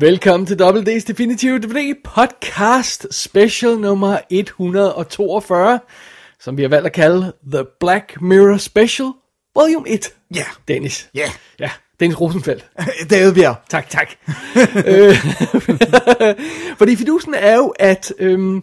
Velkommen til Double D's Definitive DVD Podcast Special nummer 142, som vi har valgt at kalde The Black Mirror Special Volume 1. Ja. Dennis. Ja. Ja, Dennis Rosenfeldt. David Bjerg. Tak, tak. Øh, Fordi fidusen er jo, at, øhm,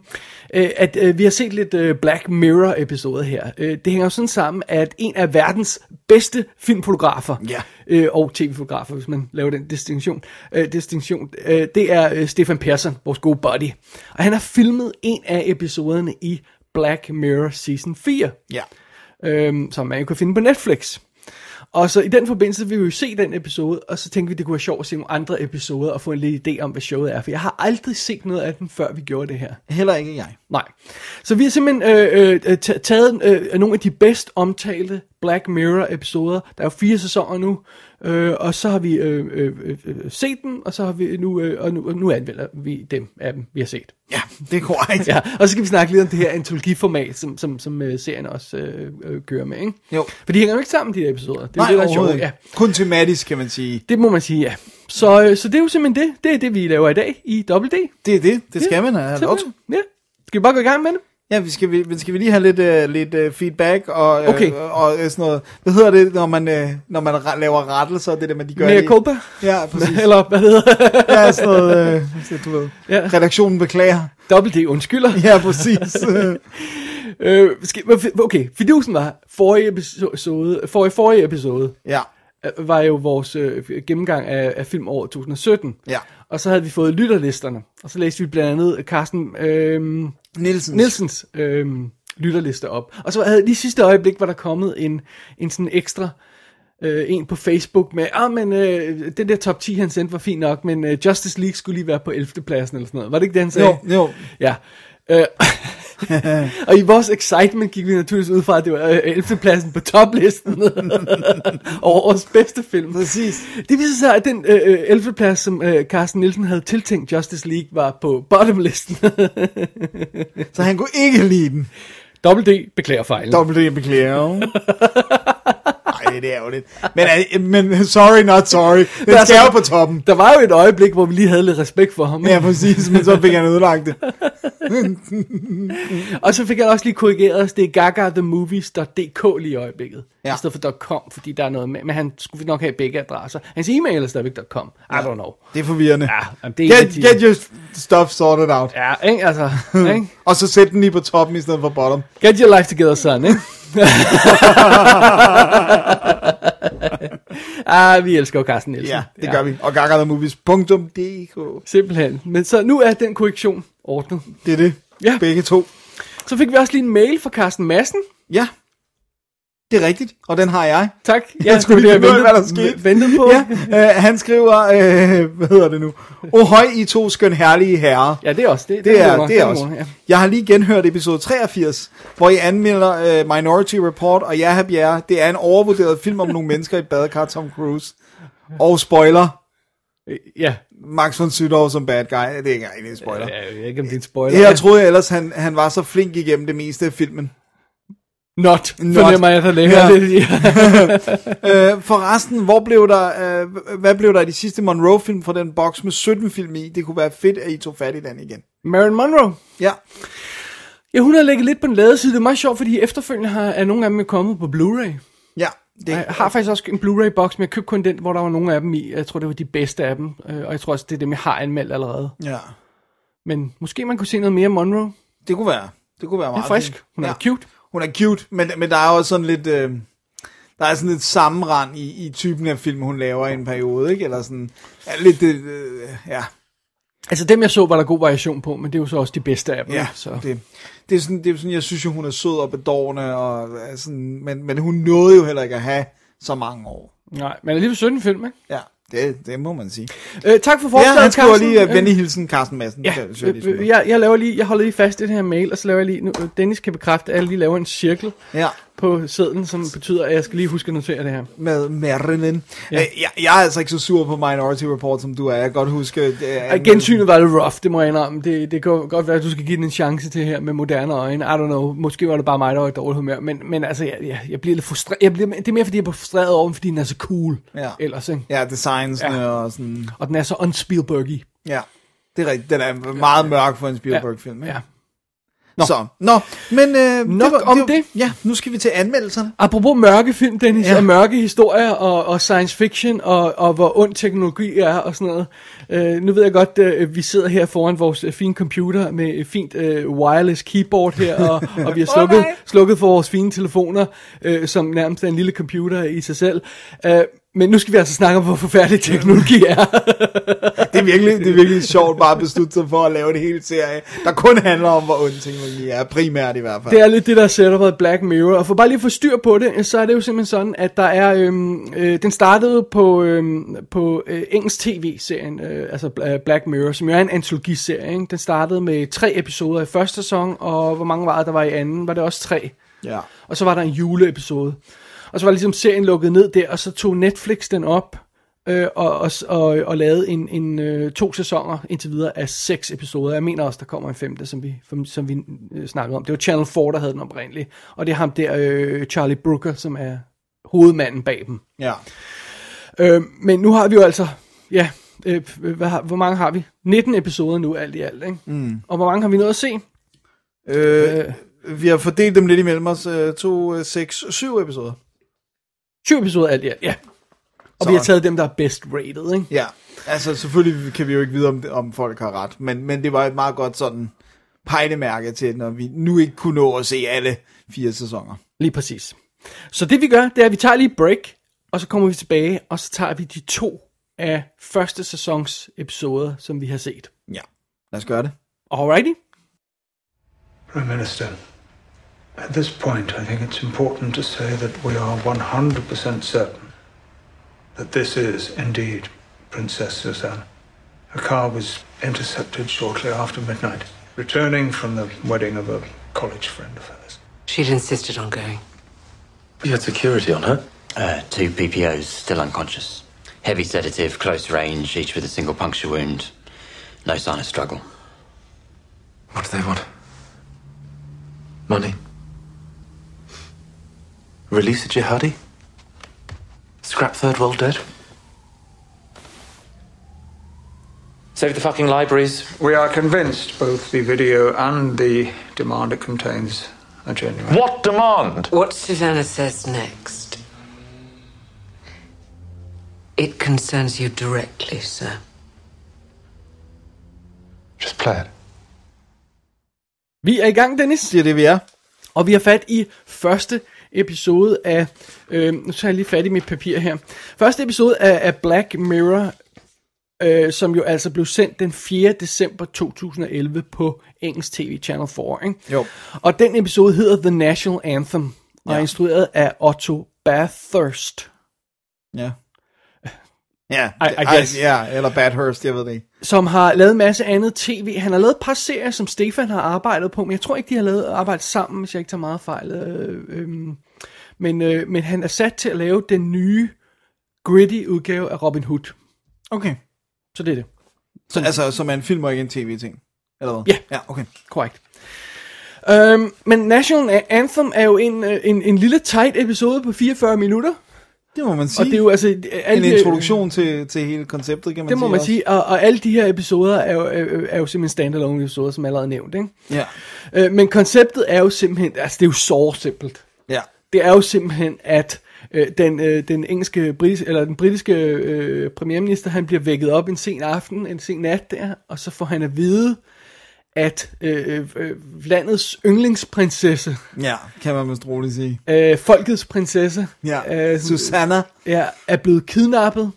øh, at øh, vi har set lidt øh, Black Mirror episoder her. Øh, det hænger jo sådan sammen, at en af verdens bedste filmfotografer, Ja. øh, og tv-fotografer, hvis man laver den distinktion, øh, distinktion øh, det er øh, Stefan Persson, vores gode buddy. Og han har filmet en af episoderne i Black Mirror Season 4 Ja. øhm, som man jo kan finde på Netflix. Og så i den forbindelse vil vi jo se den episode, og så tænkte vi, det kunne være sjovt at se nogle andre episoder og få en lille idé om, hvad showet er. For jeg har aldrig set noget af den, før vi gjorde det her. Heller ikke jeg. Nej. Så vi har simpelthen øh, øh, ta- taget øh, nogle af de bedst omtalte Black Mirror episoder. Der er jo fire sæsoner nu, øh, og så har vi øh, øh, øh, set dem, og så har vi nu, øh, og nu, og nu anmelder vi dem af dem, vi har set. Ja, det er korrekt. Ja, og så skal vi snakke lidt om det her antologiformat, som, som, som uh, serien også øh, øh, kører med, ikke? Jo. For de hænger jo ikke sammen, de her episoder. Det er Nej, det, der er sjovt. Ja, Kun tematisk, kan man sige. det må man sige, ja. Så, øh, så det er jo simpelthen det. Det er det, vi laver i dag i Double D. Det er det. Det skal Ja, man have lov til. Ja. Skal vi bare gå i gang med det? Ja, vi skal, vi, skal vi lige have lidt, uh, lidt uh, feedback og, Okay. og, og sådan noget. Hvad hedder det, når man, uh, når man laver rettelser? Det der, man de gør Mea i- culpa? Ja, præcis. Eller hvad hedder ja, sådan noget, uh, så du ved. Ja. Redaktionen beklager. Double D undskylder. Ja, præcis. Øh, skal, okay, fidusen var forrige episode, forrige, forrige episode ja, øh, var jo vores øh, gennemgang af, af film over 2017. ja. Og så havde vi fået lytterlisterne. Og så læste vi blandt andet Carsten øh, Nielsen. Nielsens øh, lytterliste op. Og så havde lige sidste øjeblik, var der kommet en, en sådan ekstra øh, en på Facebook med, ah, men øh, den der top 10, han sendte, var fint nok, men øh, Justice League skulle lige være på 11. pladsen eller sådan noget. Var det ikke det, han sagde? Jo, jo. Ja. Øh, og i vores excitement gik vi naturligvis ud fra, at det var øh, 11. pladsen på toplisten over årets bedste film. Præcis. Det viser sig, at den øh, øh, 11. plads, som øh, Carsten Nielsen havde tiltænkt Justice League, var på bottomlisten. Så han kunne ikke lide den. Double D beklager fejlen. Dobbelt D beklager. Nej, det er ærgerligt. Men, men sorry, not sorry. Den Der er skal jo på toppen. Der var jo et øjeblik, hvor vi lige havde lidt respekt for ham. Ja, præcis, men så fik han ødelagt det. Og så fik jeg også lige korrigeret os, det er gagathemovies.dk lige i øjeblikket. Ja. I stedet for .com, fordi der er noget med, men han skulle nok have begge adresser. Hans e-mail er stadigvæk .com. I don't know. Det er forvirrende. Ja, det er Get, get your stuff sorted out. Ja, ikke? Altså, ikke? Og så sæt den lige på toppen i stedet for bottom. Get your life together, son, ikke? ah, vi elsker jo Carsten Nielsen. Ja, det gør vi. Og gagathemovies.dk Simpelthen. Men så nu er den korrektion ordnet. Det er det. Ja. Begge to. Så fik vi også lige en mail fra Carsten Madsen. Ja. Det er rigtigt, og den har jeg. Tak. Jeg skulle lige det, ventet- skete. Ventet på. Ja, øh, han skriver, øh, hvad hedder det nu? O høj, I to skøn herlige herrer. ja, det er også. Det, Det er, god det er også. nok, Ja. Jeg har lige genhørt episode 83, hvor I anmelder uh, Minority Report, og jeg har Bjerre. Det er en overvurderet film om nogle mennesker i et badekar, Tom Cruise. Og spoiler, Ja. Max von Sydow som bad guy. Det er ikke engang en spoiler. Jeg ved ikke, om det er en spoiler. Her troede jeg ellers, han, han var så flink igennem det meste af filmen. Not. Not. Fornemmer jeg, der ligger Ja. ja. lidt i. Øh, forresten, hvor blev der, øh, hvad blev der i de sidste Monroe-film fra den boks med 17 film i? Det kunne være fedt, at I tog fat i den igen. Marilyn Monroe. Ja, Ja, hun har ligget lidt på den lade side. Det er meget sjovt, fordi efterfølgende har, er nogle af dem kommet på Blu-ray. ja. Det, Jeg har faktisk også en Blu-ray-boks, men jeg købte kun den, hvor der var nogle af dem i. Jeg tror, det var de bedste af dem. Øh, Og jeg tror også, det er dem, jeg har anmeldt allerede. ja. Men måske man kunne se noget mere Monroe. Det kunne være. Det kunne være Det er meget frisk. Hun er ja. cute. Hun er cute, men, men der er også sådan lidt... Øh, der er sådan lidt sammenrand i, i typen af film, hun laver i en periode, ikke? Eller sådan... Ja, lidt... Øh, ja, Altså dem, jeg så, var der god variation på, men det er jo så også de bedste af dem. ja så. det, det, er sådan, det er sådan, jeg synes jo, hun er sød og bedårende, og sådan, men, men hun nåede jo heller ikke at have så mange år. Nej, men alligevel 17 film, ikke? Ja, Det, det må man sige. Øh, tak for Ja, forslaget, han skriver Carsten. lige uh, venlig hilsen Carsten Madsen. Ja, synes jeg lige øh, jeg, jeg, laver lige, jeg holder lige fast i det her mail, og så laver jeg lige, nu, Dennis kan bekræfte, at jeg lige laver en cirkel ja. På sædlen, som betyder, at jeg skal lige huske at notere det her. med Marilyn. Ja. Ja. Jeg, jeg er altså ikke så sur på Minority Report, som du er. Jeg kan godt huske... Det er, Ej, Gensynet var lidt rough, det må jeg indrømme. Det, det kan godt være, at du skal give den en chance til her med moderne øjne. I don't know. Måske var det bare mig, der var i dårlig humør. Men, men altså, jeg, jeg, jeg bliver lidt frustreret. Jeg bliver, det er mere, fordi jeg bliver frustreret over fordi den er så cool. Ja. Ellers, ikke? Ja, designsene Ja. ja. og sådan... Og den er så unspielbergy. Ja, det er rigtigt. Den er meget mørk for en Spielberg-film. ikke? Ja. Nå. Så, nå, men... Øh, Nok om det. Ja, nu skal vi til anmeldelserne. Apropos mørke film, Dennis, ja. Og mørke historier og, og science fiction, og, og hvor ond teknologi er og sådan noget. Øh, nu ved jeg godt, øh, vi sidder her foran vores øh, fine computer med et fint øh, wireless keyboard her, og, og vi har slukket, nej. slukket for vores fine telefoner, øh, som nærmest er en lille computer i sig selv. Øh, men nu skal vi altså snakke om, hvor forfærdelig teknologi er. Det er virkelig, det er virkelig sjovt bare at beslutte sig for at lave det hele serie, der kun handler om, hvor ond teknologi er. Primært i hvert fald. Det er lidt det, der sætter på Black Mirror. Og for bare lige at få styr på det, så er det jo simpelthen sådan, at der er... Øhm, øh, den startede på, øhm, på øh, engelsk tv-serien, øh, altså øh, Black Mirror, som jo er en antologiserie. Ikke? Den startede med tre episoder i første sæson, og hvor mange var der var i anden? Var det også tre? Ja. Og så var der en juleepisode. Og så var ligesom serien lukket ned der, og så tog Netflix den op øh, og, og, og, og lavede en, en øh, to sæsoner indtil videre af seks episoder. Jeg mener også, der kommer en femte, som vi, som vi øh, snakkede om. Det var Channel 4, der havde den oprindeligt. Og det er ham der, øh, Charlie Brooker, som er hovedmanden bag dem. Ja. Øh, men nu har vi jo altså, ja, øh, hvad har, hvor mange har vi? 19 episoder nu, alt i alt. Ikke? Mm. Og hvor mange har vi nået at se? Øh, vi har fordelt dem lidt imellem os. Øh, to, øh, seks, syv episoder. 20 episoder alt i alt, ja. Og Så- vi har taget dem, der er best rated, ikke? Ja, altså selvfølgelig kan vi jo ikke vide, om, om folk har ret, men, men det var et meget godt sådan pejlemærke til, når vi nu ikke kunne nå at se alle fire sæsoner. Lige præcis. Så det vi gør, det er, at vi tager lige et break, og så kommer vi tilbage, og så tager vi de to af første sæsons episoder, som vi har set. Ja, lad os gøre det. Alrighty? Prime Minister, at this point, I think it's important to say that we are 100% certain that this is indeed Princess Susanna. Her car was intercepted shortly after midnight, returning from the wedding of a college friend of hers. She'd insisted on going. You had security on her? Uh, two PPOs, still unconscious. Heavy sedative, close range, each with a single puncture wound. No sign of struggle. What do they want? Money? Release a jihadi? Scrap third world dead? Save the fucking libraries. We are convinced both the video and the demand it contains are genuine. What demand? What Susanna says next. It concerns you directly, sir. Just play it. Vi er i gang, Dennis, Det er det, vi er. og vi har fat i første episode af... Øh, nu tager jeg lige fat i mit papir her. Første episode af, af Black Mirror, øh, som jo altså blev sendt den 4. december 2011 på engelsk tv Channel 4. Ikke? Jo. Og den episode hedder The National Anthem, og Ja. er instrueret af Otto Bathurst. Ja. Ja, I- I ej, guess. ja, eller Badhurst, jeg ved det ikke. som har lavet en masse andet tv. Han har lavet et par serier, som Stefan har arbejdet på, men jeg tror ikke, de har lavet arbejdet sammen, hvis jeg ikke tager meget fejl. Øh, øh, men, øh, men han er sat til at lave den nye, gritty udgave af Robin Hood. Okay. Så det er det. Så, altså, som er en film og ikke en tv-ting? Eller hvad? Ja. Ja, okay. Korrekt. Øhm, men National Anthem er jo en, øh, en, en lille tight episode på 44 minutter. Det må man Og sige. det er jo altså... en alle de- introduktion til, til hele konceptet, kan man Det må sige man også. sige, og, og alle de her episoder er jo, er, er jo simpelthen standalone episoder, som allerede nævnt, ikke? Ja. Øh, men konceptet er jo simpelthen, altså det er jo så simpelt. Ja. Det er jo simpelthen, at øh, den, øh, den engelske, britis, eller den britiske øh, premierminister, han bliver vækket op en sen aften, en sen nat der, og så får han at vide, at øh, øh, landets yndlingsprinsesse, Ja, kan man vist roligt sige. øh, folkets prinsesse, Ja, øh, Susanna. er, er blevet kidnappet,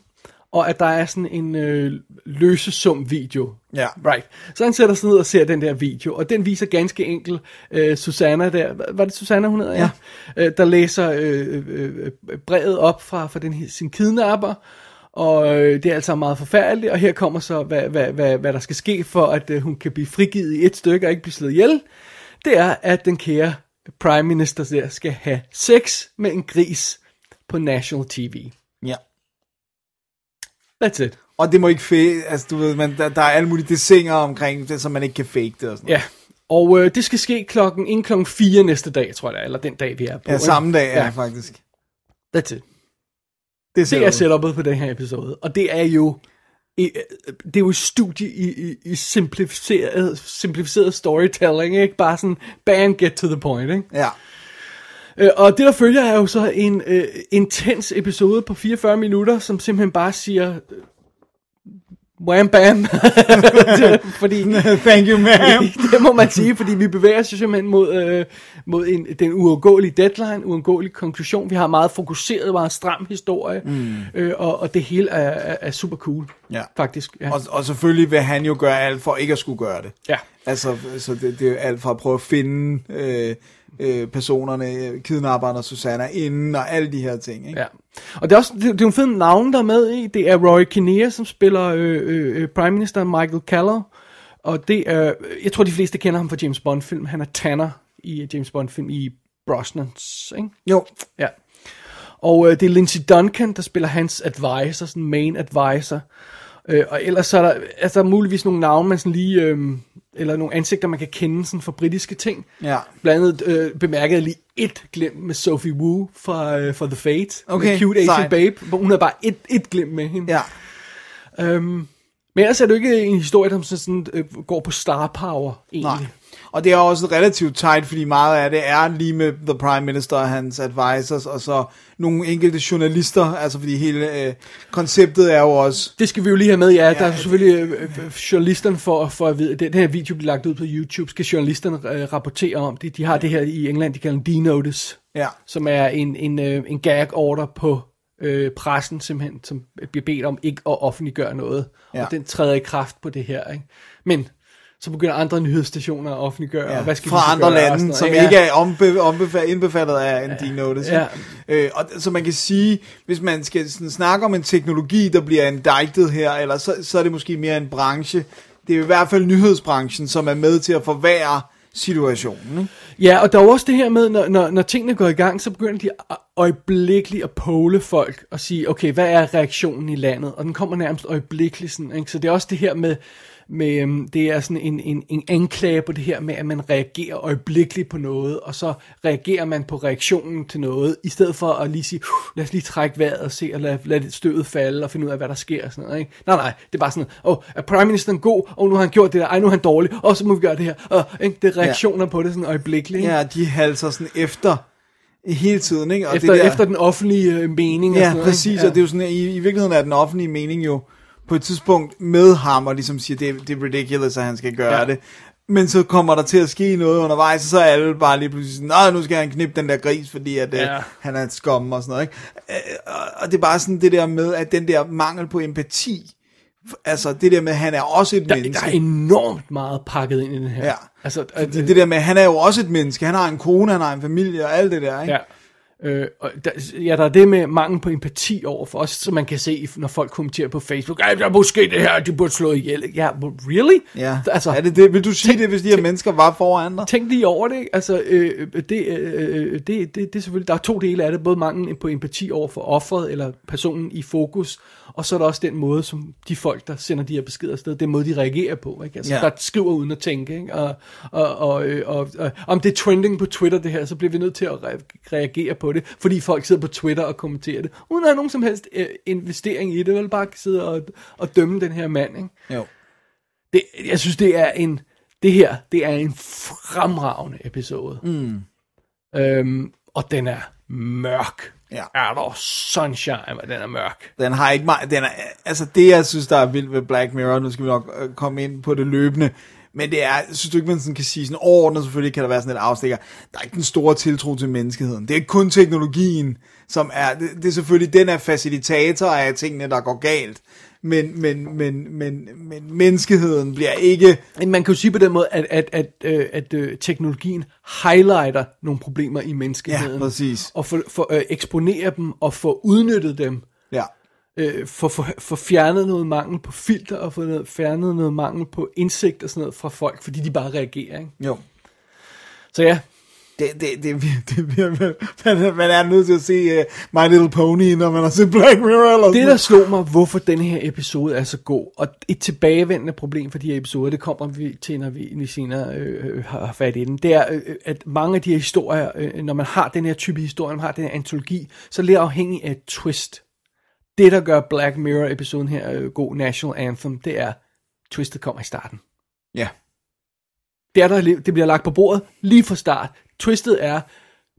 og at der er sådan en øh, løsesum video. Ja. Right. Så han sætter sig ned og ser den der video, og den viser ganske enkelt øh, Susanna der, var det Susanna hun hedder? Ja. Øh, der læser øh, øh, øh, brevet op fra, fra den, sin kidnapper, Og øh, det er altså meget forfærdeligt, og her kommer så, hvad, hvad, hvad, hvad der skal ske for, at øh, hun kan blive frigivet i et stykke og ikke blive slået ihjel. Det er, at den kære prime minister der skal have sex med en gris på national tv. Ja. That's it. Og det må ikke fake, altså du ved, man, der, der er alle mulige desinger omkring det, så man ikke kan fake det og sådan Ja. Og øh, det skal ske klokken, inden klokken 4 næste dag, tror jeg er, eller den dag, vi er på. Ja, samme dag, ja, Ja. faktisk. That's it. Det, Det er setupet på den her episode, og det er jo i- det er jo et studie i, i, i simplificeret, simplificeret storytelling, ikke? Bare sådan, bang, get to the point, ikke? Ja. Øh, og det der følger er jo så en øh, intens episode på 44 minutter, som simpelthen bare siger, wham bam, fordi Thank you, ma'am. det må man sige, fordi vi bevæger os simpelthen mod, øh, mod en, den uundgåelige deadline, uundgåelig konklusion. Vi har meget fokuseret, meget stram historie, mm. øh, og, og det hele er, er, er super cool, Ja. faktisk. Ja. Og, og selvfølgelig vil han jo gøre alt for ikke at skulle gøre det. ja. Altså, så det, det er alt fra at prøve at finde øh, øh, personerne, kidnapperne Susanna inden, og alle de her ting, ikke? Ja. Og det er også det, det er en fed navn, der er med i. Det er Roy Kinnear, som spiller øh, øh, øh, Prime Minister Michael Callow. Og det er, jeg tror de fleste kender ham fra James Bond-film. Han er Tanner i James Bond-film i Brosnans, ikke? Jo, Ja. Og øh, det er Lindsay Duncan, der spiller hans advisor, sådan main advisor. Øh, og ellers så er der, altså, der er muligvis nogle navne, man sådan lige, øh, eller nogle ansigter, man kan kende sådan fra britiske ting. Ja. Blandt andet øh, bemærkede jeg lige et glimt med Sophie Wu fra, øh, fra The Fate. Okay, Cute Asian sejt. Babe. Hvor hun havde bare et, et glimt med hende. ja. Øhm, men ellers er det jo ikke en historie, der sådan, øh, går på star power, egentlig. Nej. Og det er også relativt tight, fordi meget af det er lige med The Prime Minister og hans advisors, og så nogle enkelte journalister, altså fordi hele øh, konceptet er jo også... Det skal vi jo lige have med, ja. Der er selvfølgelig øh, øh, journalisterne for, for at vide, at den her video bliver lagt ud på YouTube, skal journalisterne øh, rapportere om det. De har det her i England, de kalder en D-notice, Ja. som er en, en, øh, en gag order på øh, pressen simpelthen, som bliver bedt om ikke at offentliggøre noget. Ja. Og den træder i kraft på det her, ikke? Men så begynder andre nyhedsstationer at offentliggøre, Ja, og hvad skal fra andre gøre, lande, noget, som ikke? ikke er ombe, ombefa, indbefattet af en D-notice. Ja. Øh, og, så man kan sige, hvis man skal sådan, snakke om en teknologi, der bliver indicted her, eller så, så er det måske mere en branche. Det er i hvert fald nyhedsbranchen, som er med til at forværre situationen. Ikke? Ja, og der er jo også det her med, når, når, når tingene går i gang, så begynder de øjeblikkeligt at pole folk og sige, okay, hvad er reaktionen i landet? Og den kommer nærmest øjeblikkeligt sådan, ikke? Så det er også det her med, med øhm, det er sådan en, en, en anklage på det her med, at man reagerer øjeblikkeligt på noget, og så reagerer man på reaktionen til noget, i stedet for at lige sige, "Uh, lad os lige trække vejret og se, og lad, lad støvet falde, og finde ud af, hvad der sker og sådan noget, ikke? Nej, nej, det er bare sådan, åh, oh, er prime ministeren god, og nu har han gjort det der, ej, nu er han dårlig, og så må vi gøre det her, og ikke? det er reaktioner ja. på det sådan øjeblikkeligt, ikke? Ja, de halser sådan efter hele tiden. Ikke? Og efter, det der, efter den offentlige øh, mening. og Ja, sådan noget, præcis, ikke? og det er jo sådan, i, i virkeligheden er den offentlige mening jo på et tidspunkt med ham, og ligesom siger, det, det er ridiculous, at han skal gøre Ja. det. Men så kommer der til at ske noget undervejs, og så er alle bare lige pludselig sådan, nej, nu skal han knippe den der gris, fordi at, Ja. ja. han er et skum og sådan noget. Ikke? Øh, og- det er bare sådan det der med, at den der mangel på empati, altså det der med, at han er også et der, menneske. der er enormt meget pakket ind i den her. Ja. Altså, det, det der med, at han er jo også et menneske, han har en kone, han har en familie og alt det der, ikke? Ja. Øh, og der, ja, der er det med mangel på empati over for os, som man kan se, når folk kommenterer på Facebook, der er måske det her, de burde slå ihjel. Ja, really? Ja. Altså, er det det? Vil du sige det, hvis de her mennesker var foran dig? Tænk lige over det. Altså, øh, det, øh, det, det, det er selvfølgelig, der er to dele af det. Både mangel på empati over for offeret eller personen i fokus, og så er der også den måde, som de folk, der sender de her beskeder afsted, den måde, de reagerer på. Ikke? Altså, Ja. der skriver uden at tænke. Ikke? Og, og, og, og, og, om det er trending på Twitter, det her, så bliver vi nødt til at re- reagere på det, fordi folk sidder på Twitter og kommenterer det, uden at have nogen som helst øh, investering i det, vel bare sidde og, og dømme den her mand. Ikke? Jo. det, jeg synes, det er en, det her, det er en fremragende episode. Mm. Øhm, og den er mørk. Ja. Er der sunshine, hvor den er mørk. Den har ikke meget, den er, altså det jeg synes, der er vildt ved Black Mirror, nu skal vi nok øh, komme ind på det løbende, men det er, synes du ikke, man sådan kan sige sådan overordnet, selvfølgelig kan der være sådan et afstikker, der er ikke den store tiltro til menneskeheden. Det er ikke kun teknologien, som er, det, det er selvfølgelig, den er facilitator af tingene, der går galt, men, men, men, men, men menneskeheden bliver ikke, Men man kan jo sige på den måde, at, at, at, øh, at øh, teknologien highlighter nogle problemer i menneskeheden. Ja, præcis. Og for, for øh, eksponere dem og få udnyttet dem ja, øh, få, få, få fjernet noget mangel på filter, og få noget, fjernet noget mangel på indsigt og sådan noget fra folk, fordi de bare reagerer, ikke? Jo. Så ja, Det, det, det, det, det, det man, man er nødt til at se uh, My Little Pony, når man har set Black Mirror. Eller det der slog mig, hvorfor den her episode er så god, og et tilbagevendende problem for de her episoder, det kommer vi til, når vi, senere øh, har har fat i den, det er, øh, at mange af de her historier, øh, når man har den her type historie, når man har den her antologi, så er det afhængig af et twist. Det, der gør Black Mirror-episoden her øh, god, National Anthem, det er, twistet kommer i starten. Ja. Det, er der, det bliver lagt på bordet lige fra start. Twistet er,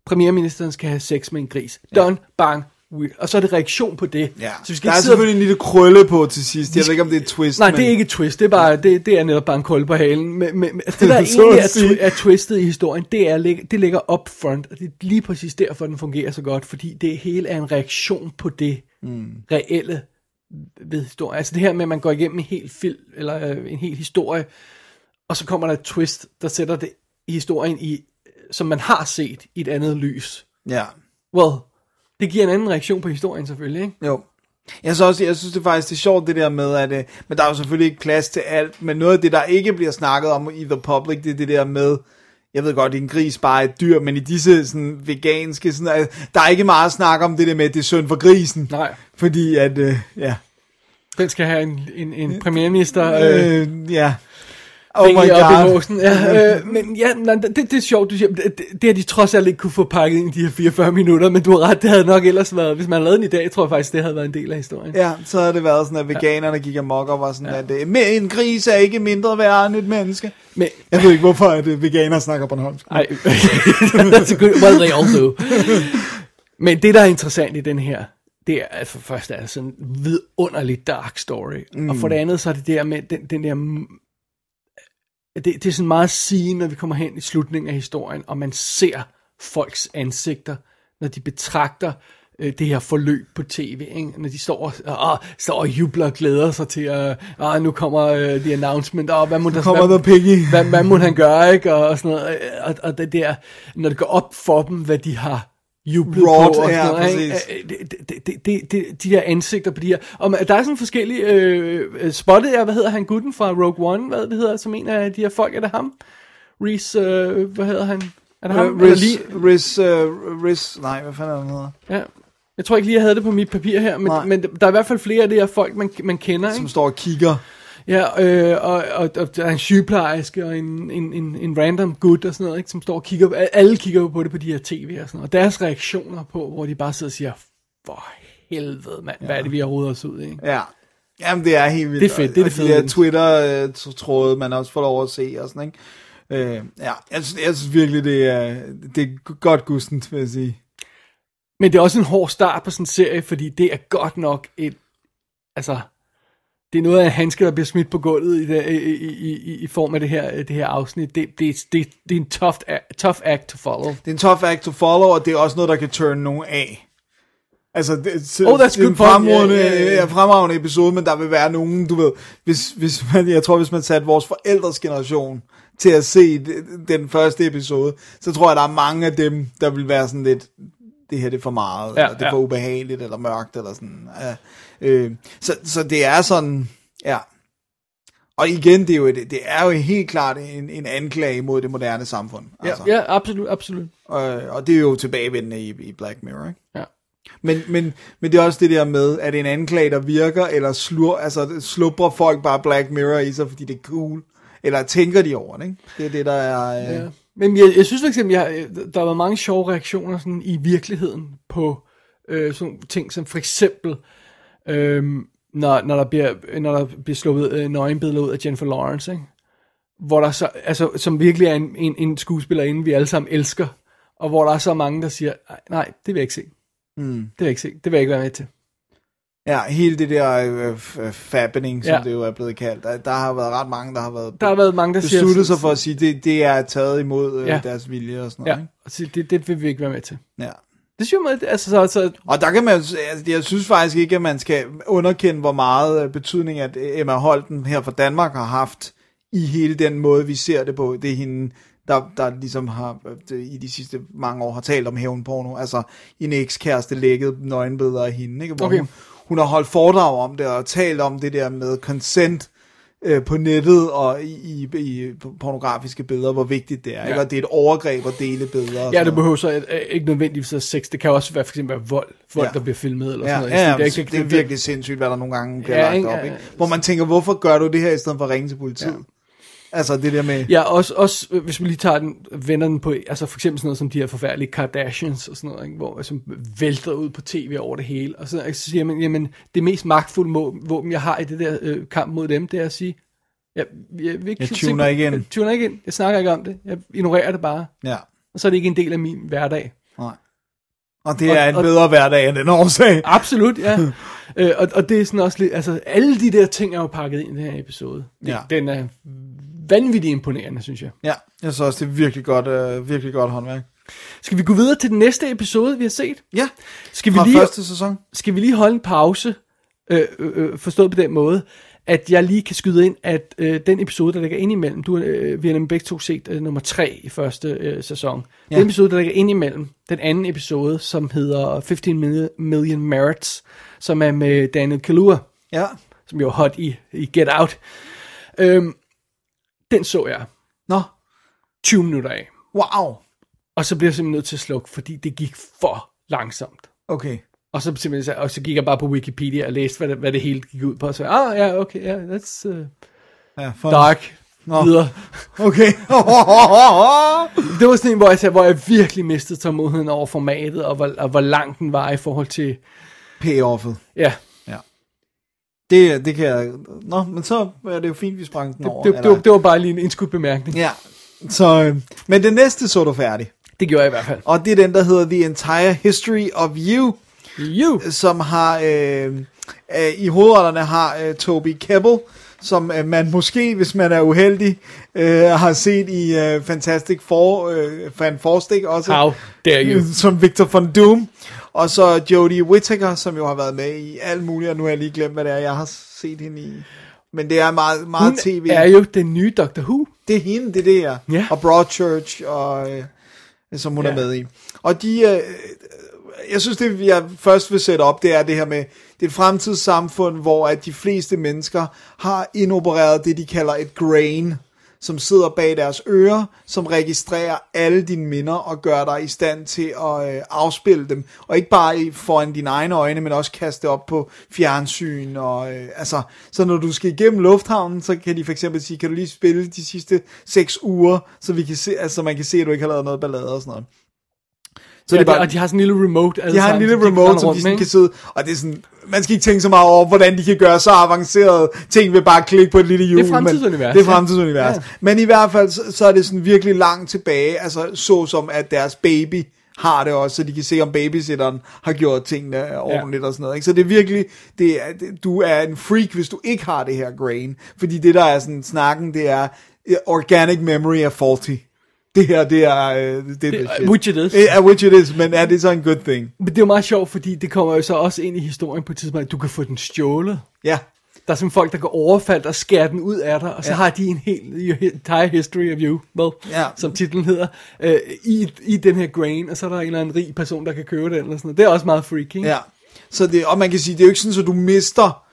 premierministeren skal have sex med en gris. Done, bang, we- og så er det reaktion på det. Ja. Så vi skal der er sidde selvfølgelig en lille krølle på til sidst. Jeg ved ikke, om det er et twist. Nej, men... det er ikke et twist, det er, bare, det, det er netop bare en kolde på halen. Men, men, men altså, det, der egentlig at er, twi- er twistet i historien, det, er, det ligger up front, og det er lige præcis derfor, den fungerer så godt, fordi det hele er en reaktion på det mm. reelle ved historien. Altså det her med, at man går igennem en hel film, eller øh, en hel historie, og så kommer der et twist, der sætter det historien i, som man har set i et andet lys. Ja. Well, det giver en anden reaktion på historien selvfølgelig, ikke? Jo. Jeg synes også, jeg synes det er faktisk det er sjovt det der med, at, øh, men der er jo selvfølgelig ikke plads til alt, men noget af det, der ikke bliver snakket om i The Public, det er det der med, jeg ved godt, er en gris bare et dyr, men i disse sådan, veganske, sådan, øh, der er ikke meget snak om det der med, at det er synd for grisen. Nej. Fordi at, øh, ja. Den skal have en, en, en premierminister... Øh, Øh, ja. Oh my i god. Ja, øh, men ja, nej, det, det er sjovt, du siger. Det, det, har de trods alt ikke kunne få pakket ind i de her 44 minutter, men du har ret, det havde nok ellers været, hvis man lavede den i dag, tror jeg faktisk, det havde været en del af historien. Ja, så havde det været sådan, at veganerne gik amok og var sådan, ja. at øh, "Men en gris er ikke mindre værd end et menneske. Men, Jeg ved ikke, hvorfor at øh, veganer snakker Bornholmsk. ej, that's a good, well they all do. Men det, der er interessant i den her, det er, for er det sådan en vidunderlig dark story, mm. og for det andet, så er det der med den, den der det, det er sådan meget sigende, når vi kommer hen i slutningen af historien, og man ser folks ansigter, når de betragter øh, det her forløb på tv, ikke? når de står og, og, står og jubler og glæder sig til, at øh, nu kommer øh, the announcement, og hvad må der kommer hvad, piggy. hvad, hvad må han gøre, ikke? Og, og sådan noget, øh, og, og det der, når det går op for dem, hvad de har jublet Wrought, på, og ja, noget, præcis. Øh, det, det, det, det, det, de der ansigter på de her, og der er sådan forskellige, øh, øh, spottet jeg, hvad hedder han, gutten fra Rogue One, hvad det hedder, som en af de her folk, er det ham? Reese, øh, hvad hedder han? Er det ham? Uh, Riz, Riz, uh, Riz, nej, hvad fanden er han hedder? Ja. Jeg tror ikke lige, jeg havde det på mit papir her, Nej. men, men der er i hvert fald flere af de her folk, man, man kender, Som ikke? står og kigger. Ja, øh, og, og, og der er en sygeplejerske og en, en, en, en random gut og sådan noget, ikke, som står og kigger, alle kigger på det på de her tv og sådan noget, og deres reaktioner på, hvor de bare sidder og siger, for helvede mand, ja. hvad er det, vi har rodet os ud i, ikke? Ja. Jamen, det er helt vildt. Det er fedt, det er det de fede. Twitter-tråde, man også får lov at se og sådan, ikke? Øh, ja, jeg synes, jeg synes virkelig, det er, det er godt gustent, vil jeg sige. Men det er også en hård start på sådan en serie, fordi det er godt nok et, altså, det er noget af en handske, der bliver smidt på gulvet i, det, i, i, i, i form af det her, det her afsnit. Det, det, det, det er en tough, tough act to follow. Det er en tough act to follow, og det er også noget, der kan turn nogen af. Altså, det, Oh, that's det er good en fremragende, ja, ja. ja, fremragende episode, men der vil være nogen, du ved, hvis, hvis man, jeg tror, hvis man satte vores forældres generation til at se den første episode, så tror jeg, der er mange af dem, der vil være sådan lidt, det her det er for meget, Ja, eller det er for ja. ubehageligt, eller mørkt, eller sådan. Ja, øh, så, så det er sådan, ja. Og igen, det er jo, et, det er jo helt klart en, en anklage mod det moderne samfund. Altså. Ja, ja, absolut, absolut. Og, og det er jo tilbagevendende i, i Black Mirror, ikke? Ja. Men, men, men det er også det der med, at det en anklage, der virker, eller slur, altså, slubrer folk bare Black Mirror i sig, fordi det er cool? Eller tænker de over det, ikke? Det er det, der er... Øh, Ja. Men jeg, jeg synes for eksempel, jeg, der været mange sjove reaktioner sådan, i virkeligheden på øh, sådan ting som for eksempel, øh, når, når, der bliver, når der bliver sluppet øh, nøgenbilleder ud af Jennifer Lawrence, ikke? hvor der så, altså, som virkelig er en, en, en skuespillerinde, vi alle sammen elsker, og hvor der er så mange, der siger, nej, det vil jeg ikke se. mm. Det vil jeg ikke se. Det vil jeg ikke være med til. Ja, hele det der øh, f- fappening, som Ja. det jo er blevet kaldt. Der, der har været ret mange, der har været Der har været mange, der siger... besluttet sig for at sige, det, det er taget imod øh, ja. deres vilje og sådan noget. Ja, Ikke? og sige, det, det vil vi ikke være med til. Ja. Det synes jeg, altså, så, så, Og der kan man, altså, jeg synes faktisk ikke, at man skal underkende, hvor meget øh, betydning, at Emma Holten her fra Danmark har haft i hele den måde, vi ser det på. Det er hende, der, der ligesom har øh, i de sidste mange år har talt om hævnporno. Altså en ekskæreste lækket nøgenbilleder af hende, ikke? Hvor Okay. hun, hun har holdt foredrag om det, og talt om det der med consent øh, på nettet og i, i, i pornografiske billeder, hvor vigtigt det er. Ja. Ikke? Og det er et overgreb at dele billeder. Ja, det behøver så ikke nødvendigvis være sex. Det kan også være for eksempel være vold. Vold, Ja. der bliver filmet eller Ja, sådan noget. ja, ja, det, det, det er virkelig sindssygt, hvad der nogle gange bliver Ja, lagt ikke? op. Ikke? Hvor man tænker, hvorfor gør du det her, i stedet for at ringe til politiet? Ja. Altså det der med... Ja, også, også øh, hvis vi lige tager den, vender den på, altså for eksempel sådan noget som de her forfærdelige Kardashians og sådan noget, ikke, hvor som vælter ud på tv over det hele, og så, så siger man, jamen, det mest magtfulde må, våben, jeg har i det der øh, kamp mod dem, det er at sige, jeg, jeg, vil ikke Jeg tuner ikke ind. Jeg tuner ikke ind, jeg snakker ikke om det, jeg ignorerer det bare, Ja. og så er det ikke en del af min hverdag. Nej. Og det Og- er en og- bedre hverdag end den årsag. Absolut, ja. øh, og, og det er sådan også lidt, altså alle de der ting er jo pakket ind i den her episode. Det, Ja. Den er vanvittigt imponerende, synes jeg. Ja, jeg synes også, det er virkelig godt, øh, virkelig godt håndværk. Skal vi gå videre til den næste episode, vi har set? Ja, Skal vi fra lige, første sæson. skal vi lige holde en pause, øh, øh, øh, forstået på den måde, at jeg lige kan skyde ind, at øh, den episode, der ligger ind imellem, du, øh, vi har nemlig begge to set øh, nummer 3 i første øh, sæson. Ja. Den episode, der ligger ind imellem, den anden episode, som hedder 15 Million, Million Merits, som er med Daniel Kaluuya, Ja, som jo er hot i, i Get Out. Øhm, den så jeg nå, 20 minutter af. wow. Og så bliver jeg simpelthen nødt til at slukke, fordi det gik for langsomt. Okay. Og så, simpelthen, og så gik jeg bare på Wikipedia og læste, hvad det, hvad det hele gik ud på. Og så, ah, ja, okay, ja, yeah, that's uh, Ja, for... dark. Nå. Videre. Okay. Det var sådan en, hvor jeg, hvor jeg virkelig mistede tålmodigheden over formatet, og hvor, og hvor lang den var i forhold til, Payoffet. ja, Det, det kan jeg... Nå, men så er det jo fint, vi sprang den over. det, det, var, det var bare lige en indskudt bemærkning. Ja, så... Øh, men det næste så du færdig. Det gjorde jeg i hvert fald. Og det er den, der hedder The Entire History of You, You. som har... Øh, øh, I hovedrollerne har øh, Toby Kebbell, som øh, man måske, hvis man er uheldig, øh, har set i øh, Fantastic Four, øh, Fan Forstik også. How dare you. Som Victor von Doom. Og så Jodie Whittaker, som jo har været med i alt muligt, og nu har jeg lige glemt, hvad det er, jeg har set hende i. Men det er meget, meget Hun tv. er jo den nye Doctor Who. Det er hende, det er det. Ja. Og Broadchurch, og, øh, som hun ja. er med i. Og de, øh, jeg synes det jeg først vil sætte op, det er det her med, det er et fremtidssamfund, hvor at de fleste mennesker har indopereret det, de kalder et grain, som sidder bag deres ører, som registrerer alle dine minder og gør dig i stand til at øh, afspille dem. Og ikke bare i- foran dine egne øjne, men også kaste op på fjernsyn. Og, øh, altså, så når du skal igennem lufthavnen, så kan de for eksempel sige, kan du lige spille de sidste seks uger, så vi kan se, altså, man kan se, at du ikke har lavet noget ballade og sådan noget. Så ja, det bare, og de har sådan en lille remote. alle de har en lille remote, rende som de sådan kan sidde, og det er sådan, man skal ikke tænke så meget over, hvordan de kan gøre så avancerede ting ved bare at klikke på et lille hjul. Det er fremtidsunivers, men- Det er ja. fremtidsunivers. Ja. Men i hvert fald, så, så er det sådan virkelig langt tilbage, altså så som at deres baby har det også, så de kan se, om babysitteren har gjort tingene ordentligt og sådan noget. Ikke? Så det er virkelig, det er, du er en freak, hvis du ikke har det her grain. Fordi det, der er sådan snakken, det er, eh, organic memory er faulty. Det her, det er... øh, Det, det, Det- shit. which it is. Yeah, which it is, men er det så en good thing? Men det er jo meget sjovt, fordi det kommer jo så også ind i historien på et tidspunkt, at du kan få den stjålet. Ja. Der er sådan folk, der går overfaldt og skærer den ud af dig, og så Ja. har de en hel entire history of you, well, Ja. som titlen hedder, øh, i, i den her grain, og så er der en eller anden rig person, der kan købe den, eller sådan noget. Det er også meget freaking. Ja. Så det, og man kan sige, det er jo ikke sådan, at du mister,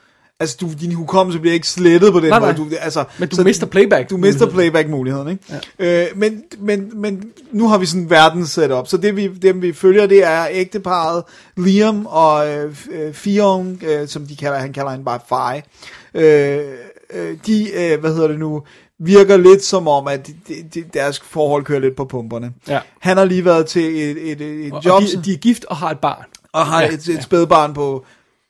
altså du, din hukommelse bliver ikke slettet på den Nej, måde. Du, altså, Men du så mister playback. Du mister playback-muligheden, ikke? Ja. Øh, men, men, men nu har vi sådan verden sat op, så det vi, dem vi følger, det er ægteparet Liam og øh, øh, Fion, øh, som de kalder, han kalder hende bare Fai. Øh, øh, de, øh, hvad hedder det nu, virker lidt som om, at de, de, deres forhold kører lidt på pumperne. Ja. Han har lige været til et, et, et Og job, de, de er gift og har et barn. og har Ja, ja, et, et spædbarn på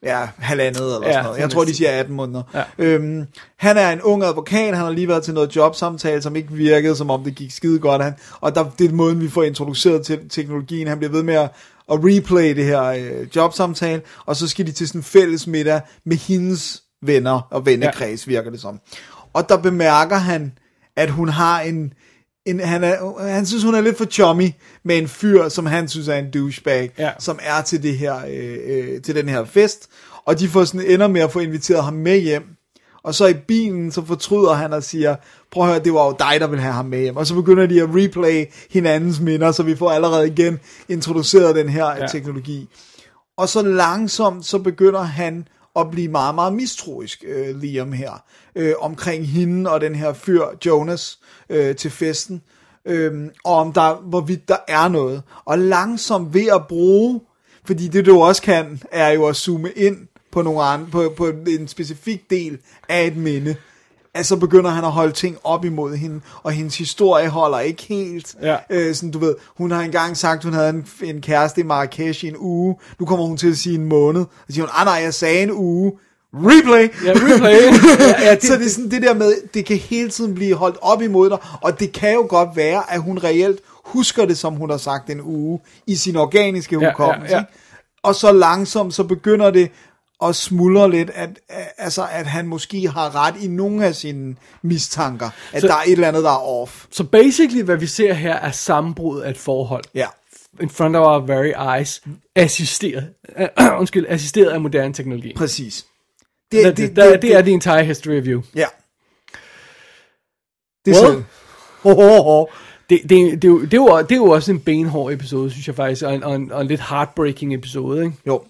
ja, halvandet eller Ja, sådan noget. Jeg tror, de siger 18 måneder. Ja. Øhm, han er en ung advokat, han har lige været til noget jobsamtale, som ikke virkede, som om det gik skide godt. Han, og der, det er måden, vi får introduceret til teknologien. Han bliver ved med at, at replay det her øh, jobsamtale, og så skal de til sådan en fælles middag med hendes venner og vennekreds, ja. virker det som. Og der bemærker han, at hun har en, en han, er, han synes, hun er lidt for chummy med en fyr, som han synes er en douchebag, Ja. som er til, det her, øh, øh, til den her fest. Og de får sådan ender med at få inviteret ham med hjem. Og så i bilen, så fortryder han og siger, prøv at høre, det var jo dig, der ville have ham med hjem. Og så begynder de at replay hinandens minder, så vi får allerede igen introduceret den her ja. Teknologi. Og så langsomt, så begynder han at blive meget, meget mistroisk, øh, Liam her, øh, omkring hende og den her fyr, Jonas, øh, til festen, øh, og om der, hvorvidt der er noget. Og langsomt ved at bruge, fordi det du også kan, er jo at zoome ind på, nogle andre, på, på en specifik del af et minde, at så begynder han at holde ting op imod hende, og hendes historie holder ikke helt. Ja. Øh, sådan, du ved, hun har engang sagt, hun havde en, en kæreste i Marrakesh i en uge. Nu kommer hun til at sige en måned. Og så siger hun, ah nej, jeg sagde en uge. Replay! Ja, replay. ja, ja, det, så det er sådan det der med, det kan hele tiden blive holdt op imod dig, og det kan jo godt være, at hun reelt husker det, som hun har sagt en uge, i sin organiske Ja, hukommelse. ja, ja. ikke? Og så langsomt, så begynder det at smuldre lidt, at, altså, at han måske har ret i nogle af sine mistanker, at Så- der er et eller andet, der er off. Så basically, hvad vi ser her, er sammenbrud af et forhold. Ja. In front of our very eyes. Assisteret. Uh, undskyld, assisteret af moderne teknologi. Præcis. Det, det, det, det, det er the entire history of you. Ja. Det er Well, sådan. Ho, ho. Det, det, det, er jo, det, er jo, det er jo også en benhård episode, synes jeg faktisk, og en, og en, og en lidt heartbreaking episode. Ikke? Jo.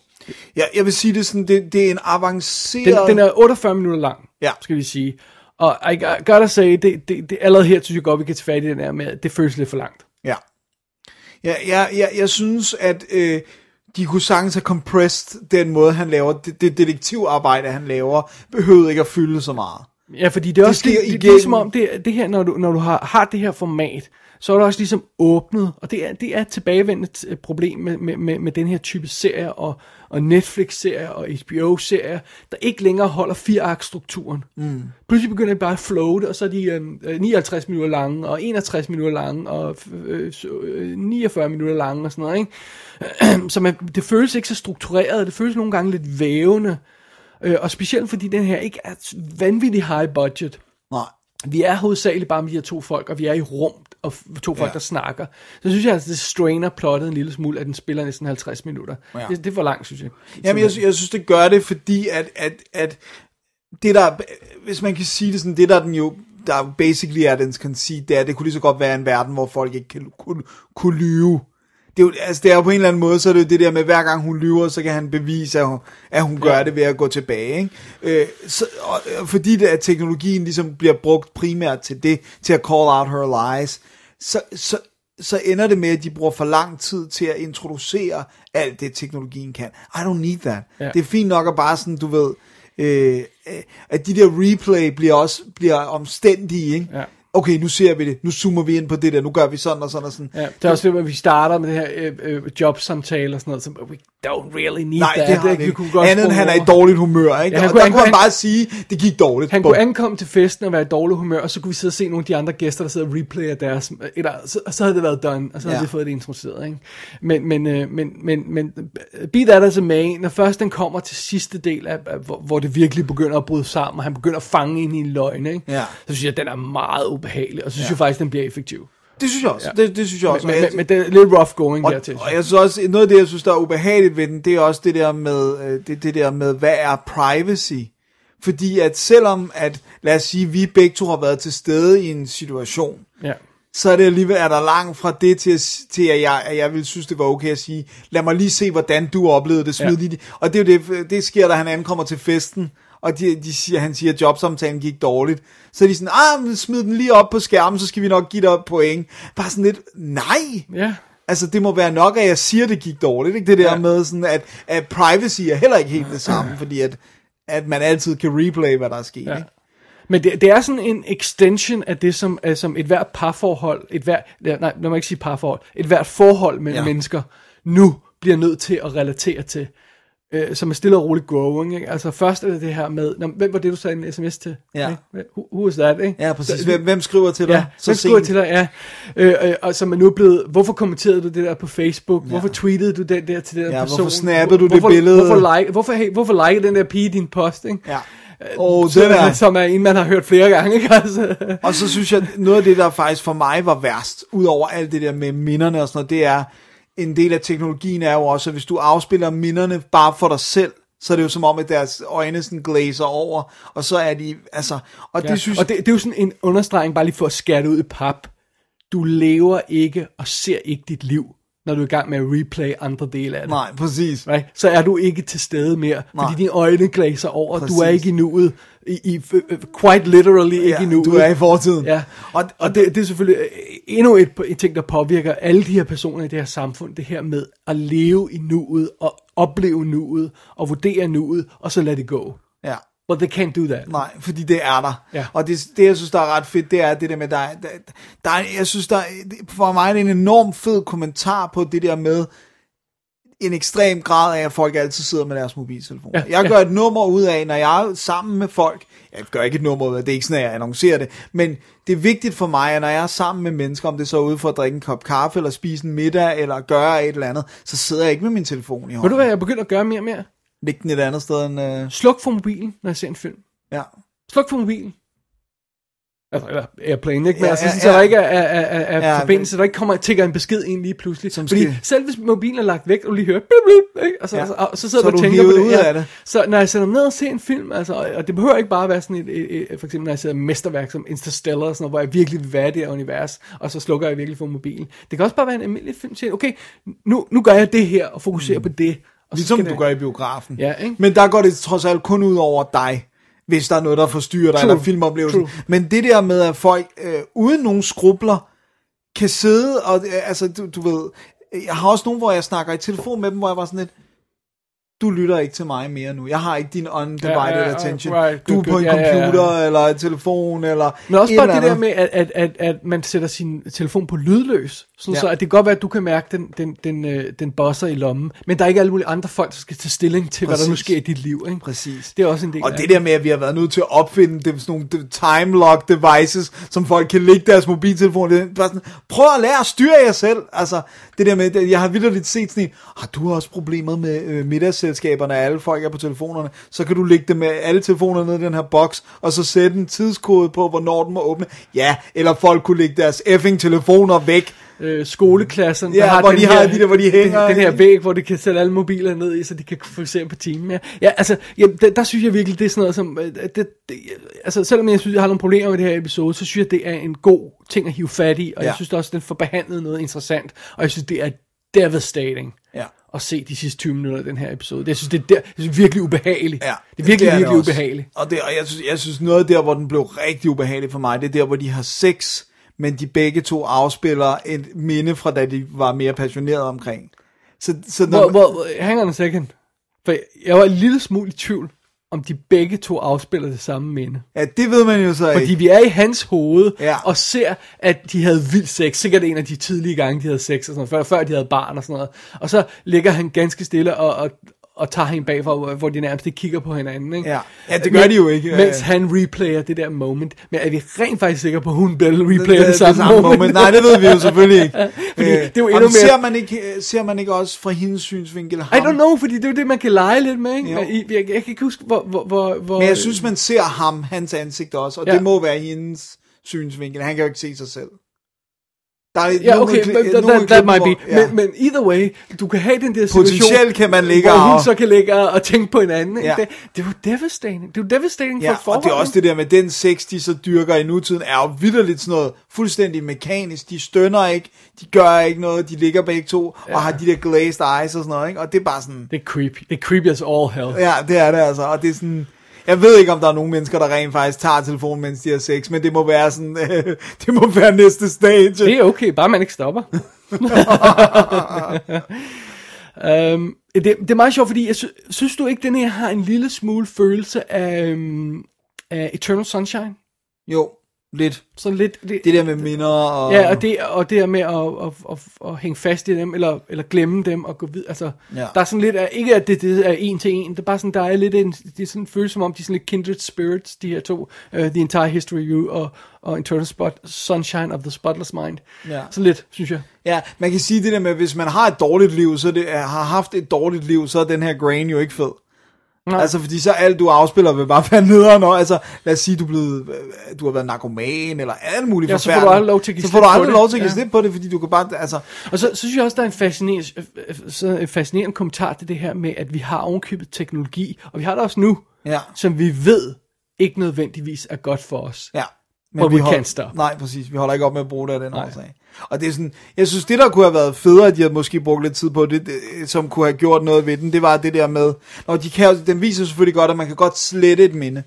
Ja, jeg vil sige det sådan, det, det er en Den, avanceret... den er 48 minutter lang, Ja. skal vi sige. Og I got- gotta say, det, det, det, allerede her synes jeg godt, vi kan tage fat i den her med, det føles lidt for langt. Ja. Ja, ja, ja jeg synes, at øh, de kunne sagtens have compressed den måde, han laver, det, det detektivarbejde, han laver, behøvede ikke at fylde så meget. Ja, fordi det er Det også det, det, det, er igennem- som om, det, det her, når du, når du har, har det her format, så er det også ligesom åbnet, og det er, det er et tilbagevendende problem med, med, med, med den her type serier, og, og Netflix-serier, og HBO-serier, der ikke længere holder fire-strukturen. Mm. Pludselig begynder de bare at floate, og så er de øh, 59 minutter lange, og 61 minutter lange, og øh, øh, 49 minutter lange, og sådan noget, ikke? så man, det føles ikke så struktureret, det føles nogle gange lidt vævende, øh, og specielt fordi den her ikke er vanvittig high budget. Nej. Vi er hovedsageligt bare med de her to folk, og vi er i rum, og to folk, Ja. der snakker. Så synes jeg, at det strainer plottet en lille smule, at den spiller næsten 50 minutter. Ja. Det, det er for langt, synes jeg. Jamen, jeg, jeg synes, det gør det, fordi at, at, at det der, hvis man kan sige det sådan, det der den jo, der basically er dens conceit, det er, det kunne lige så godt være en verden, hvor folk ikke kan, kunne, kunne lyve. Det er, jo, altså det er jo på en eller anden måde, så er det jo det der med, hver gang hun lyver, så kan han bevise, at hun, at hun gør det ved at gå tilbage. Ikke? Øh, så, og, fordi det, at teknologien ligesom bliver brugt primært til det, til at call out her lies, så, så, så ender det med, at de bruger for lang tid til at introducere alt det, teknologien kan. I don't need that. Ja. Det er fint nok at bare sådan, du ved, øh, øh, at de der replay bliver også bliver omstændige, ikke? Ja. Okay, nu ser vi det, nu zoomer vi ind på det der, nu gør vi sådan og sådan og sådan. Ja, det er også det, at vi starter med det her øh, øh, jobsamtale og sådan noget, så we don't really need Nej, that. det har Vi ikke. kunne godt Andet han er i dårligt humør, ikke? Ja, han og kunne- der han kunne han kunne- bare sige, det gik dårligt. Han Bum. kunne ankomme til festen og være i dårlig humør, og så kunne vi sidde og se nogle af de andre gæster, der sidder og replayer deres, eller, så, og så havde det været done, og så havde Ja. vi fået det introduceret. Ikke? Men, men, øh, men, men, men, be that as it may, når først den kommer til sidste del, af, af, hvor, hvor det virkelig begynder at bryde sammen, og han begynder at fange ind i en løgn, ikke? Ja. så synes jeg, at den er meget ubehagelig, og så synes Ja. jeg faktisk, den bliver effektiv. Det synes jeg også. Ja. Det, det synes jeg også. Men, jeg- men, men det er lidt rough going og, dertil. og jeg synes også, noget af det, jeg synes, der er ubehageligt ved den, det er også det der med, øh, det, det der med, hvad er privacy? Fordi at selvom, at, lad os sige, vi begge to har været til stede i en situation, Ja. så er det alligevel, er der langt fra det til, at- til at, jeg, at jeg ville synes, det var okay at sige, lad mig lige se, hvordan du oplevede det, smid ja. lige, og det er jo det, det sker, da han ankommer til festen, og de, de siger, han siger, at jobsamtalen gik dårligt. Så er de sådan, ah, smid den lige op på skærmen, så skal vi nok give dig point. Bare sådan lidt, nej, Ja. Altså, det må være nok, at jeg siger, det gik dårligt. Ikke? Det der Ja. med, sådan, at, at privacy er heller ikke helt det samme, fordi at, at man altid kan replay, hvad der er sket. Ja. Ikke? Men det, det er sådan en extension af det, som, uh, som et hvert parforhold, et hvert, nej, lad mig ikke sige parforhold, et hvert forhold mellem. Ja. mennesker nu bliver nødt til at relatere til, uh, som er stille og roligt growing. Ikke? Altså først er det det her med, nå, hvem var det, du sagde en sms til? Ja. Ikke? Who, who was that? Ikke? Ja, præcis. Hvem, hvem skriver til dig? Ja, så hvem skriver sent? til dig, ja. Øh, øh, og som er nu blevet, hvorfor kommenterede du det der på Facebook? Ja. Hvorfor tweetede du den der til den der Ja, person? hvorfor snappede du det hvorfor, billede? Hvorfor, like, hvorfor, hey, hvorfor likede den der pige din post? Ikke? Ja. Og, Så, den er, Som er en, man har hørt flere gange. Ikke? Altså. og så synes jeg, noget af det, der faktisk for mig var værst, udover alt det der med minderne og sådan noget, det er, en del af teknologien er jo også, at hvis du afspiller minderne bare for dig selv, så er det jo som om, at deres øjne sådan glaser over, og så er de, altså, og det Ja. synes og det, det er jo sådan en understregning, bare lige for at skære det ud i pap. Du lever ikke og ser ikke dit liv. Når du er i gang med at replay andre dele af det. Nej, præcis. Right? Så er du ikke til stede mere, Nej. fordi dine øjne glæser over. Præcis. Du er ikke i nuet. I, i, quite literally ikke i nuet. du er i fortiden. Ja, og, og det, det er selvfølgelig øh, endnu et, en ting, der påvirker alle de her personer i det her samfund, det her med at leve i nuet, og opleve nuet, og vurdere nuet, og så lade det gå. Ja. But they can't do that. Nej, fordi det er der. Ja. Og det, det, jeg synes, der er ret fedt, det er det der med, der, er- der, der er, jeg synes, der er, for mig er en enorm fed kommentar på det der med, en ekstrem grad af, at folk altid sidder med deres mobiltelefoner. Ja, Ja, jeg ja. gør et nummer ud af, når jeg er sammen med folk, jeg gør ikke et nummer ud af, det er ikke sådan, at jeg annoncerer det, men det er vigtigt for mig, at når jeg er sammen med mennesker, om det så er ude for at drikke en kop kaffe, eller spise en middag, eller gøre et eller andet, så sidder jeg ikke med min telefon i Ved du hånden. hvad, jeg begynder at gøre mere og mere? Læg den et andet sted end... Øh, Sluk for mobilen, når jeg ser en film. ja. Sluk for mobilen. Altså, eller airplane, ikke? Men Ja, ja, altså, ja, sådan, så ja. der ikke er, er, er, er Ja, forbindelse, der ikke kommer tigger en besked ind lige pludselig. Som Fordi skal- selv hvis mobilen er lagt væk, og du lige hører, blip, blip, ikke? Og, så, Ja. ja. og, så, og så sidder Så du og tænker på det. ud ja. af det. Så når jeg sætter mig ned og ser en film, altså, og, og det behøver ikke bare være sådan et, et, et, for eksempel når jeg ser et mesterværk som Interstellar, og sådan noget, hvor jeg virkelig vil være i det her univers, og så slukker jeg virkelig for mobilen. Det kan også bare være en almindelig film, til, okay, nu, nu gør jeg det her, og fokuserer på det. Og Ligesom du det- gør i biografen. Ja, ikke? Men der går det trods alt kun ud over dig, hvis der er noget, der forstyrrer dig, True. eller filmoplevelsen. True. Men det der med, at folk øh, uden nogen skrubler kan sidde, og øh, altså, du, du ved, jeg har også nogle, hvor jeg snakker i telefon med dem, hvor jeg var sådan lidt, du lytter ikke til mig mere nu. Jeg har ikke din undivided Ja, ja, ja, attention. right, du er på en Ja, ja, ja. computer, eller en telefon, eller Men også bare det der andet. med, at, at, at, at man sætter sin telefon på lydløs. Sådan Ja. så at det kan godt være, at du kan mærke, den, den, den, øh, den bosser i lommen. Men der er ikke alle mulige andre folk, der skal tage stilling til, hvad der nu Præcis. sker i dit liv. Ikke? Præcis. Det er også en del Og af det der med, at vi har været nødt til at opfinde dem, sådan nogle time lock devices, som folk kan lægge deres mobiltelefon. Er bare sådan, prøv at lære at styre jer selv. Altså, det der med, jeg har vildt set sådan en, har du også problemer med øh, middagsselskaberne, alle folk er på telefonerne, så kan du lægge dem med alle telefoner ned i den her boks, og så sætte en tidskode på, hvornår den må åbne. Ja, eller folk kunne lægge deres effing telefoner væk. Øh, skoleklassen, Ja, der har hvor den de her, har de der, hvor de hænger Den, den her væg, hvor de kan sætte alle mobiler ned i, så de kan fokusere på timen. Ja, ja altså, jamen, der, der, synes jeg virkelig, det er sådan noget som... øh, Det, det, altså, selvom jeg synes, jeg har nogle problemer med det her episode, så synes jeg, det er en god ting at hive fat i, og ja. Ja. jeg synes også, den får behandlet noget interessant, og jeg synes, det er devastating. Ja. at se de sidste 20 minutter af den her episode. Jeg synes, det er, der, jeg synes, det er virkelig ubehageligt. Ja, det er virkelig, det virkelig også. ubehageligt. Og, det, og jeg, synes, jeg synes, noget der, hvor den blev rigtig ubehagelig for mig, det er der, hvor de har sex, men de begge to afspiller et minde fra, da de var mere passionerede omkring. Så, så når, Hvor, hvor, hang on a second. For jeg var en lille smule i tvivl, om de begge to afspiller det samme minde. Ja, det ved man jo så Fordi ikke. vi er i hans hoved, Ja. og ser, at de havde vild sex. Sikkert en af de tidlige gange, de havde sex, og sådan noget, før, før de havde barn og sådan noget. Og så ligger han ganske stille og, og, og tager hende bagfra, hvor, hvor de nærmest ikke kigger på hinanden. Ikke? Ja. Ja, det gør de jo ikke. Mens han replayer det der moment. Men er vi rent faktisk sikre på, at hun replayer det, det, det, det samme, samme moment. moment? Nej, det ved vi jo selvfølgelig ikke. Fordi Øh, det er jo endnu mere- Ser man, ikke, øh, ser man ikke også fra hendes synsvinkel I ham? don't know, fordi det er jo det, man kan lege lidt med, ikke? Jo. Men I- Jeg, jeg, kan ikke huske, hvor... hvor, hvor, hvor Men jeg synes, man ser ham, hans ansigt også, og Ja. det må være hendes synsvinkel. Han kan jo ikke se sig selv. Der er Ja, nogle okay, kli- men that, nogle that, might be. hvor- ja. Men, men either way, du kan have den der situation, Potentielt kan man ligge hvor hun og- så kan ligge og, og tænke på hinanden. Ikke? Ja. Det, det er jo devastating. Det er jo devastating Ja, for forhold. og det er også det der med den sex, de så dyrker i nutiden, er jo vidderligt sådan noget fuldstændig mekanisk. De stønner ikke, de gør ikke noget, de ligger begge to, ja. og har de der glazed eyes og sådan noget, ikke? Og det er bare sådan, Det er creepy. Det er creepy as all hell. ja, det er det altså, og det er sådan, jeg ved ikke, om der er nogen mennesker, der rent faktisk tager telefonen, mens de har sex, men det må være sådan, øh, det må være næste stage. Det er okay, bare man ikke stopper. um, det, det er meget sjovt, fordi jeg sy- synes du ikke, den her har en lille smule følelse af, um, af Eternal Sunshine? Jo, lidt. Sådan lidt... Det, Det der med minder og... Ja, og det, og det her med at, at, at, at hænge fast i dem, eller, eller glemme dem, og gå videre. Altså, Ja. der er sådan lidt, ikke at det, det er en til en, det er bare sådan, der er lidt en, det er sådan en følelse som om, de er sådan lidt kindred spirits, de her to, uh, The Entire History of You, og, og Eternal Spot, Sunshine of the Spotless Mind. Ja. Sådan lidt, synes jeg. Ja, man kan sige det der med, hvis man har et dårligt liv, så det, har haft et dårligt liv, så er den her grain jo ikke fed. Nej. Altså, fordi så alt du afspiller vil bare være nederen, og altså, lad os sige, du, blevet, øh, du har været narkoman, eller alt muligt Ja, så får du aldrig lov til at give Så får du på aldrig det. lov til at give Ja. slip på det, fordi du kan bare, altså, Og så, så synes jeg også, der er en fascinerende, øh, så en fascinerende kommentar til det her med, at vi har ovenkøbet teknologi, og vi har det også nu, ja, som vi ved ikke nødvendigvis er godt for os. ja. But we hold- can't stop. Nej, præcis. Vi holder ikke op med at bruge det af den årsag. Og det er sådan, jeg synes, det der kunne have været federe, at de havde måske brugt lidt tid på det, det, som kunne have gjort noget ved den, det var det der med, når de kan, den viser selvfølgelig godt, at man kan godt slette et minde.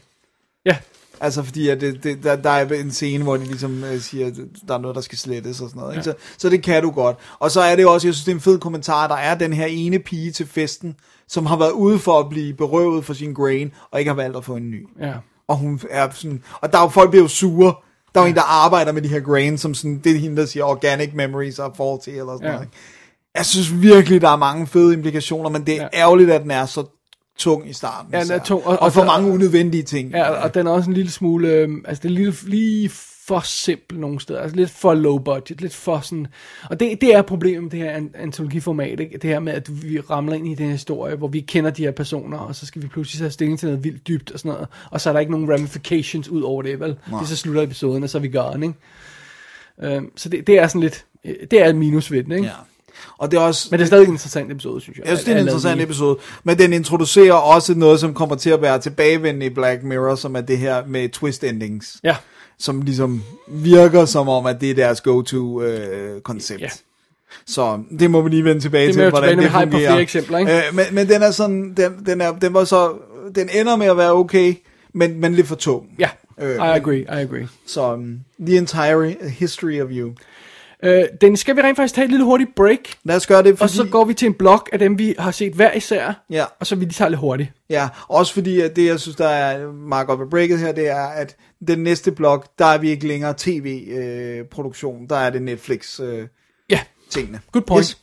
Ja, Altså fordi, at det, det, der, der er en scene, hvor de ligesom øh, siger, at der er noget, der skal slettes og sådan noget. Ja. Ikke? Så, så det kan du godt. Og så er det også, jeg synes, det er en fed kommentar, der er den her ene pige til festen, som har været ude for at blive berøvet for sin grain, og ikke har valgt at få en ny. ja. Og hun er sådan, og der er jo folk, bliver jo sure. Der er jo en, der arbejder med de her grains, som sådan, det er hende, der siger, organic memories are faulty, eller sådan Ja. noget. Jeg synes virkelig, der er mange fede implikationer, men det er Ja. ærgerligt, at den er så tung i starten. Ja, den er tung, og- og, og for så- mange unødvendige ting. Ja, og den er også en lille smule, øh, altså det er lige, lige for simpel nogle steder, altså lidt for low budget, lidt for sådan, og det, det er problemet med det her an- antologiformat, ikke? det her med, at vi ramler ind i den her historie, hvor vi kender de her personer, og så skal vi pludselig tage stilling til noget vildt dybt og sådan noget, og så er der ikke nogen ramifications ud over det, vel? Det så slutter episoden, og så er vi gone, ikke? Øhm, så det, det er sådan lidt, øh, det er et minus ved den, ikke? Ja. Og det er også... Men det er stadig en interessant episode, synes jeg. Jeg synes, det er en interessant episode, men den introducerer også noget, som kommer til at være tilbagevendende i Black Mirror, som er det her med twist endings, Ja, som ligesom virker som om, at det er deres go-to-koncept. Ja. Så det må vi lige vende tilbage Det til, hvordan tilbage, det vi har fungerer. flere eksempler, ikke? Øh, men, men den er sådan, den, den, er, den var så, den ender med at være okay, men, men lidt for tung. ja, Øh, I agree, I agree. Så um, the entire history of you. Øh, den skal vi rent faktisk tage et lille hurtigt break, Lad os gøre det, fordi... Og så går vi til en blok af dem, vi har set hver især. Ja. Og så vi lige tager lidt hurtigt. Ja, også fordi at det, jeg synes, der er meget godt ved breaket her, det er, at den næste blok, der er vi ikke længere tv-produktion, der er det Netflix-tingene. Ja, tingene. good point. Yes.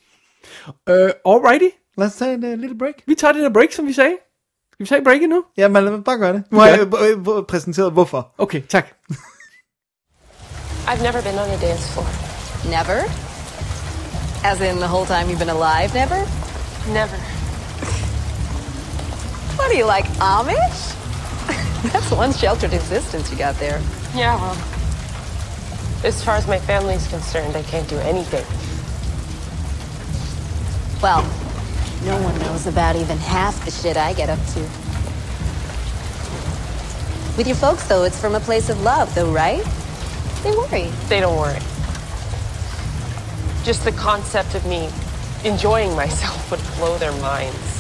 Øh, alrighty. Lad os tage en uh, lille break. Vi tager det der break, som vi sagde. Skal vi tage breaket nu? Ja, men lad mig bare gøre det. Nu har jeg øh, øh, præsenteret, hvorfor. Okay, tak. I've never been on a dance floor. Never? As in the whole time you've been alive, never? Never. What are you like, Amish? That's one sheltered existence you got there. Yeah, well, as far as my family's concerned, I can't do anything. Well, no one knows about even half the shit I get up to. With your folks, though, it's from a place of love, though, right? They worry. They don't worry. Just the concept of me enjoying myself would blow their minds.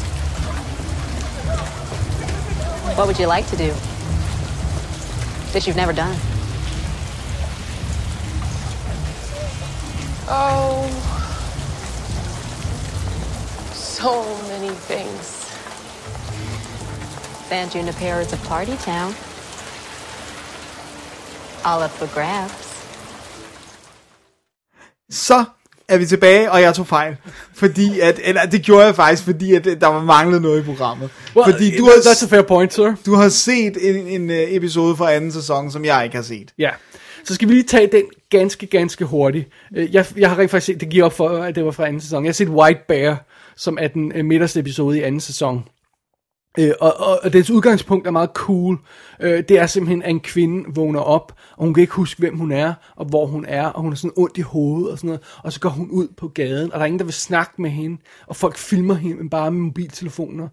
What would you like to do? That you've never done? Oh, so many things. San Junipero is a party town. All up for grabs. Så er vi tilbage, og jeg tog fejl. Fordi at, eller det gjorde jeg faktisk, fordi at øh, der var manglet noget i programmet. Well, fordi du that's a har, fair point, sir. du har set en, en øh, episode fra anden sæson, som jeg ikke har set. Ja. Så skal vi lige tage den ganske, ganske hurtigt. Øh, Jeg, jeg har rent faktisk set, det giver op for, at det var fra anden sæson. Jeg har set White Bear, som er den midterste episode i anden sæson. Øh, og, og, og dens udgangspunkt er meget cool. Øh, det er simpelthen, at en kvinde vågner op, og hun kan ikke huske, hvem hun er, og hvor hun er, og hun er sådan ondt i hovedet og sådan noget. Og så går hun ud på gaden, og der er ingen, der vil snakke med hende, og folk filmer hende bare med mobiltelefoner.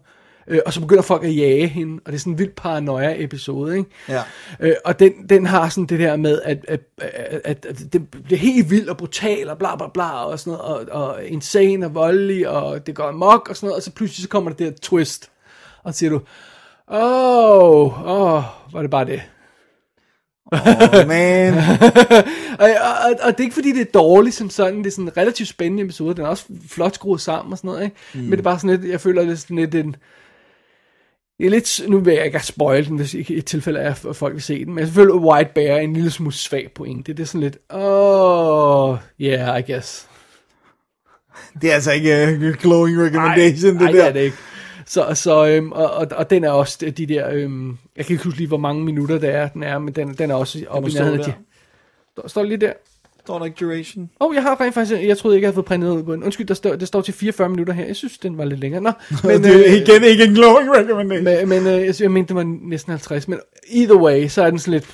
Øh, og så begynder folk at jage hende, og det er sådan en vild paranoia-episode, ikke? Ja. Øh, og den, den har sådan det der med, at, at, at, at, at det bliver helt vildt og brutal og bla bla bla og sådan noget, og, og insane og voldelig, og det går amok og sådan noget, og så pludselig så kommer der det her twist, og så siger du, åh, oh, åh, var det bare det. Oh, man. Og, og, og, og det er ikke fordi det er dårligt som sådan, det er sådan en relativt spændende episode, den er også flot skruet sammen og sådan noget, ikke? Mm. Men det er bare sådan lidt, jeg føler det er sådan lidt en, det er lidt, nu vil jeg ikke spoilet den, hvis ikke i tilfælde er, at folk vil se den, men jeg føler White Bear er en lille smule svag pointe. Det er sådan lidt, oh, yeah, I guess. Det er altså ikke uh, glowing recommendation, Ej, det der. er det ikke. Så, så øhm, og, og, og, den er også de der, øhm, jeg kan ikke huske lige, hvor mange minutter det er, den er, men den, den er også oppe i nærheden af der. de. Står, lige der? Står der ikke duration? Åh, oh, jeg har rent faktisk, jeg troede ikke, jeg havde fået printet ud på den. Undskyld, der står, det står til 44 minutter her. Jeg synes, den var lidt længere. Nå, Men, det er igen ikke en glowing recommendation. men, men øh, jeg, jeg mente, det var næsten 50. Men either way, så er den sådan lidt...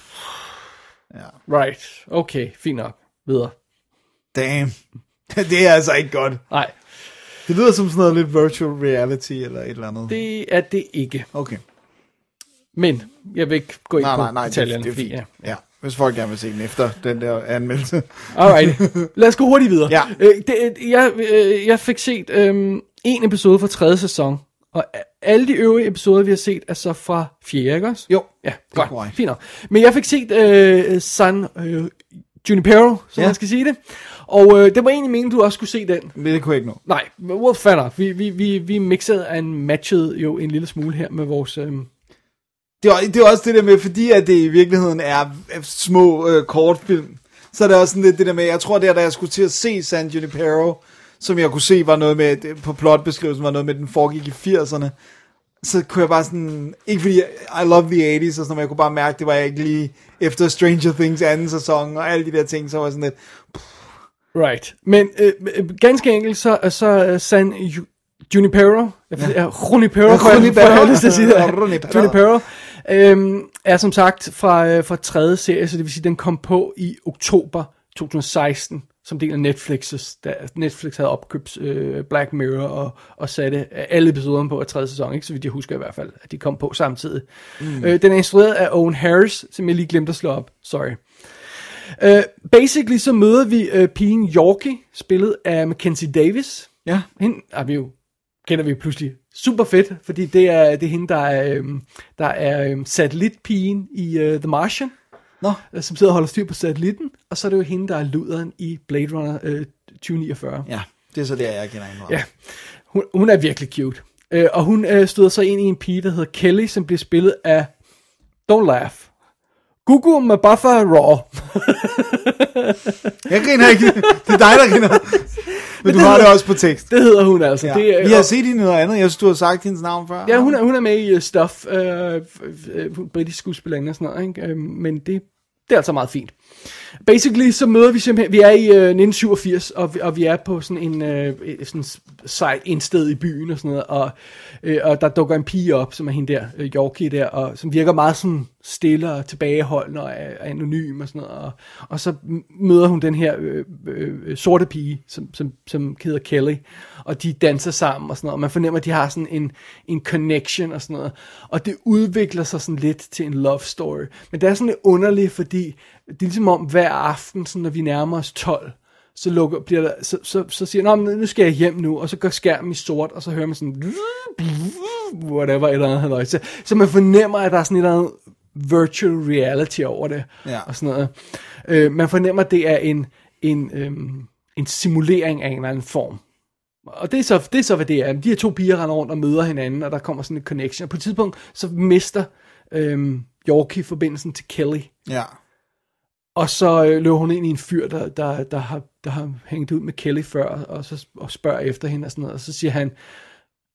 Ja. Right, okay, fint nok. Videre. Damn. Det er altså ikke godt. Nej, Det lyder som sådan noget lidt virtual reality eller et eller andet. det er det ikke. Okay. Men, jeg vil ikke gå ind Nej, på nej, nej, det- detaljerne, det er fordi, fint. ja. Ja. hvis folk gerne vil se den efter den der anmeldelse. Alright, lad os gå hurtigt videre. Ja. Øh, det, jeg, øh, jeg fik set øh, en episode fra tredje sæson, og alle de øvrige episoder, vi har set, er så fra fjerde, ikke også? Jo, Ja, er godt. Fint nok. Men jeg fik set øh, San øh, Junipero, som Ja. man skal sige det. Og øh, det var egentlig meningen, du også skulle se den. Men det kunne jeg ikke nå. Nej, well, fair nok. Vi, vi, vi, vi mixede og matchede jo en lille smule her med vores... Øh, Det er, det er også det der med, fordi at det i virkeligheden er små øh, kortfilm, så er det også sådan lidt det der med, jeg tror der, da jeg skulle til at se San Junipero, som jeg kunne se var noget med, det- på plotbeskrivelsen var noget med, den foregik i 80'erne, så kunne jeg bare sådan, ikke fordi I love the 80s og sådan noget, men jeg kunne bare mærke, det var jeg ikke lige efter Stranger Things anden sæson, og alle de der ting, så var jeg sådan lidt, Right. Men øh, øh, ganske enkelt, så, så uh, San Ju- Junipero, ja. Junipero, for Junipero. for lyst til at sige. Junipero. Øhm, er som sagt fra, øh, fra tredje serie, så det vil sige, den kom på i oktober 2016, som del af Netflix's, da Netflix havde opkøbt øh, Black Mirror og, og satte alle episoderne på af tredje sæson, ikke? så vidt jeg husker i hvert fald, at de kom på samtidig. Mm. Øh, den er instrueret af Owen Harris, som jeg lige glemte at slå op. Sorry. Uh, basically så møder vi uh, pigen Yorkie, spillet af Mackenzie Davis. Ja. Hende er vi jo, kender vi pludselig super fedt, fordi det er, det er hende, der er, um, der er um, satellitpigen i uh, The Martian, nå, uh, som sidder og holder styr på satellitten, og så er det jo hende, der er luderen i Blade Runner uh, 2049. ja, det er så der, jeg kender hende. Ja, hun, hun er virkelig cute. Uh, og hun uh, støder så ind i en pige, der hedder Kelly, som bliver spillet af, don't laugh, Gugu Mbatha Raw. Jeg griner ikke, det er dig, der griner. Men du det har det hedder- også på tekst. Det hedder hun altså. Ja. Det, Vi har set hende noget andet, jeg synes, du har sagt hendes navn før. Ja, hun er, hun er med i uh, Stuff, uh, uh, britisk skuespillerinde og sådan noget, ikke? Uh, men det, det er altså meget fint. Basically, så møder vi simpelthen, vi er i øh, uh, 1987, og vi, og vi er på sådan en uh, sådan sejt en sted i byen og sådan noget, og, uh, og der dukker en pige op, som er hende der, uh, Yorkie der, og som virker meget sådan stille og tilbageholdende og er, er anonym og sådan noget, og, og så møder hun den her øh, øh, sorte pige, som, som, som hedder Kelly, og de danser sammen og sådan noget, og man fornemmer, at de har sådan en, en connection og sådan noget, og det udvikler sig sådan lidt til en love story, men det er sådan lidt underligt, fordi det er ligesom om hver aften, sådan når vi nærmer os 12, så, lukker, bliver der, så, så, så siger jeg, "Nå, men nu skal jeg hjem nu, og så går skærmen i sort, og så hører man sådan, whatever, et eller andet. Så, så man fornemmer, at der er sådan et eller andet virtual reality over det, Ja. og sådan noget. Øh, man fornemmer, at det er en, en, øhm, en simulering af en eller anden form. Og det er, så, det er så, hvad det er. De her to piger render rundt og møder hinanden, og der kommer sådan en connection. Og på et tidspunkt, så mister øhm, Yorkie forbindelsen til Kelly. Ja. Og så øh, løber hun ind i en fyr, der, der, der, har, der har hængt ud med Kelly før, og så og spørger efter hende og sådan noget. Og så siger han,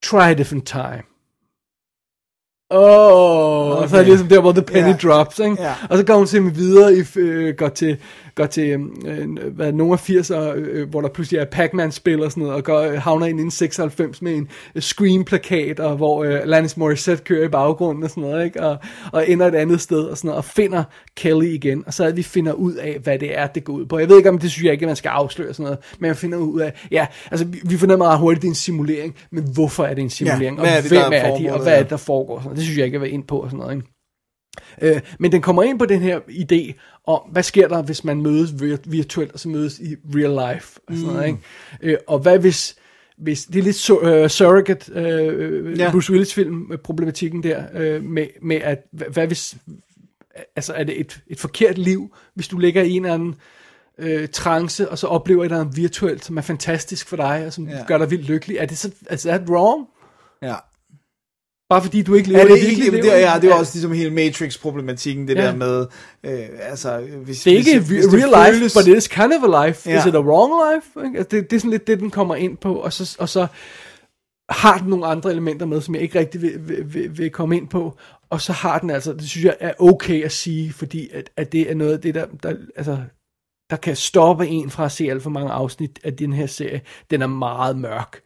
try a different time. Åh, okay. og så er det ligesom der, hvor the penny Ja. drops, ikke? Ja. Og så går hun simpelthen videre, i, øh, går til, går til øh, hvad, nogle af 80'er, øh, hvor der pludselig er Pac-Man-spil og sådan noget, og går, øh, havner ind i en 96 med en øh, Scream-plakat, og hvor øh, Alanis Morissette kører i baggrunden og sådan noget, ikke? Og, og ender et andet sted og sådan noget, og finder Kelly igen, og så er det, vi finder ud af, hvad det er, det går ud på. Jeg ved ikke, om det synes jeg ikke, man skal afsløre sådan noget, men jeg finder ud af, ja, altså vi, vi fornemmer ret hurtigt, det er en simulering, men hvorfor er det en simulering, er og det, hvem er er de, og hvad er ja. det, der foregår, sådan noget. det synes jeg ikke, jeg vil ind på og sådan noget, ikke? Øh, men den kommer ind på den her idé om, hvad sker der, hvis man mødes vir- virtuelt, og så mødes i real life, og sådan noget, ikke? Øh, og hvad hvis, hvis, det er lidt sur, uh, surrogate, uh, Ja. Bruce Willis film, problematikken der, uh, med, med at, hvad, hvad hvis, altså er det et, et forkert liv, hvis du ligger i en eller anden øh, trance, og så oplever et eller andet virtuelt, som er fantastisk for dig, og som ja. gør dig vildt lykkelig. Er det så, altså, er det wrong? Ja. Bare fordi du ikke lever Er det det ikke, det, er, ja, det er også ligesom hele Matrix-problematikken, det Ja. der med, øh, altså, hvis, Det er ikke hvis, hvis, real life, føles- but it is kind of a life. Ja. Ja. Is it a wrong life? Ikke? Altså, det, det er sådan lidt det, den kommer ind på, og så, og så har den nogle andre elementer med, som jeg ikke rigtig vil, vil, vil, vil komme ind på, og så har den altså, det synes jeg er okay at sige, fordi at, at det er noget af det, der, der, altså, der kan stoppe en fra at se alt for mange afsnit af den her serie. Den er meget mørk.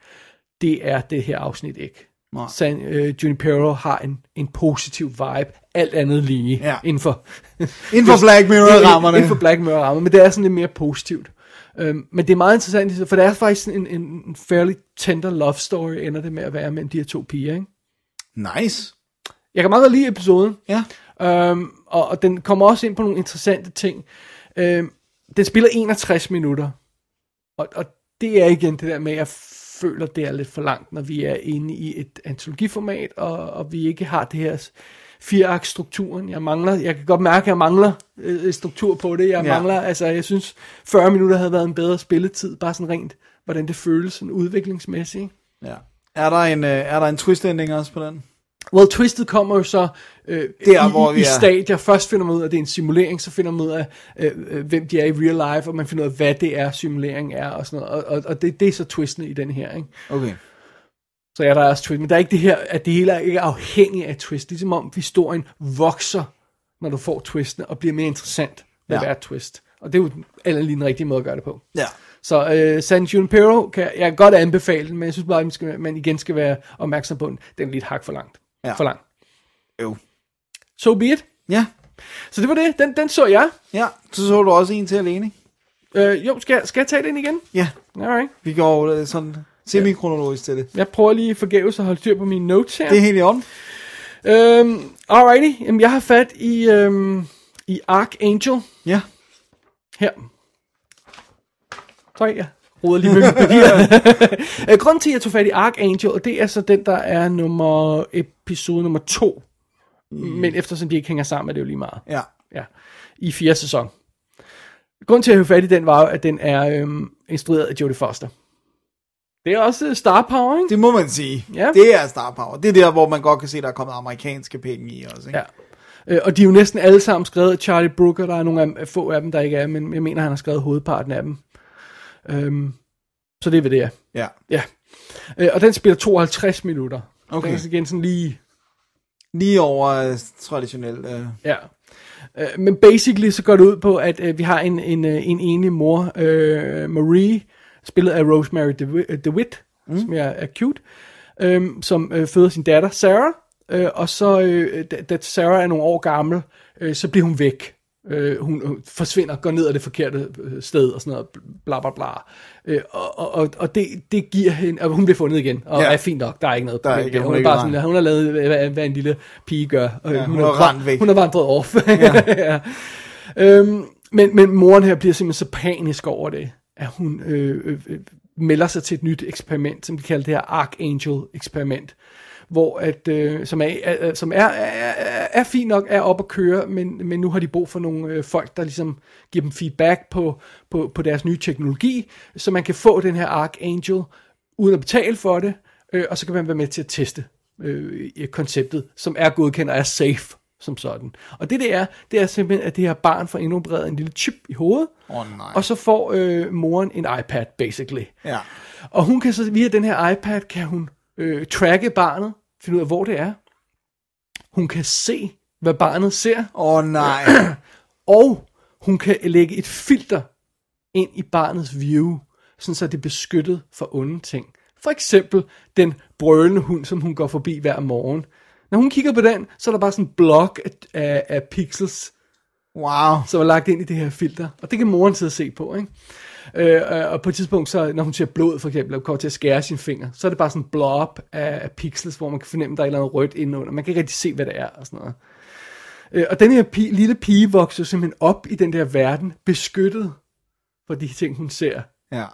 Det er det her afsnit ikke. Nej. San, øh, Junipero har en, en positiv vibe, alt andet lige, Ja. inden for, Inden for Black Mirror-rammerne. Inden for Black Mirror rammer, men det er sådan lidt mere positivt. Øhm, men det er meget interessant, for det er faktisk en, en, en fairly tender love story, ender det med at være mellem de her to piger, ikke? Nice. Jeg kan meget godt lide episoden, Ja. øhm, og, og den kommer også ind på nogle interessante ting. Øhm, den spiller 61 minutter. Og, og det er igen det der med, at føler, det er lidt for langt, når vi er inde i et antologiformat, og, og vi ikke har det her fire strukturen. Jeg mangler, jeg kan godt mærke, at jeg mangler øh, struktur på det. Jeg Ja. mangler, altså jeg synes, 40 minutter havde været en bedre spilletid, bare sådan rent, hvordan det føles sådan udviklingsmæssigt. Ja. Er der en, øh, er der en twist ending også på den? Well, Twisted kommer jo så øh, Der, i, hvor vi i er. stadier. Først finder man ud af, at det er en simulering, så finder man ud af, øh, øh, hvem de er i real life, og man finder ud af, hvad det er, simulering er, og sådan noget. Og, og, og det, det er så twisten i den her, ikke? Okay. Så er der også twist, men der er ikke det her, at det hele er ikke afhængigt af twist. Ligesom om historien vokser, når du får twistene, og bliver mere interessant ved Ja. ja. hvert twist. Og det er jo alt lige den rigtige måde at gøre det på. Ja. Så øh, San Junipero kan jeg, kan godt anbefale den, men jeg synes bare, at man, skal, man igen skal være opmærksom på den. Den er lidt hak for langt. Ja. For lang. Jo. So be it. Ja. Så det var det. Den, den så jeg. Ja, så så du også en til alene. Øh, jo, skal, jeg- skal jeg tage den igen? Ja. Alright. Vi går øh, sådan semi-kronologisk til det. Jeg prøver lige forgæves at holde styr på mine notes her. Det er helt i orden. Øhm, alrighty. Jamen, jeg har fat i, øhm, i Archangel. Ja. Her. Sorry, jeg roder lige med papir. Øh, Grunden til, at jeg tog fat i Archangel, og det er så den, der er nummer episode nummer to. Mm. Men eftersom de ikke hænger sammen, er det jo lige meget. Ja. Ja. I fjerde sæson. Grunden til, at jeg fat i den, var at den er øhm, instrueret af Jodie Foster. Det er også øh, star power, ikke? Det må man sige. Ja. Det er star power. Det er der, hvor man godt kan se, der er kommet amerikanske penge i også. Ikke? Ja. Øh, og de er jo næsten alle sammen skrevet af Charlie Brooker. Der er nogle af, få af dem, der ikke er, men jeg mener, han har skrevet hovedparten af dem. Øhm, så det er, hvad det er. Ja. Ja. Øh, og den spiller 52 minutter. Okay. Den er igen sådan lige... Lige over øh, traditionelt. Øh. Ja. Øh, men basically så går det ud på, at vi har en, en, en enlig mor, øh, Marie, spillet af Rosemary DeWitt, DeWitt mm. som er, er cute, øh, som øh, føder sin datter, Sarah, øh, og så, øh, da, da Sarah er nogle år gammel, øh, så bliver hun væk. Øh, hun hun forsvinder, går ned ad det forkerte øh, sted og sådan noget, bla bla bla. Øh, og og, og, og det, det giver hende, og hun bliver fundet igen, og Ja. er fint nok, der er ikke noget Der er ikke- hun Hun, er bare sådan, hun har lavet, hvad, hvad en lille pige gør. Og Ja, hun er er rendt væk. Hun er vandret off. Ja. ja. Øhm, men, men moren her bliver simpelthen så panisk over det, at hun øh, øh, øh, melder sig til et nyt eksperiment, som de kalder det her Archangel-eksperiment, hvor at, øh, som, er, er, som er, er, er, er fint nok, er op at køre, men, men nu har de brug for nogle øh, folk, der ligesom giver dem feedback på, på, på deres nye teknologi, så man kan få den her Archangel uden at betale for det, øh, og så kan man være med til at teste øh, konceptet, som er godkendt og er safe som sådan. Og det det er, det er simpelthen, at det her barn får indopereret en lille chip i hovedet, Åh, nej. og så får øh, moren en iPad, basically. Ja. Og hun kan så, via den her iPad, kan hun øh, tracke barnet, finde ud af, hvor det er. Hun kan se, hvad barnet ser. Åh, oh, nej. Og hun kan lægge et filter ind i barnets view, sådan så det er beskyttet for onde ting. For eksempel den brølende hund, som hun går forbi hver morgen. Når hun kigger på den, så er der bare sådan en blok af, af, pixels, Wow. som er lagt ind i det her filter. Og det kan moren sidde og se på, ikke? Øh, øh, og på et tidspunkt, så, når hun ser blod for eksempel, og kommer til at skære sin finger, så er det bare sådan en blob af, af pixels, hvor man kan fornemme, at der er et eller andet rødt indenunder. Man kan ikke rigtig se, hvad det er og sådan noget. Øh, og den her pige, lille pige vokser simpelthen op i den der verden, beskyttet for de ting, hun ser. Ja.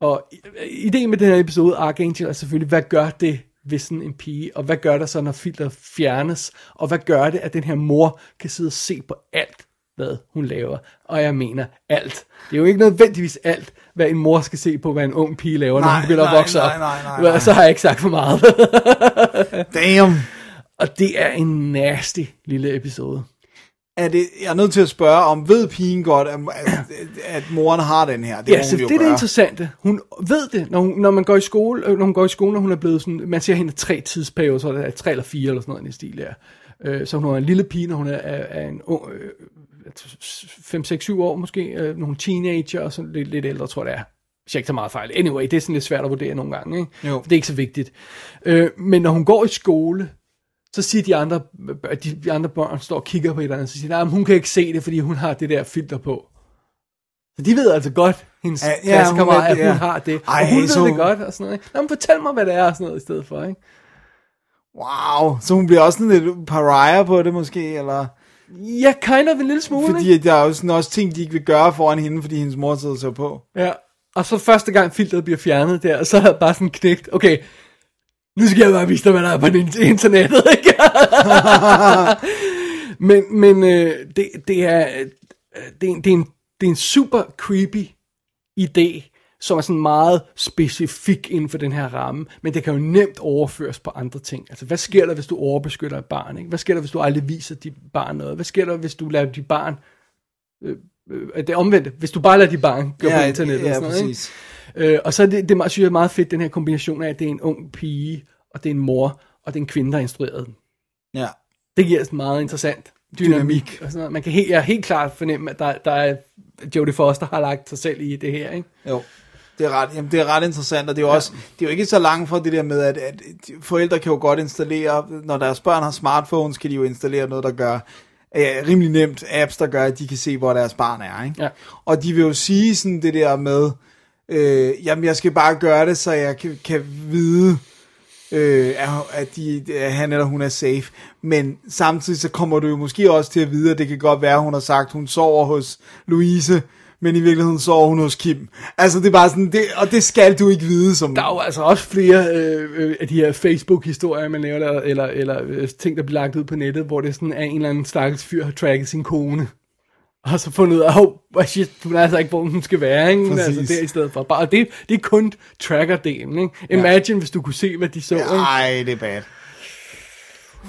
Og ideen med den her episode, Archangel, er selvfølgelig, hvad gør det ved sådan en pige, og hvad gør der så, når filter fjernes, og hvad gør det, at den her mor kan sidde og se på alt, hvad hun laver. Og jeg mener alt. Det er jo ikke nødvendigvis alt, hvad en mor skal se på, hvad en ung pige laver, når Nej, hun begynder nej, at vokse nej, op. nej, nej, nej. Så har jeg ikke sagt for meget. Damn. og det er en nasty lille episode. Er det, jeg er nødt til at spørge, om ved pigen godt, at, at, at moren har den her? Det ja, så det er det gøre. interessante. Hun ved det, når, hun, når man går i skole, øh, når hun går i skole, når hun er blevet sådan, man ser hende tre tidsperioder, så er det tre eller fire eller sådan noget i stil der. Øh, så hun er en lille pige, når hun er, er, er en ung, øh, 5, 6, 7 år måske, øh, nogle teenager og sådan lidt, lidt ældre, tror jeg det er. Hvis jeg ikke tager meget fejl. Anyway, det er sådan lidt svært at vurdere nogle gange, ikke? Jo. Det er ikke så vigtigt. Øh, men når hun går i skole, så siger de andre, de, andre børn står og kigger på et eller andet, så siger "Nej, men hun kan ikke se det, fordi hun har det der filter på. Så de ved altså godt, hendes Ja, ja, klassekammerat, at hun ja. har det. Ej, og hun så- ved det godt, og sådan noget. ikke? Nå, men fortæl mig, hvad det er, og sådan noget i stedet for, ikke? Wow. Så hun bliver også sådan lidt pariah på det måske, eller? Ja, kind of en lille smule, Fordi ikke? der er jo sådan også ting, de ikke vil gøre foran hende, fordi hendes mor sidder så på. Ja. Og så første gang filteret bliver fjernet der, så er bare sådan knægt, okay, nu skal jeg bare vise dig, hvad der er på internettet, ikke? men men øh, det, det, er, øh, det, er, en- det, er en, det er en super creepy idé, som er sådan meget specifik inden for den her ramme, men det kan jo nemt overføres på andre ting. Altså, hvad sker der, hvis du overbeskytter et barn? Ikke? Hvad sker der, hvis du aldrig viser dit barn noget? Hvad sker der, hvis du lader dit barn... Øh, øh, det er omvendt. Hvis du bare lader dit barn gå Ja, på internettet ja, og sådan noget, ikke? præcis. Øh, og så er det, det synes jeg er meget fedt, den her kombination af, at det er en ung pige, og det er en mor, og det er en kvinde, der har instrueret den. Ja. Det giver sådan meget interessant dynamik. dynamik. Og sådan noget. Man kan helt, jeg helt klart fornemme, at der, der er Jodie Foster har lagt sig selv i det her, ikke? Jo. Det er, ret, jamen, det er ret interessant, og det er jo også, det er jo ikke så langt fra det der med, at, at forældre kan jo godt installere, når deres børn har smartphones, kan de jo installere noget, der gør, øh, rimelig nemt, apps, der gør, at de kan se, hvor deres barn er, ikke? Ja. Og de vil jo sige sådan det der med, øh, jamen jeg skal bare gøre det, så jeg kan, kan vide, øh, at, at, de, at han eller hun er safe. Men samtidig så kommer du jo måske også til at vide, at det kan godt være, at hun har sagt, at hun sover hos Louise, men i virkeligheden sover hun hos Kim. Altså det er bare sådan, det, og det skal du ikke vide som... Der er jo altså også flere øh, øh, af de her Facebook-historier, man laver, eller, eller, eller øh, ting, der bliver lagt ud på nettet, hvor det sådan er en eller anden stakkels fyr, har tracket sin kone. Og så fundet ud af, oh, shit, hun er altså ikke, hvor hun skal være, ikke? Men Præcis. Altså, der i stedet for. Bare, og det, det er kun tracker-delen, ikke? Imagine, ja. hvis du kunne se, hvad de så, ikke? Ej, det er bad.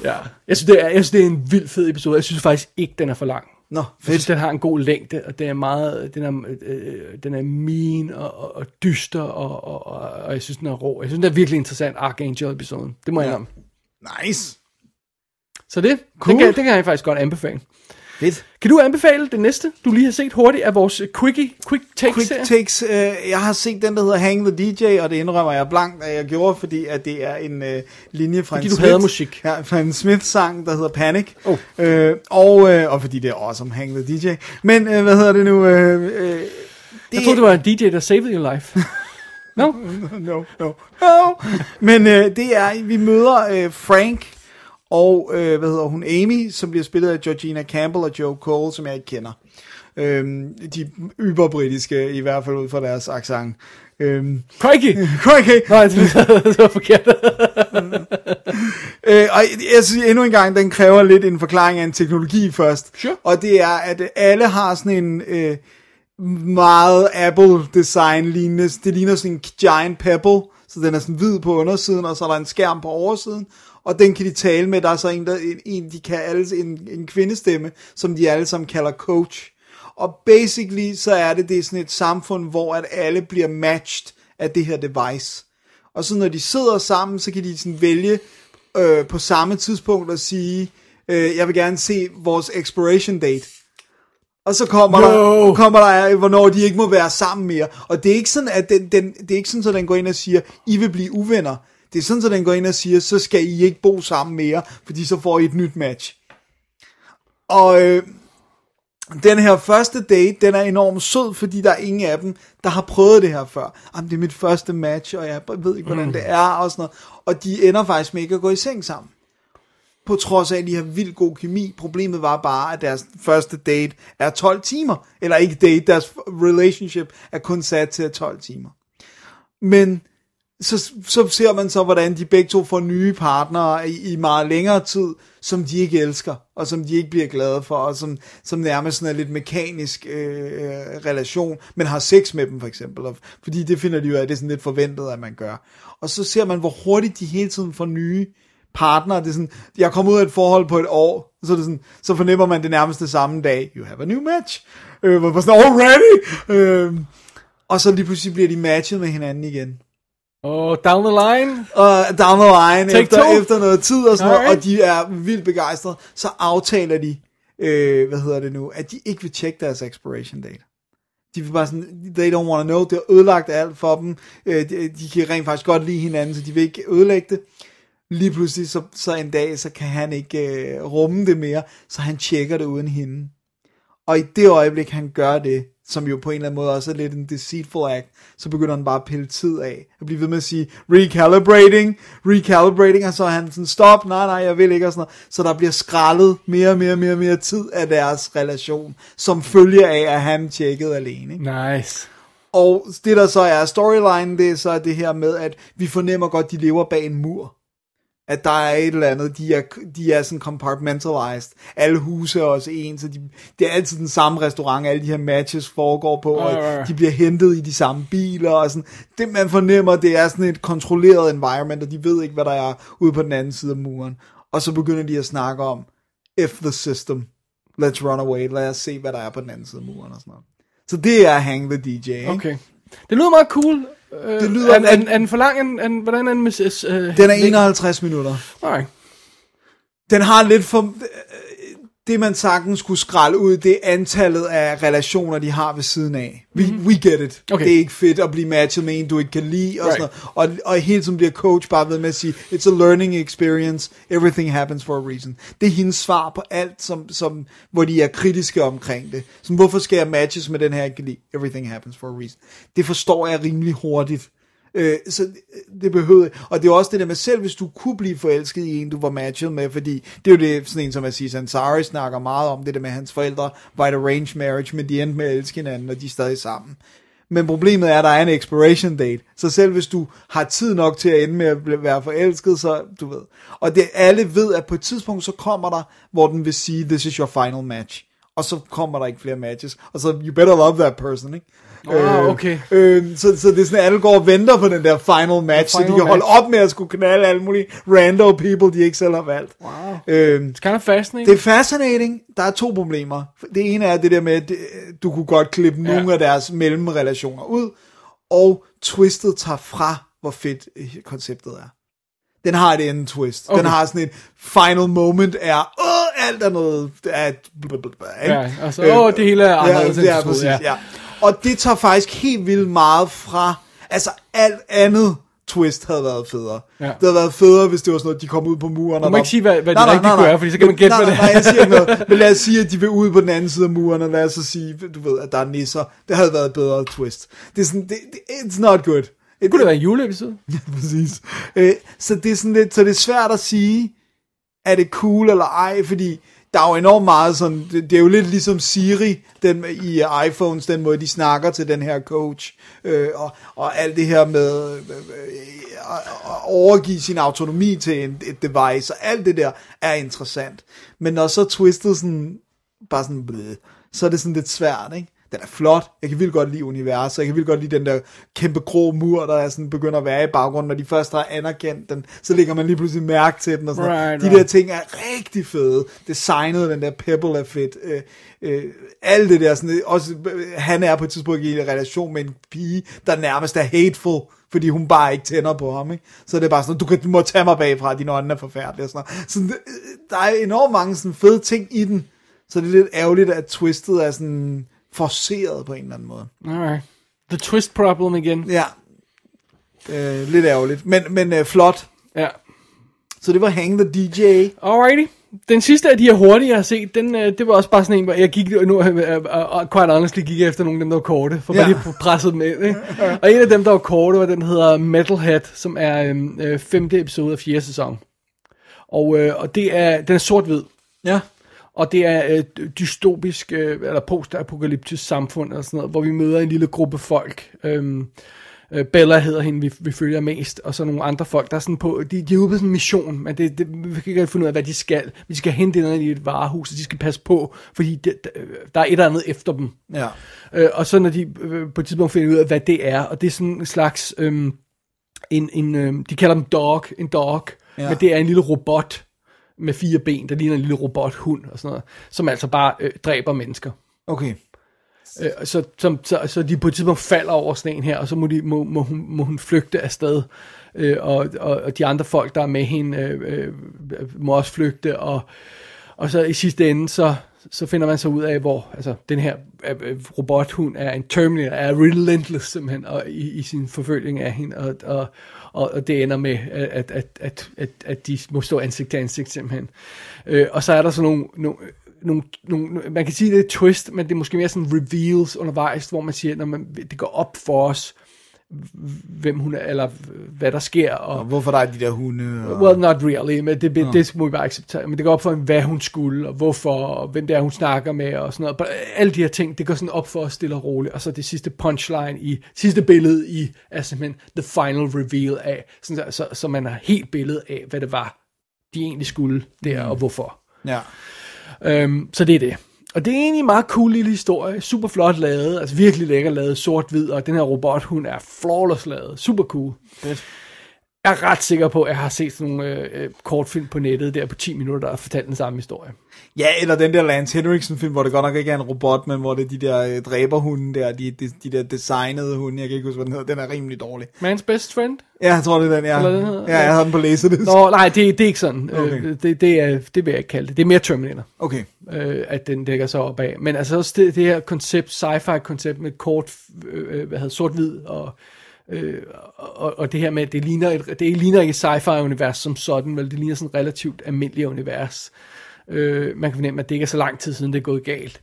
Ja. Jeg synes, det er, jeg synes, det er en vild fed episode. Jeg synes faktisk ikke, den er for lang. Nå, Jeg synes, fedt. den har en god længde, og den er meget, den er, øh, den er mean og, og, og dyster, og, og, og, og, jeg synes, den er rå. Jeg synes, den er virkelig interessant, Archangel-episoden. Det må jeg Ja. indrømme. Nice. Så det, Cool. det, kan, det kan jeg faktisk godt anbefale. Fedt. Kan du anbefale det næste, du lige har set hurtigt af vores quickie, quick takes Quick takes. Øh, jeg har set den, der hedder Hang the DJ, og det indrømmer jeg blankt, at jeg gjorde, fordi at det er en øh, linje fra Fordi en du Smith, musik. Ja, fra en Smith-sang, der hedder Panic. Oh. Øh, og, øh, og fordi det er awesome, Hang the DJ. Men øh, hvad hedder det nu? Øh, øh, det Jeg troede, det var en DJ, der saved your life. no? no, no, no. Men øh, det er, vi møder øh, Frank og, øh, hvad hedder hun, Amy, som bliver spillet af Georgina Campbell og Joe Cole, som jeg ikke kender. Øhm, de yberbritiske, i hvert fald ud fra deres accent. Øhm, Crikey! Crikey! Nej, det, var forkert. Øh, og jeg synes endnu en gang, den kræver lidt en forklaring af en teknologi først. Sure. Og det er, at alle har sådan en øh, meget Apple-design lignende. Det ligner sådan en giant pebble, så den er sådan hvid på undersiden, og så er der en skærm på oversiden. Og den kan de tale med. Der er så en, der, en, en de kan alle, en, en kvindestemme, som de alle sammen kalder coach. Og basically, så er det, det er sådan et samfund, hvor at alle bliver matched af det her device. Og så når de sidder sammen, så kan de sådan vælge øh, på samme tidspunkt at sige, øh, jeg vil gerne se vores expiration date. Og så kommer, No. der, kommer der, hvornår de ikke må være sammen mere. Og det er ikke sådan, at den, den, det er ikke sådan, at den går ind og siger, I vil blive uvenner. Det er sådan, at den går ind og siger, så skal I ikke bo sammen mere, fordi så får I et nyt match. Og øh, den her første date, den er enormt sød, fordi der er ingen af dem, der har prøvet det her før. Jamen, det er mit første match, og jeg ved ikke, hvordan det er, og sådan noget. Og de ender faktisk med ikke at gå i seng sammen. På trods af, at de har vildt god kemi. Problemet var bare, at deres første date er 12 timer. Eller ikke date, deres relationship er kun sat til 12 timer. Men så, så ser man så, hvordan de begge to får nye partnere i, i meget længere tid, som de ikke elsker, og som de ikke bliver glade for, og som, som nærmest sådan er lidt mekanisk øh, øh relation, men har sex med dem for eksempel, og, fordi det finder de jo af, det er sådan lidt forventet, at man gør. Og så ser man, hvor hurtigt de hele tiden får nye partnere. Det er sådan, jeg kommer ud af et forhold på et år, så, det sådan, så fornemmer man det nærmeste samme dag. You have a new match. Øh, hvor man sådan, already! Øh, og så lige pludselig bliver de matchet med hinanden igen og down the line. og down the line Take efter, two. efter noget tid og sådan noget, Alright. og de er vildt begejstrede, så aftaler de, øh, hvad hedder det nu, at de ikke vil tjekke deres expiration date. De vil bare sådan, they don't want to know, det er ødelagt alt for dem, øh, de, de kan rent faktisk godt lide hinanden, så de vil ikke ødelægge det. Lige pludselig, så, så en dag, så kan han ikke øh, rumme det mere, så han tjekker det uden hende. Og i det øjeblik, han gør det, som jo på en eller anden måde også er lidt en deceitful act, så begynder han bare at pille tid af, og blive ved med at sige, recalibrating, recalibrating, og så er han sådan, stop, nej, nej, jeg vil ikke, og sådan noget. Så der bliver skrællet mere og mere og mere, mere tid af deres relation, som følger af, at han tjekkede alene. Ikke? Nice. Og det der så er storyline, det er så det her med, at vi fornemmer godt, at de lever bag en mur. At der er et eller andet, de er, de er sådan compartmentalized. Alle huse er også ens, så de, det er altid den samme restaurant, alle de her matches foregår på, og de bliver hentet i de samme biler, og sådan. Det man fornemmer, det er sådan et kontrolleret environment, og de ved ikke, hvad der er ude på den anden side af muren. Og så begynder de at snakke om, if the system, let's run away, lad os se, hvad der er på den anden side af muren, og sådan noget. Så det er Hang the DJ, ikke? Okay. Det lyder meget cool. Øh, Det lyder- Er, er, er den for lang? En, en, hvordan er den med... Uh, Den er 51 minutter. Alright. Den har lidt for... Det man sagtens skulle skralde ud, det er antallet af relationer, de har ved siden af. We, mm-hmm. we get it. Okay. Det er ikke fedt at blive matchet med en, du ikke kan lide. Og, Right. sådan noget. og, og hele tiden bliver coach bare ved med at sige, it's a learning experience, everything happens for a reason. Det er hendes svar på alt, som, som, hvor de er kritiske omkring det. Som, hvorfor skal jeg matches med den her, jeg kan lide? Everything happens for a reason. Det forstår jeg rimelig hurtigt. Øh, så det- behøvede, og det er også det der med, selv hvis du kunne blive forelsket i en, du var matchet med, fordi det er jo det, sådan en som Aziz Ansari snakker meget om, det der med, at hans forældre var et arranged marriage, men de endte med at elske hinanden, og de er stadig sammen. Men problemet er, at der er en expiration date, så selv hvis du har tid nok til at ende med at være forelsket, så du ved. Og det alle ved, at på et tidspunkt, så kommer der, hvor den vil sige, this is your final match. Og så kommer der ikke flere matches. Og så, you better love that person, ikke? Ah, okay. Øh, så, så det er sådan, at alle går og venter på den der final match, Final så de kan holde match. op med at skulle knalde alle mulige random people, de ikke selv har valgt. Wow. Øh, It's kind of fascinating. det er fascinating. Der er to problemer. Det ene er det der med, at du kunne godt klippe Ja. nogle af deres mellemrelationer ud, og twistet tager fra, hvor fedt øh, konceptet er. Den har et end twist. Okay. Den har sådan et final moment er, åh, alt er noget, er blablabla, ikke? Ja, altså, åh, det hele er anderledes, ja, det er præcis, ja. ja. Og det tager faktisk helt vildt meget fra, altså alt andet twist havde været federe. Ja. Det havde været federe, hvis det var sådan noget, de kom ud på muren. Du og må ikke sige, hvad- hvad det Nej, kunne nej. være, fordi så kan man gætte, nej, nej, det nej, jeg siger ikke noget. Men lad os sige, at de vil ud på den anden side af muren, og lad os så sige, du ved, at der er nisser. Det havde været et bedre twist. Det er sådan, det, det, it's not good. Det kunne det være en juleepisode. Præcis. Øh, så det er sådan lidt, så det er svært at sige, er det cool eller ej, fordi der er jo enormt meget sådan, det, det er jo lidt ligesom Siri den, i iPhones, den måde de snakker til den her coach, øh, og, og alt det her med øh, at at overgive sin autonomi til en, et device, og alt det der er interessant. Men når så twistet sådan, bare sådan, blød, så er det sådan lidt svært, ikke? Den er flot. Jeg kan vildt godt lide universet. Jeg kan vildt godt lide den der kæmpe grå mur, der er sådan begynder at være i baggrunden. Når de først har anerkendt den, så lægger man lige pludselig mærke til den. Og sådan noget. Right, de right. der ting er rigtig fede. Designet, den der pebble er fedt. Øh, øh, alt det der. Sådan, også, øh, han er på et tidspunkt i en relation med en pige, der nærmest er hateful fordi hun bare ikke tænder på ham, ikke? Så det er bare sådan, du, kan, du må tage mig bagfra, dine øjne er forfærdelige, og sådan noget. Så det, der er enormt mange sådan fede ting i den, så det er lidt ærgerligt, at twistet er sådan forceret på en eller anden måde. Alright. The twist problem igen. Ja, øh, lidt ærgerligt, men, men øh, flot. Ja. Så det var Hang the DJ. Alrighty. Den sidste af de her hurtige, jeg har set, den, øh, det var også bare sådan en, hvor jeg gik nu, øh, øh, øh, quite honestly, gik jeg efter nogle af dem, der var korte, for Ja. bare lige at presse dem ind. Ikke? Og en af dem, der var korte, var den, der hedder Metalhead, som er øh, øh, femte episode af fjerde sæson. Og, øh, og det er, den er sort-hvid. Ja. Og det er et dystopisk, øh, eller post-apokalyptisk samfund, eller sådan noget, hvor vi møder en lille gruppe folk. Øhm, øh, Bella hedder hende, vi, vi følger mest, og så nogle andre folk, der er sådan på, de, de er ude på sådan en mission, men det, det, vi kan ikke finde ud af, hvad de skal. Vi skal hente noget i et varehus, og de skal passe på, fordi det, der er et eller andet efter dem. Ja. Øh, og så når de øh, på et tidspunkt finder ud af, hvad det er, og det er sådan en slags, øhm, en, en, øhm, de kalder dem dog, en dog, ja. men det er en lille robot med fire ben, der ligner en lille robothund og sådan noget, som altså bare øh, dræber mennesker. Okay. Øh, så, som, så, så de på et tidspunkt falder over sådan en her, og så må, de, må, må, hun, må hun flygte afsted. Øh, og, og, og de andre folk, der er med hende, øh, øh, må også flygte. Og, og så i sidste ende, så, så finder man så ud af, hvor altså, den her øh, øh, robothund er en Terminator, er relentless simpelthen og, i, i sin forfølging af hende. Og, og, og, og det ender med, at, at, at, at, at de må stå ansigt til ansigt simpelthen. Øh, og så er der så nogle, nogle nogle, nogle, man kan sige, det er twist, men det er måske mere sådan reveals undervejs, hvor man siger, når man, det går op for os, hvem hun er, eller hvad der sker, og, Og hvorfor der er de der hunde? Og... Well, not really, men det, det, det må vi bare acceptere. Men det går op for, hvad hun skulle, og hvorfor, og hvem det er, hun snakker med, og sådan noget. But alle de her ting, det går sådan op for os stille og roligt. Og så det sidste punchline i, sidste billede i, er simpelthen the final reveal af, sådan, så, så man har helt billede af, hvad det var, de egentlig skulle der, og hvorfor. Ja. Øhm, så det er det. Og det er egentlig en meget cool lille historie, super flot lavet, altså virkelig lækker lavet, sort-hvid, og den her robot, hun er flawless lavet, super cool. Fedt. Jeg er ret sikker på, at jeg har set sådan nogle øh, øh, kortfilm på nettet der på 10 minutter, der har fortalt den samme historie. Ja, eller den der Lance Henriksen film, hvor det godt nok ikke er en robot, men hvor det er de der øh, dræberhunde der, de, de, de der designede hunde, jeg kan ikke huske, hvad den hedder, den er rimelig dårlig. Man's Best Friend? Ja, jeg tror det er den, ja. Eller den hedder- ja, jeg havde den på læsedisk. Nå, nej, det, det er ikke sådan. Okay. Okay. Øh, det, det, er, det vil jeg ikke kalde det. Det er mere Terminator, Okay. øh, at den dækker sig op af. Men altså også det, det her koncept, sci-fi koncept med kort, øh, hvad hedder sort-hvid og Øh, og, og det her med, at det ligner, et, det ligner ikke et sci-fi-univers som sådan, vel, det ligner sådan et relativt almindeligt univers. Øh, man kan fornemme, at det ikke er så lang tid siden, det er gået galt.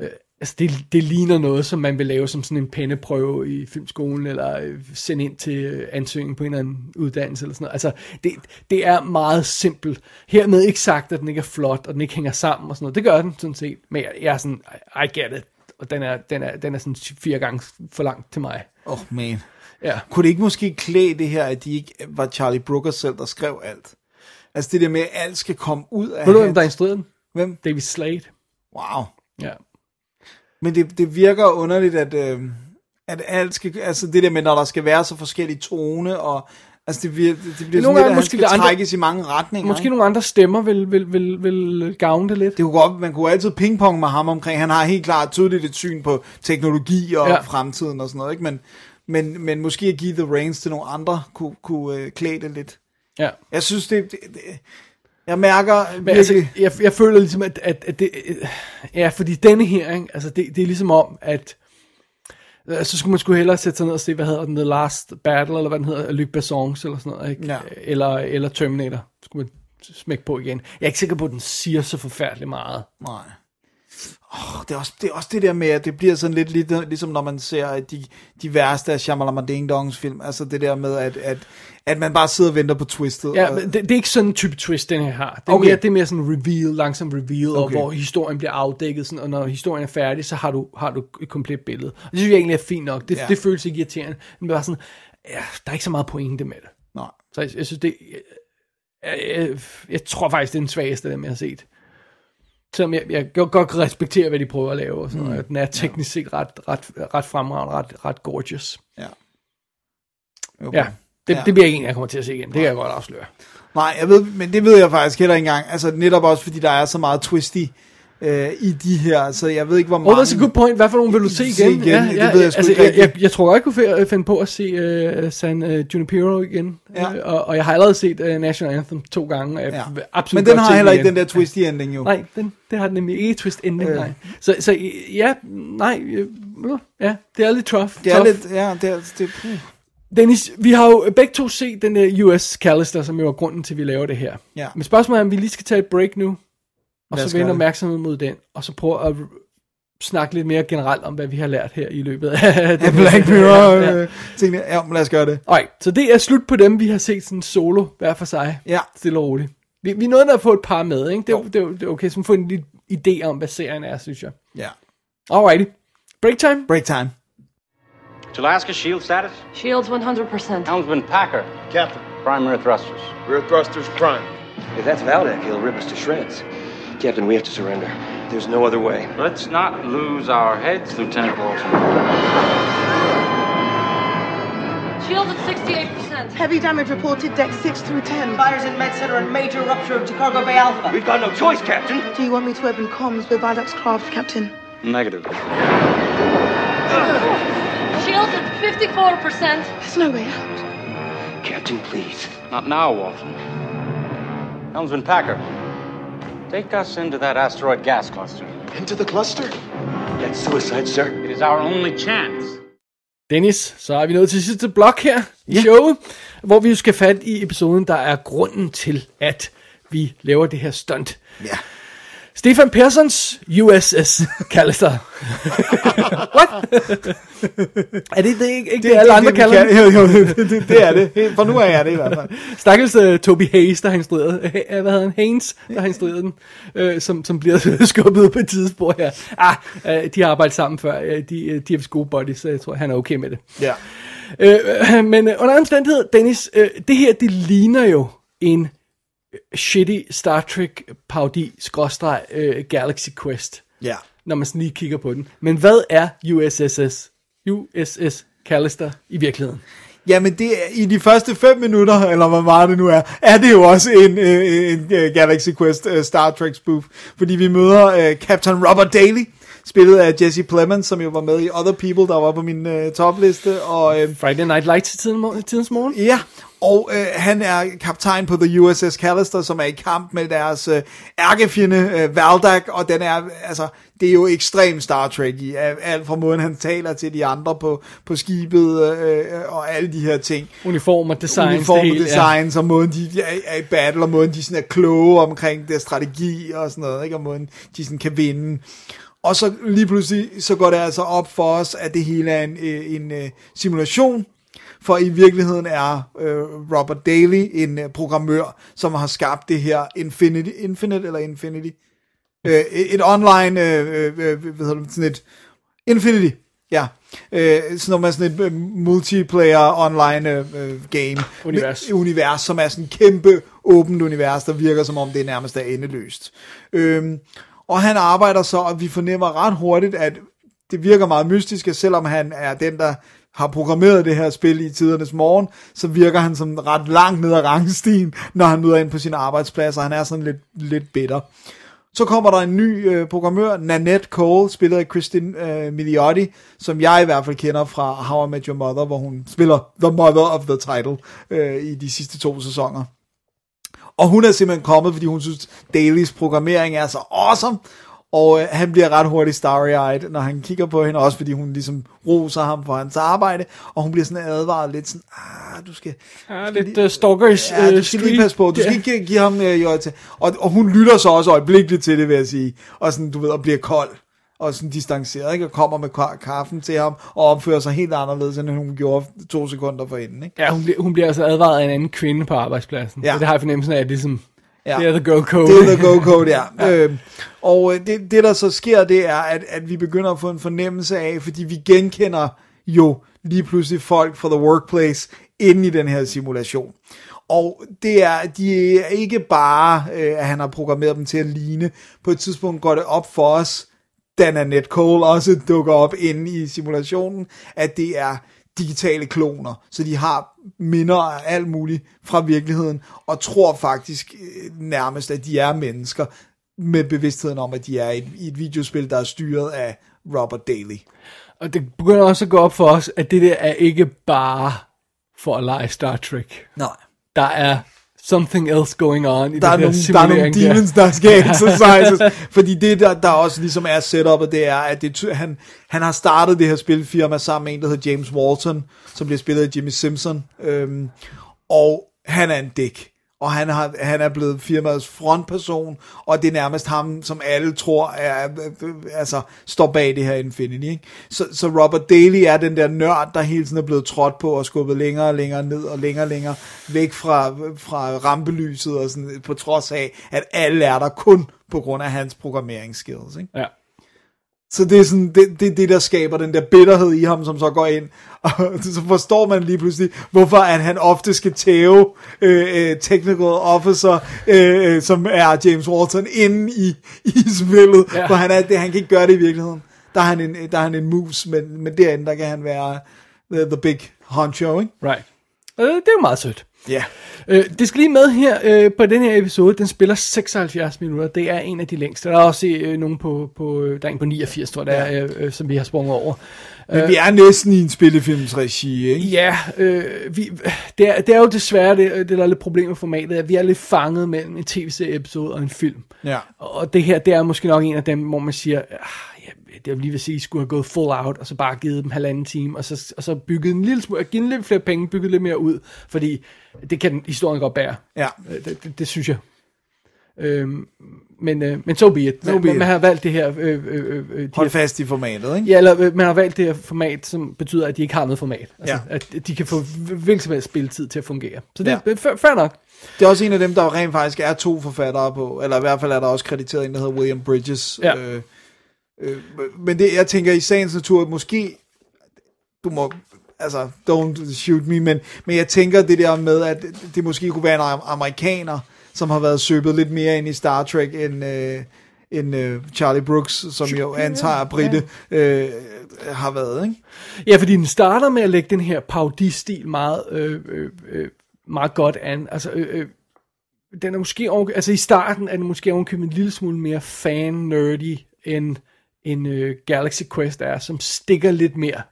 Øh, altså det, det ligner noget, som man vil lave som sådan en penneprøve i filmskolen, eller øh, sende ind til ansøgningen ansøgning på en eller anden uddannelse, eller sådan noget. Altså, det, det er meget simpelt. Hermed ikke sagt, at den ikke er flot, og den ikke hænger sammen og sådan noget. Det gør den sådan set, men jeg, jeg er sådan, I, I get it. Og den er, den, er, den er sådan fire gange for langt til mig. Åh, oh, man. Ja. Kunne det ikke måske klæde det her, at de ikke var Charlie Brooker selv, der skrev alt? Altså det der med, at alt skal komme ud af Ved du, hvem der instruerede den? Hvem? David Slade. Wow. Ja. Men det, det virker underligt, at, øh, at alt skal, altså det der med, når der skal være så forskellige tone, og altså det, vir, det, bliver sådan Nogle lidt, gange at han måske skal lidt andre- trækkes i mange retninger. Måske ikke? nogle andre stemmer vil, vil, vil, vil gavne det lidt. Det kunne godt, man kunne altid pingpong med ham omkring, han har helt klart tydeligt et syn på teknologi og ja. fremtiden og sådan noget, ikke? Men, men, men måske at give The Reins til nogle andre kunne, kunne øh, klæde det lidt. Ja. Jeg synes, det, det, det jeg mærker Men altså, jeg, jeg føler ligesom, at, at, at det, ja, fordi denne her, ikke, altså det, det er ligesom om, at øh, så skulle man skulle hellere sætte sig ned og se, hvad hedder den, The Last Battle, eller hvad den hedder, Luc Besson's, eller sådan noget, ikke? Ja. Eller, eller Terminator, skulle man smække på igen. Jeg er ikke sikker på, at den siger så forfærdeligt meget. Nej. Oh, det, er også, det er også det der med, at det bliver sådan lidt, ligesom når man ser de, de værste af Shyamalan Ding Dongs film. Altså det der med, at, at, at man bare sidder og venter på twistet. Ja, og, men det, det er ikke sådan en type twist, den her har. Det er, Okay. mere, det er mere sådan en reveal, langsom reveal, okay. og hvor historien bliver afdækket, sådan, og når historien er færdig, så har du, har du et komplet billede. Og det synes jeg egentlig er fint nok. Det, Ja. det føles ikke irriterende. Men bare sådan, ja, der er ikke så meget pointe med det. Nej. Så jeg, jeg synes, det... Jeg, jeg, jeg tror faktisk, det er den svageste, dem jeg har set. Selvom jeg, jeg godt, respektere, hvad de prøver at lave. Og sådan, mm. Den er teknisk set ret, ret, ret fremragende, ret, ret gorgeous. Ja. Okay. Ja, det, Ja. det bliver ikke en, jeg kommer til at se igen. Det kan jeg godt afsløre. Nej, jeg ved, men det ved jeg faktisk heller ikke engang. Altså netop også, fordi der er så meget twisty øh, i de her, så jeg ved ikke, hvor Oh, mange... that's a good point. Hvad for nogle vil du se igen? Igen, det ved jeg sgu altså, ikke jeg, jeg, jeg tror godt, jeg kunne fi- finde på at se uh, San uh, Junipero igen. Ja. Uh, og, og jeg har allerede set uh, National Anthem to gange. og Jeg Ja. absolut Men den har heller ikke den der twisty ending jo. Nej, den, det har den nemlig ikke twist ending, Øh. øh. nej. Så, så ja, nej, øh, ja, det er lidt tough. Det er tough. lidt, ja, det er, det, puh. Dennis, vi har jo begge to set den der US Callister, som jo er grunden til, at vi laver det her. Ja. Men spørgsmålet er, om vi lige skal tage et break nu, og så vende det. opmærksomheden mod den, og så prøve at snakke lidt mere generelt om, hvad vi har lært her i løbet af Ja, Black Mirror, Ja, ja. øh, tingene. Ja, men lad os gøre det. Alright, så det er slut på dem, vi har set sådan solo, hver for sig. Ja. Stille og roligt. Vi, vi nåede at få et par med, ikke? Det, er- det, det er okay, så man får en lille idé om, hvad serien er, synes jeg. Ja. Alrighty. Break time. Break time. Alaska shield status? Shields 100%. Helmsman Packer. Captain, Prime rear thrusters. rear thrusters prime. If that's Valdak, he'll rip us to shreds. Captain, we have to surrender. There's no other way. Let's not lose our heads, Lieutenant Walton. Shields at 68%. Heavy damage reported deck 6 through 10. Fires in Med Center and major rupture of Chicago Bay Alpha. We've got no choice, Captain. Do you want me to open comms with Vardak's craft, Captain? Negative. Shields at 54%. There's no way out. Captain, please. Not now, Walton. Helmsman Packer. Take us into that asteroid gas cluster. Into the cluster? That's suicide, sir. It is our only chance. Dennis, så er vi nået til sidste blok her i showet, hvor vi skal fat i episoden, der er grunden til, at vi laver det her stunt. Ja. Stefan Perssons USS Callister. What? er det, det ikke, ikke det, det alle andre vi kalder den? Jo, jo, det, det, det er det. Helt- For nu af er det i hvert fald. Stakkels uh, Toby Hayes, der har instrueret, uh, hvad hedder han, Haynes, der har instrueret den, uh, som, som bliver skubbet på et tidsspor her. Ah, uh, de har arbejdet sammen før, uh, de, uh, de er gode buddies, så jeg tror, han er okay med det. Ja. Øh, men øh, under omstændighed, Dennis, øh, det her, det ligner jo en shitty Star Trek parodi skråstreg øh, Galaxy Quest, Ja. når man sådan lige kigger på den. Men hvad er USS, USS Callister i virkeligheden? Jamen, det er, i de første fem minutter, eller hvor meget det nu er, er det jo også en, øh, en øh, Galaxy Quest øh, Star Trek spoof. Fordi vi møder øh, Captain Robert Daly, spillet af Jesse Plemons, som jo var med i Other People, der var på min øh, topliste. Og, øh, Friday Night Lights i tiden, tidens morgen? Ja, og øh, han er kaptajn på The USS Callister, som er i kamp med deres øh, ærkefjende øh, Valdak, og den er, altså, det er jo ekstrem Star Trek i, alt fra måden han taler til de andre på, på skibet, øh, og alle de her ting. Uniformer, designs, Uniform det hele, designs, og måden de er, er i battle, og måden de sådan er kloge omkring deres strategi og sådan noget, ikke? og måden de sådan kan vinde. Og så lige pludselig, så går det altså op for os, at det hele er en, øh, en øh, simulation, for i virkeligheden er øh, Robert Daly en øh, programmør, som har skabt det her Infinity, Infinite eller Infinity? Øh, et online, øh, øh, øh, hvad hedder det, sådan et, Infinity, ja. Øh, sådan noget sådan et øh, multiplayer online øh, øh, game. Univers. Med, univers, som er sådan et kæmpe åbent univers, der virker som om det nærmest er endeløst. Øhm, og han arbejder så, og vi fornemmer ret hurtigt, at det virker meget mystisk, at selvom han er den, der har programmeret det her spil i tidernes morgen, så virker han som ret langt ned ad rangstien, når han møder ind på sin arbejdsplads, og han er sådan lidt, lidt bitter. Så kommer der en ny øh, programmør, Nanette Cole, spillet af Christine øh, Milioti, som jeg i hvert fald kender fra How I Met Your Mother, hvor hun spiller The Mother of the Title øh, i de sidste to sæsoner. Og hun er simpelthen kommet, fordi hun synes, Dailys programmering er så awesome, og øh, han bliver ret hurtigt starry-eyed, når han kigger på hende, også fordi hun ligesom roser ham for hans arbejde, og hun bliver sådan advaret lidt sådan, ah, du skal... Ja, lidt uh, stalkers Ja, uh, du skal lige passe på, du skal ikke give ham øh, jo, til. Og, og hun lytter så også øjeblikkeligt til det, vil jeg sige. Og sådan, du ved, og bliver kold. Og sådan distanceret, ikke? Og kommer med ka- kaffen til ham, og opfører sig helt anderledes, end hun gjorde to sekunder forinden, ikke? Ja, hun bliver, hun bliver altså advaret af en anden kvinde på arbejdspladsen. Ja. Så det har jeg fornemmelsen af, at det ligesom, Ja. det er the go code. Det er the go code, ja. ja. Øhm, og øh, det, det, der så sker, det er, at, at vi begynder at få en fornemmelse af, fordi vi genkender jo lige pludselig folk fra The Workplace inde i den her simulation. Og det er, de er ikke bare, øh, at han har programmeret dem til at ligne. På et tidspunkt går det op for os, da Nanette Cole også dukker op inde i simulationen, at det er digitale kloner, så de har minder af alt muligt fra virkeligheden, og tror faktisk øh, nærmest, at de er mennesker, med bevidstheden om, at de er i et, i et videospil, der er styret af Robert Daly. Og det begynder også at gå op for os, at det der er ikke bare for at lege Star Trek. Nej. Der er something else going on i Der er, nogle, der er nogle demons, der skal exercises. fordi det, der, der også ligesom er setupet, det er, at det, han, han har startet det her spilfirma sammen med en, der hedder James Walton, som bliver spillet af Jimmy Simpson. Øhm, og han er en dæk. Og han, har, han er blevet firmaets frontperson, og det er nærmest ham, som alle tror er, altså, står bag det her Infinity. Ikke? Så, så Robert Daly er den der nørd, der hele tiden er blevet trådt på og skubbet længere og længere ned og længere og længere væk fra, fra rampelyset, og sådan, på trods af, at alle er der kun på grund af hans programmeringsskills. Ikke? Ja. Så det er sådan, det, det, det, der skaber den der bitterhed i ham, som så går ind, og så forstår man lige pludselig, hvorfor at han ofte skal tæve øh, øh, technical officer, øh, øh, som er James Walton, inde i, i spillet, Ja. for han, er, det, han kan ikke gøre det i virkeligheden. Der er han en, der er han en mus, men, men derinde, der kan han være the, the big honcho, ikke? Right. Øh, det er jo meget sødt. Ja. Øh, det skal lige med her øh, på den her episode. Den spiller 76 minutter. Det er en af de længste. Der er også øh, nogen på, på, der er en på 89, tror jeg, er, øh, øh, som vi har sprunget over. Men vi er næsten i en spillefilms regi, ikke? Ja, øh, vi, det, er, det er jo desværre det, det der er lidt problem med formatet, at vi er lidt fanget mellem en tv-serie-episode og en film. Ja. Og det her, det er måske nok en af dem, hvor man siger, ah, ja, det vil lige vil sige, at I skulle have gået full out, og så bare givet dem halvanden time, og så, og så bygget en lille smule, givet lidt flere penge, bygget lidt mere ud, fordi det kan historien godt bære. Ja. Øh, Det, det, det synes jeg. Øhm, men, øh, men so be it. So Man, be it. man har valgt det her... Øh, øh, øh, de Hold her- fast i formatet, ikke? Ja, eller øh, man har valgt det her format, som betyder, at de ikke har noget format. Altså, Ja. at de kan få hvilken som helst spilletid til at fungere. Så det Ja. er fair, fair nok. Det er også en af dem, der rent faktisk er to forfattere på, eller i hvert fald er der også krediteret en, der hedder William Bridges. Ja. Øh, øh, men det, jeg tænker i sagens natur, måske, du må, altså, don't shoot me, men, men jeg tænker det der med, at det måske kunne være en am- amerikaner, som har været søbet lidt mere ind i Star Trek, end, øh, end øh, Charlie Brooks, som jo antager Britte øh, har været, ikke? Ja, fordi den starter med at lægge den her parodistil meget, øh, øh, øh, meget godt an. Altså, øh, øh, den er måske altså i starten er den måske ovenkøbet en lille smule mere fan-nerdy, end, end øh, Galaxy Quest er, som stikker lidt mere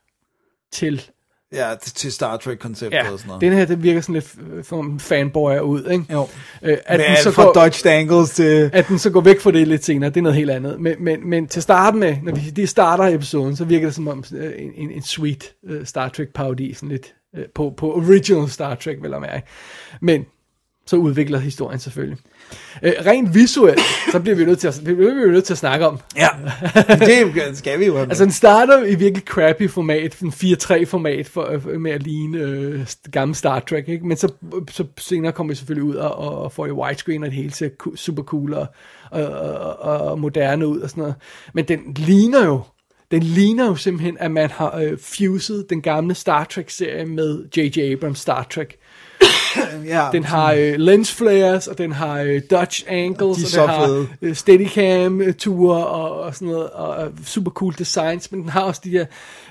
til Ja, til, Star Trek-konceptet Ja, og sådan noget. den her, det virker sådan lidt øh, som en fanboy er ud, ikke? Jo. Øh, at, Med den så fra går, Dodge Dangles til... at den så går væk fra det lidt senere, det er noget helt andet. Men, men, men til at starte med, når vi de starter episoden, så virker det som om øh, en, en, en sweet uh, Star Trek parodi, sådan lidt øh, på, på original Star Trek, vil jeg mærke. Men så udvikler historien selvfølgelig. Øh, rent visuelt, så bliver vi nødt til at, det bliver vi nødt til at snakke om. Ja, det skal vi jo. Altså den starter i virkelig crappy format, en 4-3 format for, øh, med at ligne øh, gamle Star Trek, ikke? men så, så senere kommer vi selvfølgelig ud og, og får det widescreen, og det hele ser super cool og, og, og, og moderne ud og sådan noget. Men den ligner jo, den ligner jo simpelthen, at man har øh, fuset den gamle Star Trek-serie med J.J. Abrams Star Trek. Ja, Den har øh, lens flares, og den har øh, Dutch angles, De og så den har fede. øh, steadicam øh, ture og, og sådan noget, og øh, super cool designs, men den har også de der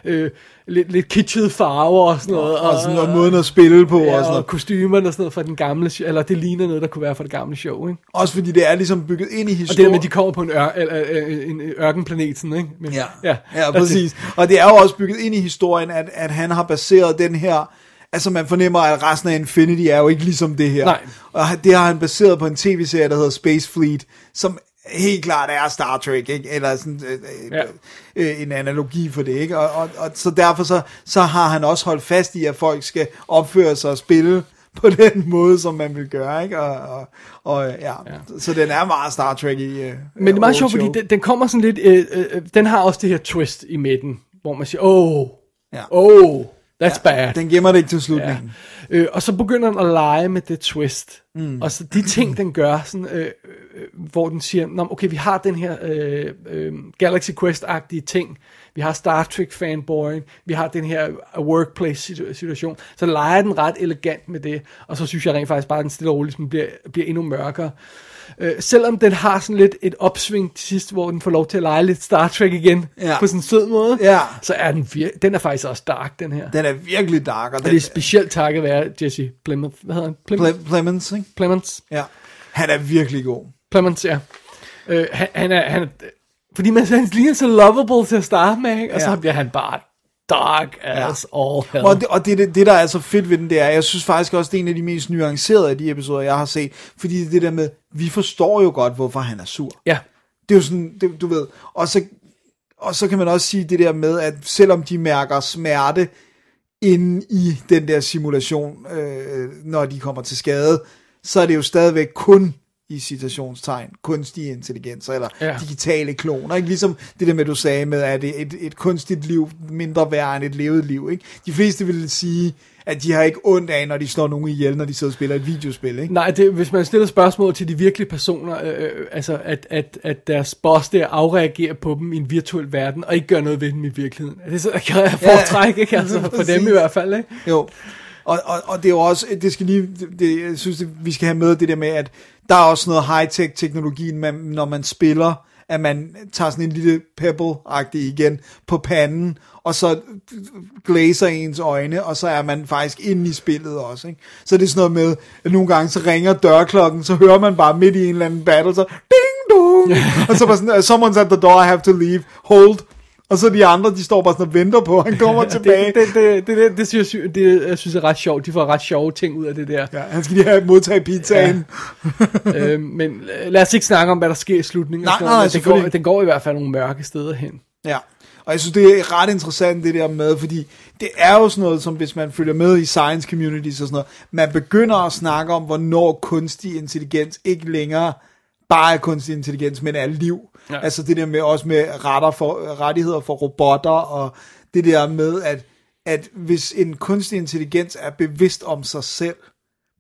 øh, lidt, lidt kitschede farver og sådan noget. og sådan noget måden at spille på ja, og sådan og noget. kostymerne og sådan noget fra den gamle, eller det ligner noget, der kunne være fra det gamle show, ikke? Også fordi det er ligesom bygget ind i Og det der historien. med, at de kommer på en, ør, eller, øh, en ørkenplanet, sådan, ikke? Men, Ja, ja, ja præcis. Og det er jo også bygget ind i historien, at, at han har baseret den her... Altså man fornemmer, at resten af Infinity er jo ikke ligesom det her. Nej. Og det har han baseret på en tv-serie, der hedder Space Fleet, som helt klart er Star Trek, ikke? Eller sådan øh, Ja. øh, en analogi for det, ikke? Og, og, og så derfor så, så har han også holdt fast i, at folk skal opføre sig og spille på den måde, som man vil gøre, ikke? Og, og, og ja. ja, så den er meget Star Trek i... Øh, Men det er meget sjovt, fordi den, den kommer sådan lidt, øh, øh, den har også det her twist i midten, hvor man siger, oh, Ja. oh, that's bad. Den gemmer det ikke til slutningen. Ja. Øh, og så begynder den at lege med det twist. Mm. Og så de ting, den gør, sådan, øh, øh, hvor den siger, Nå, okay, vi har den her øh, øh, Galaxy Quest-agtige ting, vi har Star Trek fanboyen, vi har den her workplace situ- situation, så leger den ret elegant med det, og så synes jeg rent faktisk bare, at den stille og roligt bliver, bliver endnu mørkere. Øh, selvom den har sådan lidt et opsving til sidst, hvor den får lov til at lege lidt Star Trek igen, Ja. på sådan en sød måde, Ja. så er den, vir- den er faktisk også dark, den her. Den er virkelig dark, og Og den, det er specielt takket være Jesse Plemons. Hvad hedder han? Plemons? Ple- Clemens, ikke? Plemons. Ja. Han er virkelig god. Plemons, ja. Øh, han, han, er, han er, fordi man han ligner så lovable til at starte med, ikke? og så Ja. bliver han bare dark as all hell. Og, det, og det, det, det, der er så fedt ved den, det er, jeg synes faktisk også, det er en af de mest nuancerede af de episoder, jeg har set. Fordi det der med, vi forstår jo godt, hvorfor han er sur. Ja. Det er jo sådan, det, du ved. Og så, og så kan man også sige det der med, at selvom de mærker smerte inde i den der simulation, øh, når de kommer til skade, så er det jo stadigvæk kun i citationstegn, kunstig intelligens, eller Ja. digitale kloner. Ikke? Ligesom det der med, du sagde med, at et, et, et kunstigt liv mindre værd end et levet liv. Ikke? De fleste vil sige, at de har ikke ondt af, når de slår nogen ihjel, når de sidder og spiller et videospil. Ikke? Nej, det, hvis man stiller spørgsmål til de virkelige personer, øh, øh, altså at, at, at deres boss der afreagerer på dem i en virtuel verden, og ikke gør noget ved dem i virkeligheden. Er det så, kan jeg foretrække, ja, ikke? Altså, for dem i hvert fald, ikke? Jo. Og, og, og det er jo også, det skal lige, det, jeg synes, det, vi skal have med det der med, at der er også noget high-tech teknologi, man, når man spiller, at man tager sådan en lille pebble-agtig igen på panden, og så glaser ens øjne, og så er man faktisk inde i spillet også. Ikke? Så det er sådan noget med, at nogle gange så ringer dørklokken, så hører man bare midt i en eller anden battle, så ding dong, og så bare sådan, someone's at the door, I have to leave, hold, og så de andre, de står bare sådan og venter på, at han kommer tilbage. Det, det, det, det, det, synes jeg, det, jeg synes er ret sjovt. De får ret sjove ting ud af det der. Ja, han skal lige have modtaget pizzaen. øhm, men øh, lad os ikke snakke om, hvad der sker i slutningen. Nej, nej, nej, den, går, den går i hvert fald nogle mørke steder hen. Ja, og jeg synes, det er ret interessant det der med, fordi det er jo sådan noget, som hvis man følger med i science communities og sådan noget, man begynder at snakke om, hvornår kunstig intelligens ikke længere bare er kunstig intelligens, men er liv. Ja. Altså det der med også med retter for, rettigheder for robotter, og det der med, at, at hvis en kunstig intelligens er bevidst om sig selv,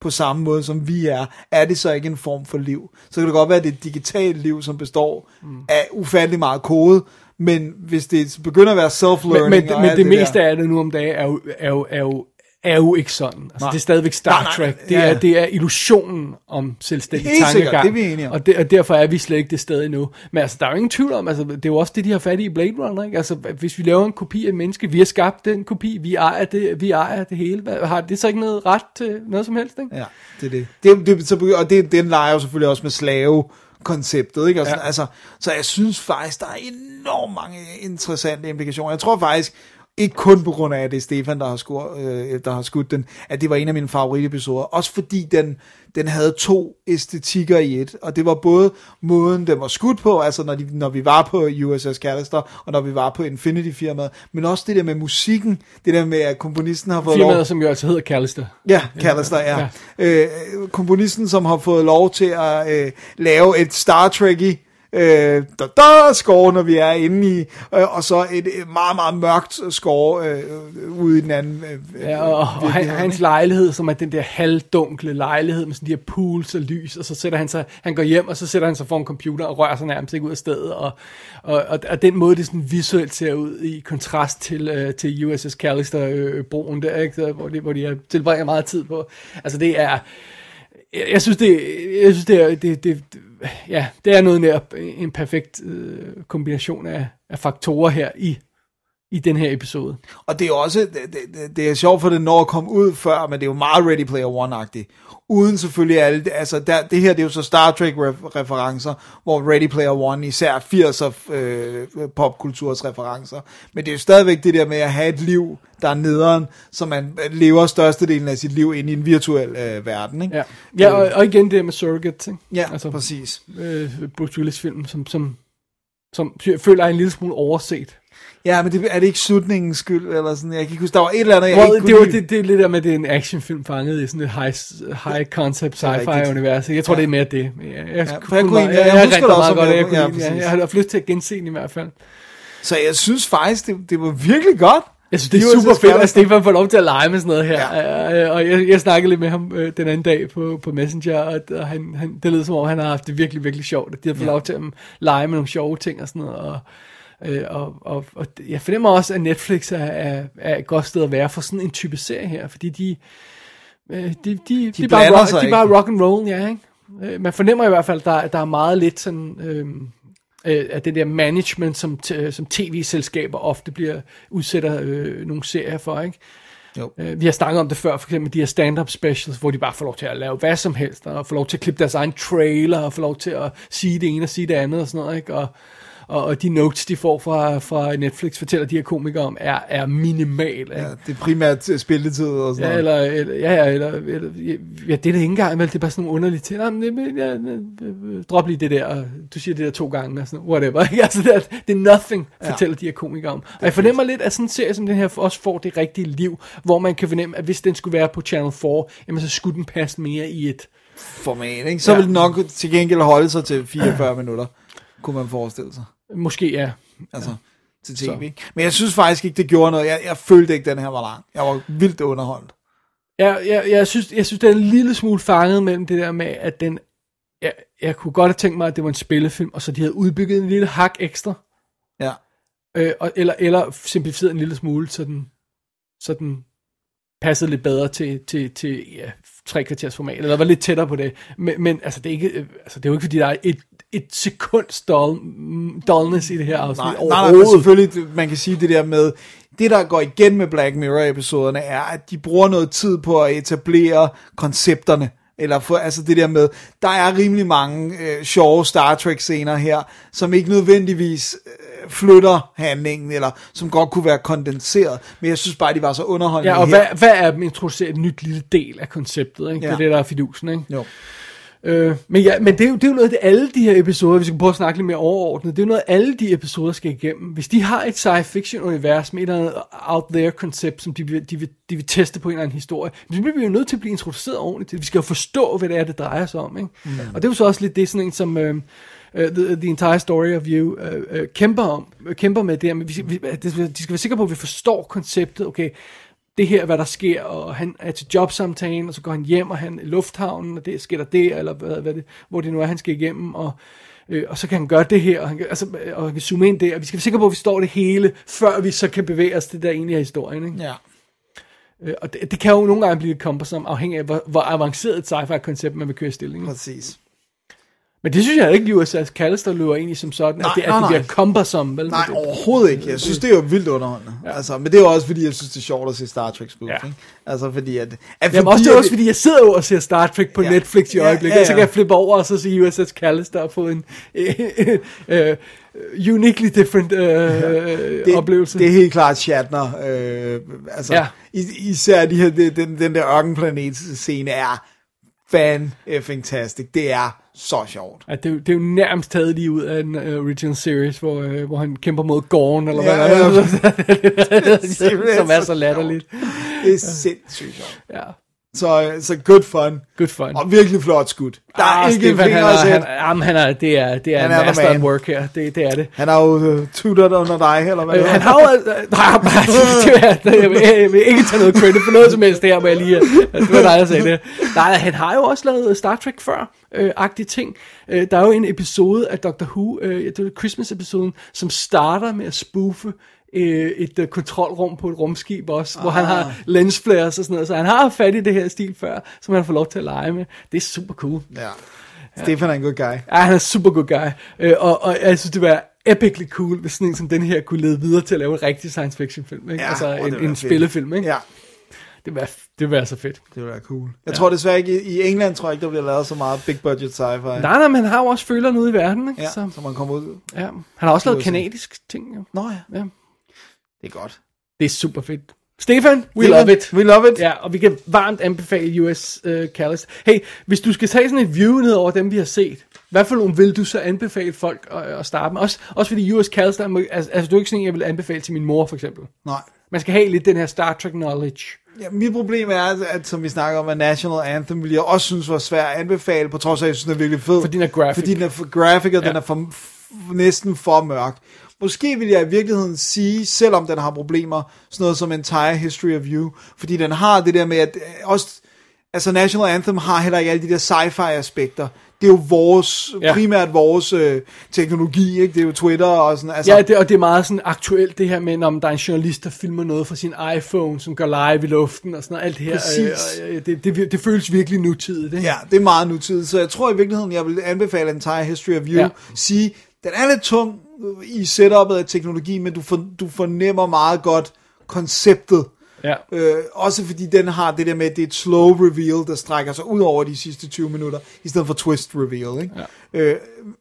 på samme måde som vi er, er det så ikke en form for liv. Så kan det godt være, at det er et digitalt liv, som består mm. af ufattelig meget kode, men hvis det begynder at være self-learning... Men, men, men alt det meste der, af det nu om dagen er jo, er jo, er jo er jo ikke sådan. Altså, Nej. det er stadigvæk Star Nej, nej, Trek. Det, ja. er, det er illusionen om selvstændig Helt sikkert, tankegang. det er vi enige om. Og, det, og derfor er vi slet ikke det sted endnu. Men altså, der er jo ingen tvivl om, altså, det er jo også det, de har fat i i Blade Runner. Ikke? Altså, hvis vi laver en kopi af menneske, vi har skabt den kopi, vi ejer det, vi ejer det hele. Hvad, har det så ikke noget ret til noget som helst? Ikke? Ja, det er det. det, det så, og det, den leger jo selvfølgelig også med slave konceptet, ikke? Og sådan, Ja. ja. altså, så jeg synes faktisk, der er enormt mange interessante implikationer. Jeg tror faktisk, ikke kun på grund af, at det er Stefan, der har, skur, øh, der har skudt den, at det var en af mine favoritepisoder. Også fordi den, den havde to æstetikker i et, og det var både måden, den var skudt på, altså når, de, når vi var på USS Callister, og når vi var på Infinity-firmaet, men også det der med musikken, det der med, at komponisten har fået lov... Firmaet, som jo altså hedder Callister. Ja, Callister, ja. ja. Øh, komponisten, som har fået lov til at øh, lave et Star Trek øh, da, da, score, når vi er inde i, øh, og så et, et meget, meget mørkt score øh, øh, ude i den anden. Øh, Ja, og, og han, hans lejlighed, som er den der halvdunkle lejlighed med sådan de her pools og lys, og så sætter han sig, han går hjem, og så sætter han sig for en computer og rører sig nærmest ikke ud af stedet, og, og, og, og den måde, det sådan visuelt ser ud i kontrast til, uh, til USS Callister-broen der, ikke? Så, hvor, de, hvor de tilbringer meget tid på. Altså det er, jeg, jeg synes det, jeg synes det er, det, det, ja, det er noget nær en perfekt øh, kombination af, af faktorer her i, i den her episode. Og det er jo også, det, det, det er sjovt, for det når at komme ud før, men det er jo meget Ready Player One-agtigt. Uden selvfølgelig alle, altså der, det her det er jo så Star Trek ref- referencer, hvor Ready Player One især 80'er øh, popkulturs referencer. Men det er jo stadigvæk det der med at have et liv, der er nederen, så man lever størstedelen af sit liv ind i en virtuel øh, verden. Ikke? Ja, ja og, og igen det med Surrogates, ikke? Ja, altså, præcis. Øh, Bruce Willis film, som, som, som jeg føler er en lille smule overset. Ja, men det, er det ikke slutningens skyld, eller sådan, jeg kan ikke huske, der var et eller andet, jeg Well, ikke det, kunne var, lide. det, det er lidt der med, at det er en actionfilm fanget i sådan et high, high concept sci-fi univers. Jeg tror, Ja. det er mere det. Jeg, jeg, jeg, for jeg kunne jeg, jeg, jeg jeg, jeg meget godt, jeg kunne ja, har haft lyst til at gense den i hvert fald. Så jeg synes faktisk, det, det var virkelig godt. Jeg synes, det er USS super fedt, at. Stefan får lov til at lege med sådan noget her. Ja. Og jeg, jeg snakkede lidt med ham øh, den anden dag på, på Messenger, og, og han, han, det lød som om, han har haft det virkelig, virkelig sjovt. At de har fået Ja. lov til at lege med nogle sjove ting og sådan noget. Og, øh, og, og, og jeg fornemmer også, at Netflix er, er, er et godt sted at være for sådan en type serie her, fordi de, øh, de, de, de, er bare, rock, de er bare rock and roll, ja, ikke? Øh, Man fornemmer i hvert fald, at der, der er meget lidt sådan... Øh, øh, af det der management, som, t- som tv-selskaber ofte bliver udsætter øh, nogle serier for, ikke? Jo. Øh, vi har snakket om det før, for eksempel de her stand-up specials, hvor de bare får lov til at lave hvad som helst, og får lov til at klippe deres egen trailer, og får lov til at sige det ene og sige det andet, og sådan noget, ikke? Og, og, og de notes, de får fra, fra Netflix, fortæller de her komikere om, er, er minimale. Ikke? Ja, det er primært øh, spilletid og sådan Ja, noget. eller, eller, ja, ja, eller, eller, ja, det er det ikke engang, vel, det er bare sådan nogle underlige ting. Nej, men, det- men, ja, ja, ja, drop lige det der, og du siger det der to gange, og sådan, whatever. Altså, det er, det er nothing, Ja. fortæller de her komikere om. Og jeg fornemmer lidt, at sådan en serie som den her også får det rigtige liv, hvor man kan fornemme, at hvis den skulle være på Channel 4, jamen så skulle den passe mere i et... Format, ikke? Så Ja. vil den nok til gengæld holde sig til 44 minutter, kunne man forestille sig. Måske, ja. Altså, til Så. tv. Men jeg synes faktisk ikke, det gjorde noget. Jeg, jeg følte ikke, den her var lang. Jeg var vildt underholdt. Jeg, jeg, jeg, synes, jeg synes, det er en lille smule fanget mellem det der med, at den... Jeg, jeg kunne godt have tænkt mig, at det var en spillefilm, og så de havde udbygget en lille hak ekstra. Ja. Øh, og, eller, eller simplificeret en lille smule, så den, så den passede lidt bedre til, til, til ja, tre kvarters format, eller var lidt tættere på det. Men, men altså, det er, ikke, øh, altså, det er jo ikke, fordi der er et, et sekunds dull, dullness i det her afsnit Nej, nej, nej, overhovedet. selvfølgelig, man kan sige det der med, det der går igen med Black Mirror-episoderne, er, at de bruger noget tid på at etablere koncepterne. Eller for, altså det der med, der er rimelig mange øh, sjove Star Trek-scener her, som ikke nødvendigvis øh, flytter handlingen, eller som godt kunne være kondenseret. Men jeg synes bare, de var så underholdende Ja, og her. hvad, hvad er at introducere et nyt lille del af konceptet, ikke? Ja. Det er det, der er fidusen, ikke? Jo. Øh, men ja, men det er, jo, det er jo noget af alle de her episoder, vi skal prøve at snakke lidt mere overordnet, det er jo noget, alle de episoder skal igennem. Hvis de har et science fiction univers med et eller andet out there koncept, som de vil, de, vil, de vil teste på en eller anden historie, så bliver vi jo nødt til at blive introduceret ordentligt. Vi skal jo forstå, hvad det er, det drejer sig om. Ikke? Mm. Og det er jo så også lidt det, sådan en som... Øh, uh, the, the entire story of you uh, uh, kæmper om, uh, kæmper med det her, men vi, vi, de skal være sikre på, at vi forstår konceptet, okay, det her, hvad der sker, og han er til jobsamtalen, og så går han hjem, og han i lufthavnen, og det sker der det, eller hvad, hvad det, hvor det nu er, han skal igennem, og, øh, og så kan han gøre det her, og han, kan, altså, og han kan zoome ind der, og vi skal være sikre på, at vi står det hele, før vi så kan bevæge os til det der egentlig er historien, ikke? Ja. Øh, og det, det kan jo nogle gange blive cumbersome, afhængig af, hvor, hvor avanceret et sci-fi-koncept man vil køre i stilling. ikke? Præcis. Men det synes jeg ikke, USS Callister løber egentlig som sådan, Nej, at det, at nej, det bliver nej. cumbersome. Vel? Nej, det, overhovedet ikke. Jeg synes, det er jo vildt underholdende. Ja. Altså, men det er jo også, fordi jeg synes, det er sjovt at se Star Trek spil. Ja. Ikke? Altså, fordi at... at Jamen også, det er også fordi, jeg sidder jo og ser Star Trek på Ja. Netflix i Ja, øjeblikket, ja, og så ja. kan jeg flippe over og så se USS Callister og få en uh, uniquely different uh, det, oplevelse. Det er helt klart Shatner. Øh, altså, Ja. ja. is, især de her, den, den, der ørkenplanet-scene er fan fantastic. Det er så sjovt. At det, er jo- det er jo nærmest taget lige ud af en uh, original series, hvor, uh, hvor han kæmper mod Gorn, eller Ja, hvad ja. der er, som er så så latterligt. Det er sindssygt sjovt. Ja. Så, så good fun. Good fun. Og virkelig flot skud. Der er ah, ikke en Stefan, han er, han, jamen, han er, det er, det er Han en er master man. work her, det, det er det. Han har jo uh, tuttet under dig, eller hvad? Øh, han er. har jo... Øh, nej, det, det, jeg, vil, jeg vil ikke tage noget credit for noget som helst det her, må jeg lige... øh, Det var dig, der sagde det. Nej, han har jo også lavet Star Trek før, øh, agtige ting. Øh, der er jo en episode af Doctor Who, øh, det er Christmas-episoden, som starter med at spoofe øh, et øh, kontrolrum på et rumskib også, ah. hvor han har lensflares og sådan noget, så han har fat i det her stil før, som han får lov til at lege med. Det er super cool. Ja. Stefan er en good guy. Ja, han er super good guy. Øh, og, og jeg synes, det var epically cool, hvis sådan en som den her kunne lede videre til at lave en rigtig science fiction film. Ikke? Ja, altså en, en fedt. spillefilm. Ikke? Ja. Det var, det var så fedt. Det være cool. Jeg tror desværre ikke, i England tror jeg ikke, der bliver lavet så meget big budget sci-fi. Nej, nej, men han har jo også føleren ude i verden. Ikke? Ja, Så, så man kommer ud. ja. Han har også lavet kanadisk ting. Jo. Nå ja. Ja. Det er godt. Det er super fedt. Stefan, we Stefan, love it. we love it. Ja, og vi kan varmt anbefale US uh, Callis. Hey, hvis du skal tage sådan et view ned over dem, vi har set, hvad for nogle vil du så anbefale folk at, at starte med? Også, også fordi US Callis, der, er altså, altså du er ikke sådan en, jeg vil anbefale til min mor, for eksempel. Nej. Man skal have lidt den her Star Trek knowledge. Ja, mit problem er, at, at som vi snakker om, at National Anthem ville jeg også synes var svær at anbefale, på trods af, at jeg synes, den er virkelig fed. Fordi den er graphic. Fordi den er for graphic, og Ja. den er for, næsten for mørk. Måske vil jeg i virkeligheden sige, selvom den har problemer, sådan noget som Entire History of You, fordi den har det der med, at øh, også, altså National Anthem har heller ikke alle de der sci-fi aspekter. Det er jo vores, Ja. primært vores øh, teknologi, ikke? Det er jo Twitter og sådan, altså. Ja, det, og det er meget sådan aktuelt det her med, om der er en journalist, der filmer noget fra sin iPhone, som går live i luften og sådan noget. Alt det her. Præcis. Øh, øh, det, det, det, føles virkelig nutidigt. Ikke? Ja, det er meget nutidigt, så jeg tror i virkeligheden, jeg vil anbefale Entire History of You. Ja. Sige, den er lidt tung i setupet af teknologi, men du, for, du fornemmer meget godt konceptet. Ja. Øh, også fordi den har det der med, at det er et slow reveal, der strækker sig ud over de sidste 20 minutter, i stedet for twist reveal. Ikke? Ja. Øh,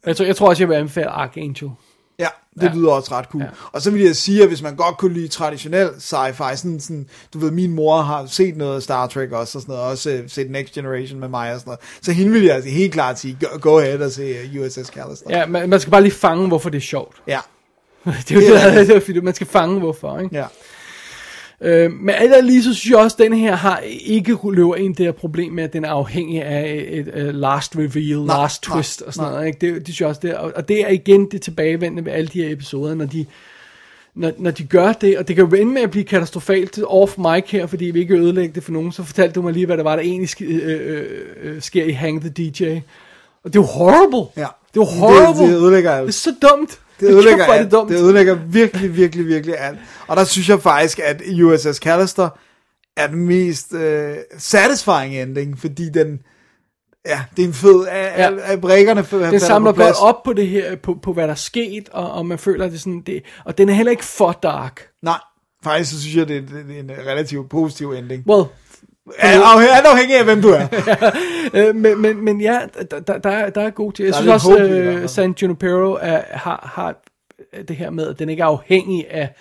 Jeg, tror, jeg tror også, jeg vil anbefale Archangel. Ja, det Ja. lyder også ret cool. Ja. Og så vil jeg sige, at hvis man godt kunne lide traditionel sci-fi, sådan, sådan, du ved, min mor har set noget af Star Trek også, og sådan noget, også øh, set Next Generation med mig og sådan noget, så hende vil jeg altså helt klart sige, go, go ahead og se uh, USS Callister. Ja, man, man skal bare lige fange, hvorfor det er sjovt. Ja. det er jo Det det, er det, det, er, fordi man skal fange, hvorfor. Ikke? Ja. Øh, men alt andet lige, så synes jeg også, at den her har ikke løber ind det her problem med, at den er afhængig af et, et, uh, last reveal, Nej, last nej, twist og sådan nej. noget. Ikke? Det, det synes jeg også, det er, og det er igen det tilbagevendende ved alle de her episoder, når de, når, når de gør det, og det kan jo ende med at blive katastrofalt off mic her, fordi vi ikke vil ødelægge det for nogen, så fortalte du mig lige, hvad der var, der egentlig sk- øh, øh, øh, sker i Hang the DJ. Og det er jo horrible. Ja. Det er jo horrible. Det, det ødelægger alt. Det er så dumt. Det ødelægger er alt. det. Det ødelægger virkelig, virkelig, virkelig alt. Og der synes jeg faktisk, at USS Callister er den mest øh, satisfying ending, fordi den, ja, det er en fed, af, Ja. af brækkerne f- den samler godt op på det her, på, på hvad der er sket, og, og man føler, at det er sådan, det, og den er heller ikke for dark. Nej, faktisk så synes jeg, det er, det er en relativt positiv ending. Well, Ja, afhæ- alt afhængig af, hvem du er. øh, men, men, men ja, der, der, der, er- der er god til. Jeg Der er synes også, håb uh, fald. San Junipero er, har, har det her med, at den ikke er afhængig af,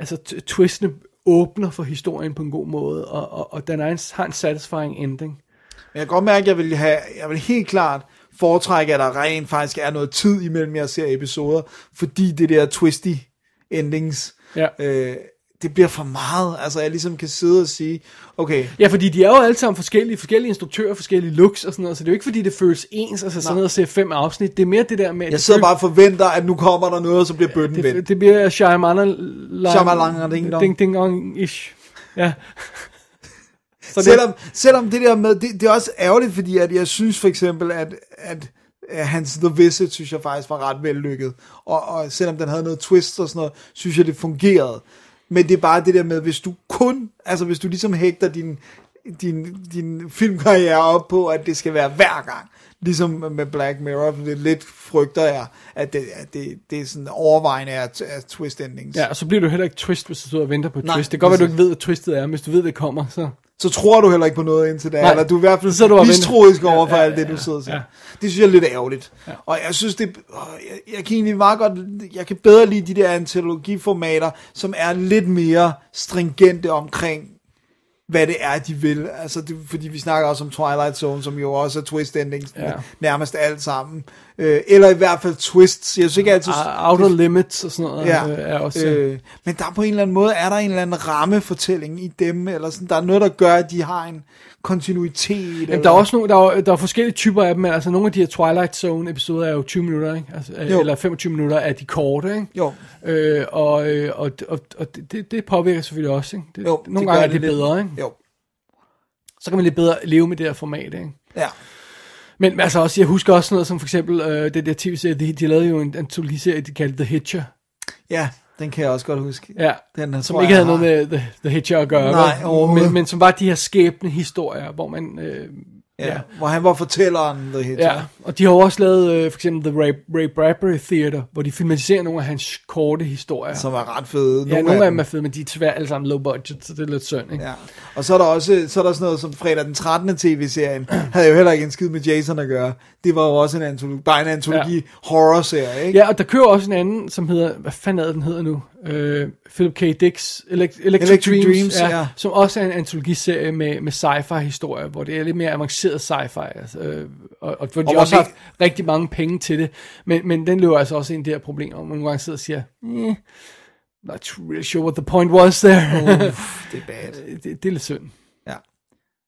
altså twistene åbner for historien på en god måde, og, og, og den er en, har en satisfying ending. Men jeg kan godt mærke, at jeg vil, have, jeg vil helt klart foretrække, at der rent faktisk er noget tid imellem, jeg ser episoder, fordi det der twisty endings, Ja. øh, det bliver for meget. Altså, jeg ligesom kan sidde og sige, okay, Ja, fordi de er jo alle sammen forskellige, forskellige instruktører, forskellige looks og sådan noget, så det er jo ikke fordi, det føles ens, altså sådan Nej. noget at se fem afsnit. Det er mere det der med... jeg det sidder føles- bare og forventer, at nu kommer der noget, og så bliver bøtten vendt. det, det bliver Shyamalan... Shyamalan ding dong. Ding ding dong ish. Ja. Så det- selvom, selvom det der med, det, det er også ærgerligt, fordi at jeg synes for eksempel, at, at, at hans The Visit, synes jeg faktisk var ret vellykket. Og, og selvom den havde noget twist og sådan noget, synes jeg, det fungerede. Men det er bare det der med, hvis du kun, altså hvis du ligesom hægter din, din, din filmkarriere op på, at det skal være hver gang, ligesom med Black Mirror, det lidt frygter jeg, at det, at det, det er sådan overvejende af, af twist endings. Ja, og så bliver du heller ikke twist, hvis du sidder og venter på et Nej, twist. Det kan godt være, du ikke ved, at twistet er, men hvis du ved, det kommer, så... så tror du heller ikke på noget indtil da, Nej, eller du er i hvert fald så du mistroisk over for Ja, ja, alt det, ja, du sidder og siger. ja. Det synes jeg er lidt ærgerligt. Ja. Og jeg synes, det, åh, jeg, jeg kan egentlig meget godt, jeg kan bedre lide de der antologiformater, som er lidt mere stringente omkring, hvad det er, de vil. Altså, det, fordi vi snakker også om Twilight Zone, som jo også er twist endings, Ja. nærmest alt sammen. Øh, eller i hvert fald twists. Jeg synes ikke altid... Outer Limits og sådan noget Ja, øh, er også... øh, men der er på en eller anden måde, er der en eller anden rammefortælling i dem, eller sådan, der er noget, der gør, at de har en kontinuitet. Jamen, der er også nogle, der er, der er forskellige typer af dem, men altså nogle af de her Twilight Zone episoder er jo 20 minutter, ikke? Altså, Jo. eller 25 minutter er de korte, ikke? Jo. Øh, og, øh, og, og, og det, det påvirker selvfølgelig også, ikke? Det, Jo, nogle det gange er det det bedre, ikke? Jo. Så kan man lidt bedre leve med det her format, ikke? Ja. Men altså også, jeg husker også noget som for eksempel, øh, det der tv-serie, de, de lavede jo en antologiserie, de kaldte The Hitcher. Ja, den kan jeg også godt huske. Ja, den, her, som ikke havde noget har- med The, The Hitcher at gøre. Nej, men, men som var de her skæbne historier, hvor man... Øh, Ja, ja, hvor han var fortælleren, The Hitcher. Ja, og de har også lavet øh, for eksempel The Ray, Ray Bradbury Theater, hvor de filmatiserer nogle af hans korte historier. Som er ret fede. Ja, nogle af dem er fede, men de er desværre alle sammen low budget, så det er lidt synd, ikke? Ja. Og så er der også så er der sådan noget som fredag den 13. tv-serien, havde jo heller ikke en skid med Jason at gøre. Det var jo også en antologi, bare en antologi ja. horror-serie, ikke? Ja, og der kører også en anden, som hedder, hvad fanden er den hedder nu? Øh, Philip K. Dicks Elec- Electric, Electric Dreams, Dreams, ja. som også er en antologiserie med, med sci-fi historier, hvor det er lidt mere avanceret sci-fi, altså, øh, og, og de Og også hvor har haft rigtig mange penge til det, men, men den løber altså også ind i det her problem, hvor man nogle gange sidder og siger, eh, not really sure what the point was there. Uff, det er bad. det, det er lidt synd. Ja.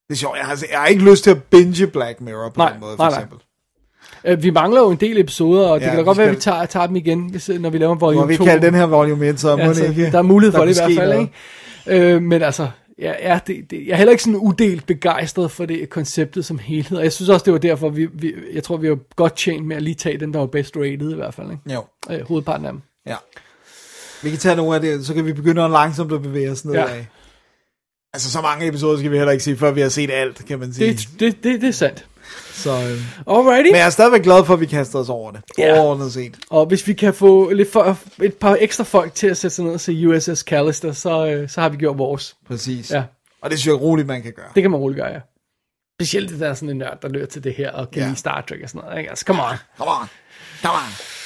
Det er sjovt. Jeg har, jeg har ikke lyst til at binge Black Mirror på Nej, den måde, for nej, nej. eksempel. Øh, vi mangler jo en del episoder, og det Ja, kan da vi godt være, at vi skal- tager, tager dem igen, hvis, når vi laver volume vi 2. kalder den her volume 1, så må Ja, så ikke... der er mulighed for der det i hvert fald, noget. ikke? Øh, men altså, ja, ja, det, det, jeg er heller ikke sådan udelt begejstret for det konceptet som helhed, og jeg synes også, det var derfor, vi, vi, jeg tror, vi var godt tjent med at lige tage dem, der var best rated i hvert fald, ikke? Jo. Øh, hovedparten af dem. Ja. Vi kan tage nogle af det, så kan vi begynde at langsomt at bevæge os nedad. Ja. Altså, så mange episoder skal vi heller ikke se, før vi har set alt, kan man sige. Det, det, det, det er sandt. Så, øh. Alrighty. Men jeg er stadigvæk glad for, at vi kaster os over det. Ja. Overordnet set. Og hvis vi kan få lidt for, et par ekstra folk til at sætte sig ned og se USS Callister, så, øh, så har vi gjort vores. Præcis. Ja. Og det synes jeg roligt, man kan gøre. Det kan man roligt gøre, ja. Specielt hvis der er sådan en nørd, der løber til det her, og kan Ja. lide Star Trek og sådan noget. Ikke? Altså, come on. Come on. Come on.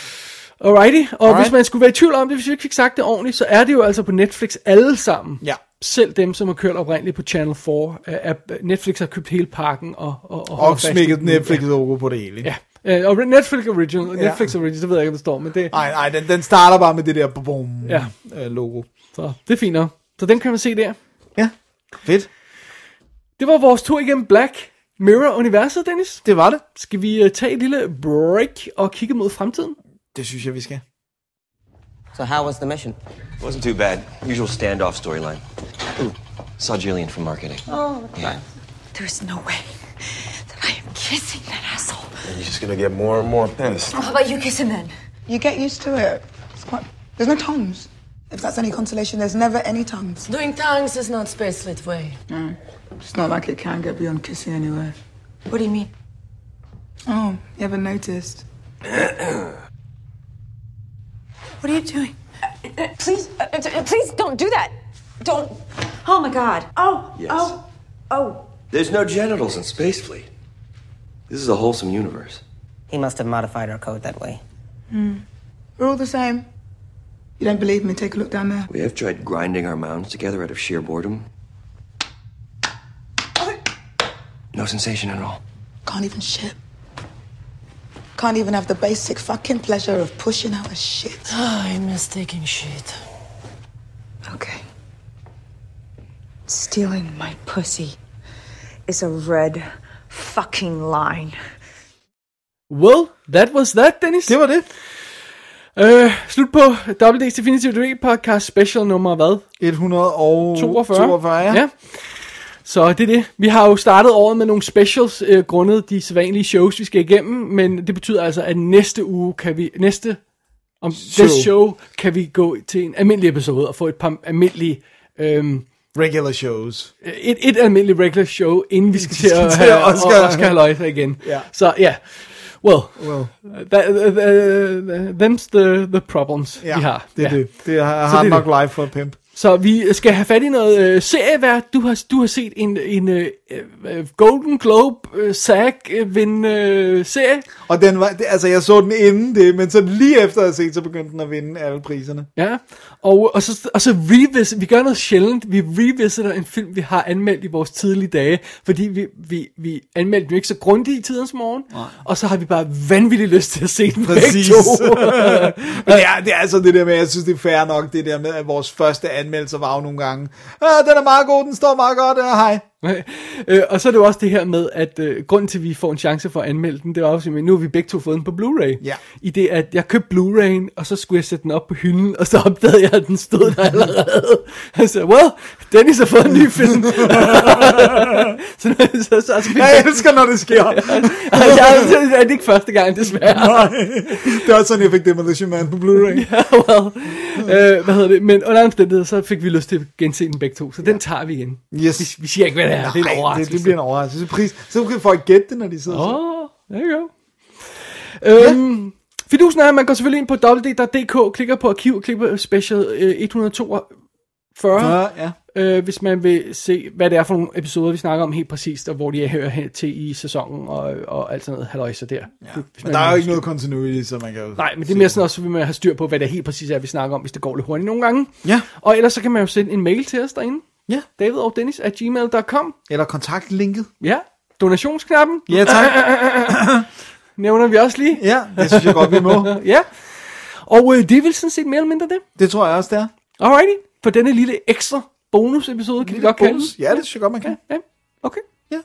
Alrighty, og Alright. hvis man skulle være i tvivl om det, hvis vi ikke fik sagt det ordentligt, så er det jo altså på Netflix alle sammen. Ja. Selv dem, som har kørt oprindeligt på Channel 4. Er, er, Netflix har købt hele pakken og, og, og, Og smækket den. Netflix logo på det hele. Ja. Øh, og Netflix Original, Ja. Netflix Original, det ved jeg ikke, om det står, men det, Nej, nej, den, den starter bare med det der boom, Ja. øh, logo. så det er fint nok. Så den kan man se der. Ja, fedt. Det var vores tur igennem Black Mirror-universet, Dennis. Det var det. Skal vi uh, tage et lille break og kigge mod fremtiden? Det synes jeg, vi skal. So how was the mission? It wasn't too bad. Usual standoff storyline. Ooh, saw Jillian from marketing. Oh, Yeah. There's no way that I am kissing that asshole. And you're just gonna get more and more pissed. How about you kiss him then? You get used to it. It's quite. There's no tongues. If that's any consolation, there's never any tongues. Doing tongues is not space lit way. No, it's not like it can get beyond kissing anyway. What do you mean? Oh, you haven't noticed? What are you doing? please, uh, uh, please don't do that. Don't. Oh my God. Oh. Yes. Oh. Oh. There's no genitals in Space Fleet. This is a wholesome universe. He must have modified our code that way. Hmm. We're all the same. You don't believe me? Take a look down there. We have tried grinding our mounds together out of sheer boredom. No sensation at all. Can't even shit. Can't even have the basic fucking pleasure of pushing out a shit. I miss taking shit. Okay. Stealing my pussy is a red fucking line. Well, that was that, Dennis. Det var det. Øh, slut på WD's Definitive Debate podcast special nummer hvad? 142. 42, ja. ja. Så det er det. Vi har jo startet året med nogle specials, øh, grundet de sædvanlige shows, vi skal igennem, men det betyder altså, at næste uge kan vi, næste, om Show. det show, kan vi gå til en almindelig episode og få et par almindelige, øhm, Regular shows. et, et almindeligt regular show, inden vi skal til at have Oscar. Oscar, Oscar Halløjsa igen. Ja. Så ja, well, Well. that, uh, uh, them's the, the problems, Ja, vi har. det er ja. det. Det er nok det. life for pimp. Så vi skal have fat i noget øh, serievært. Du har, du har set en, en øh, øh, Golden Globe øh, SAG øh, vinde øh, serie. Og den var, det, altså jeg så den inden det, men så lige efter at have set, så begyndte den at vinde alle priserne. Ja, og, og, så, og så revisit, vi gør noget sjældent, vi revisiter en film, vi har anmeldt i vores tidlige dage, fordi vi, vi, vi anmeldte den ikke så grundigt i tidens morgen, Nej. og så har vi bare vanvittig lyst til at se den Præcis. to. Men det er, det er altså det der med, jeg synes det er fair nok, det der med, at vores første anmeldelse var jo nogle gange, ah, den er meget god, den står meget godt, ja, hej. øh, og så er det jo også det her med, at øh, grunden til, at vi får en chance for at anmelde den, det er også, at nu har vi begge to fået den på Blu-ray. Ja. I det, at jeg købte Blu-ray'en, og så skulle jeg sætte den op på hylden, og så opdagede jeg, at den stod der allerede. Jeg sagde, well, Dennis har fået en ny film. så, så, så, så, så Jeg elsker, når det sker. jeg, det er ikke første gang, desværre. Nej, det er også sådan, jeg fik Demolition Man på Blu-ray. ja, well, øh, hvad hedder det? Men under omstændigheder, så fik vi lyst til at gense den begge to, så den tager vi igen. Yes. Vi, vi siger ikke, hvad er. det er en overraskelse. Det, det bliver en overraskelse. Pris. Så kan folk gætte det, når de sidder oh. oh, there you go. Øhm, Fidusen er, at man går selvfølgelig ind på www.dk, klikker på arkiv, klikker på special øh, 142, Ja, ja. øh, hvis man vil se, hvad det er for nogle episoder, vi snakker om helt præcist, og hvor de hører hen til i sæsonen, og, og alt sådan noget halløjser der. Ja, hvis Men der er jo ikke noget continuity, så man kan jo... Nej, men det er mere sådan også, så vil man have styr på, hvad det helt præcis er, vi snakker om, hvis det går lidt hurtigt nogle gange. Ja. Og ellers så kan man jo sende en mail til os derinde. Ja. David og Dennis at gmail.com. Eller kontaktlinket. Ja. Donationsknappen. Ja, tak. Nævner vi også lige. Ja, det synes jeg godt, vi må. ja. Og øh, det er vel sådan set mere eller mindre det. Det tror jeg også, det er. Alrighty. For denne lille ekstra bonus-episode, kan vi godt kalde den. bonus. Ja, det synes jeg godt, man kan. Ja, okay. Ja.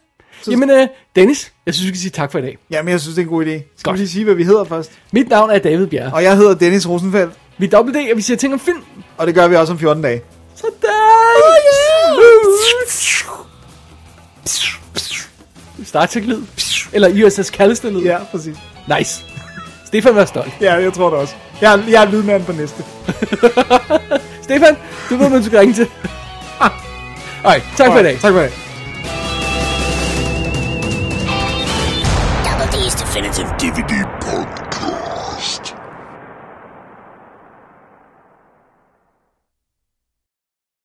Jamen, øh, Dennis, jeg synes, vi skal sige tak for i dag. Jamen, jeg synes, det er en god idé. Skal Godt. vi lige sige, hvad vi hedder først? Mit navn er David Bjerre. Og jeg hedder Dennis Rosenfeldt. Vi er Double D, og vi siger ting om film. Og det gør vi også om 14 dage. Sådan! Oh, yeah! Star Trek-lyd. Eller USS Callister-lyd. Ja, præcis. Nice. Stefan var stolt. Ja, jeg tror det også. Jeg er, jeg er lydmand på næste. Stefan, du ved, hvem du skal ringe til. Alright, tak for i dag. Tak for i dag. Double D's Definitive DVD Podcast.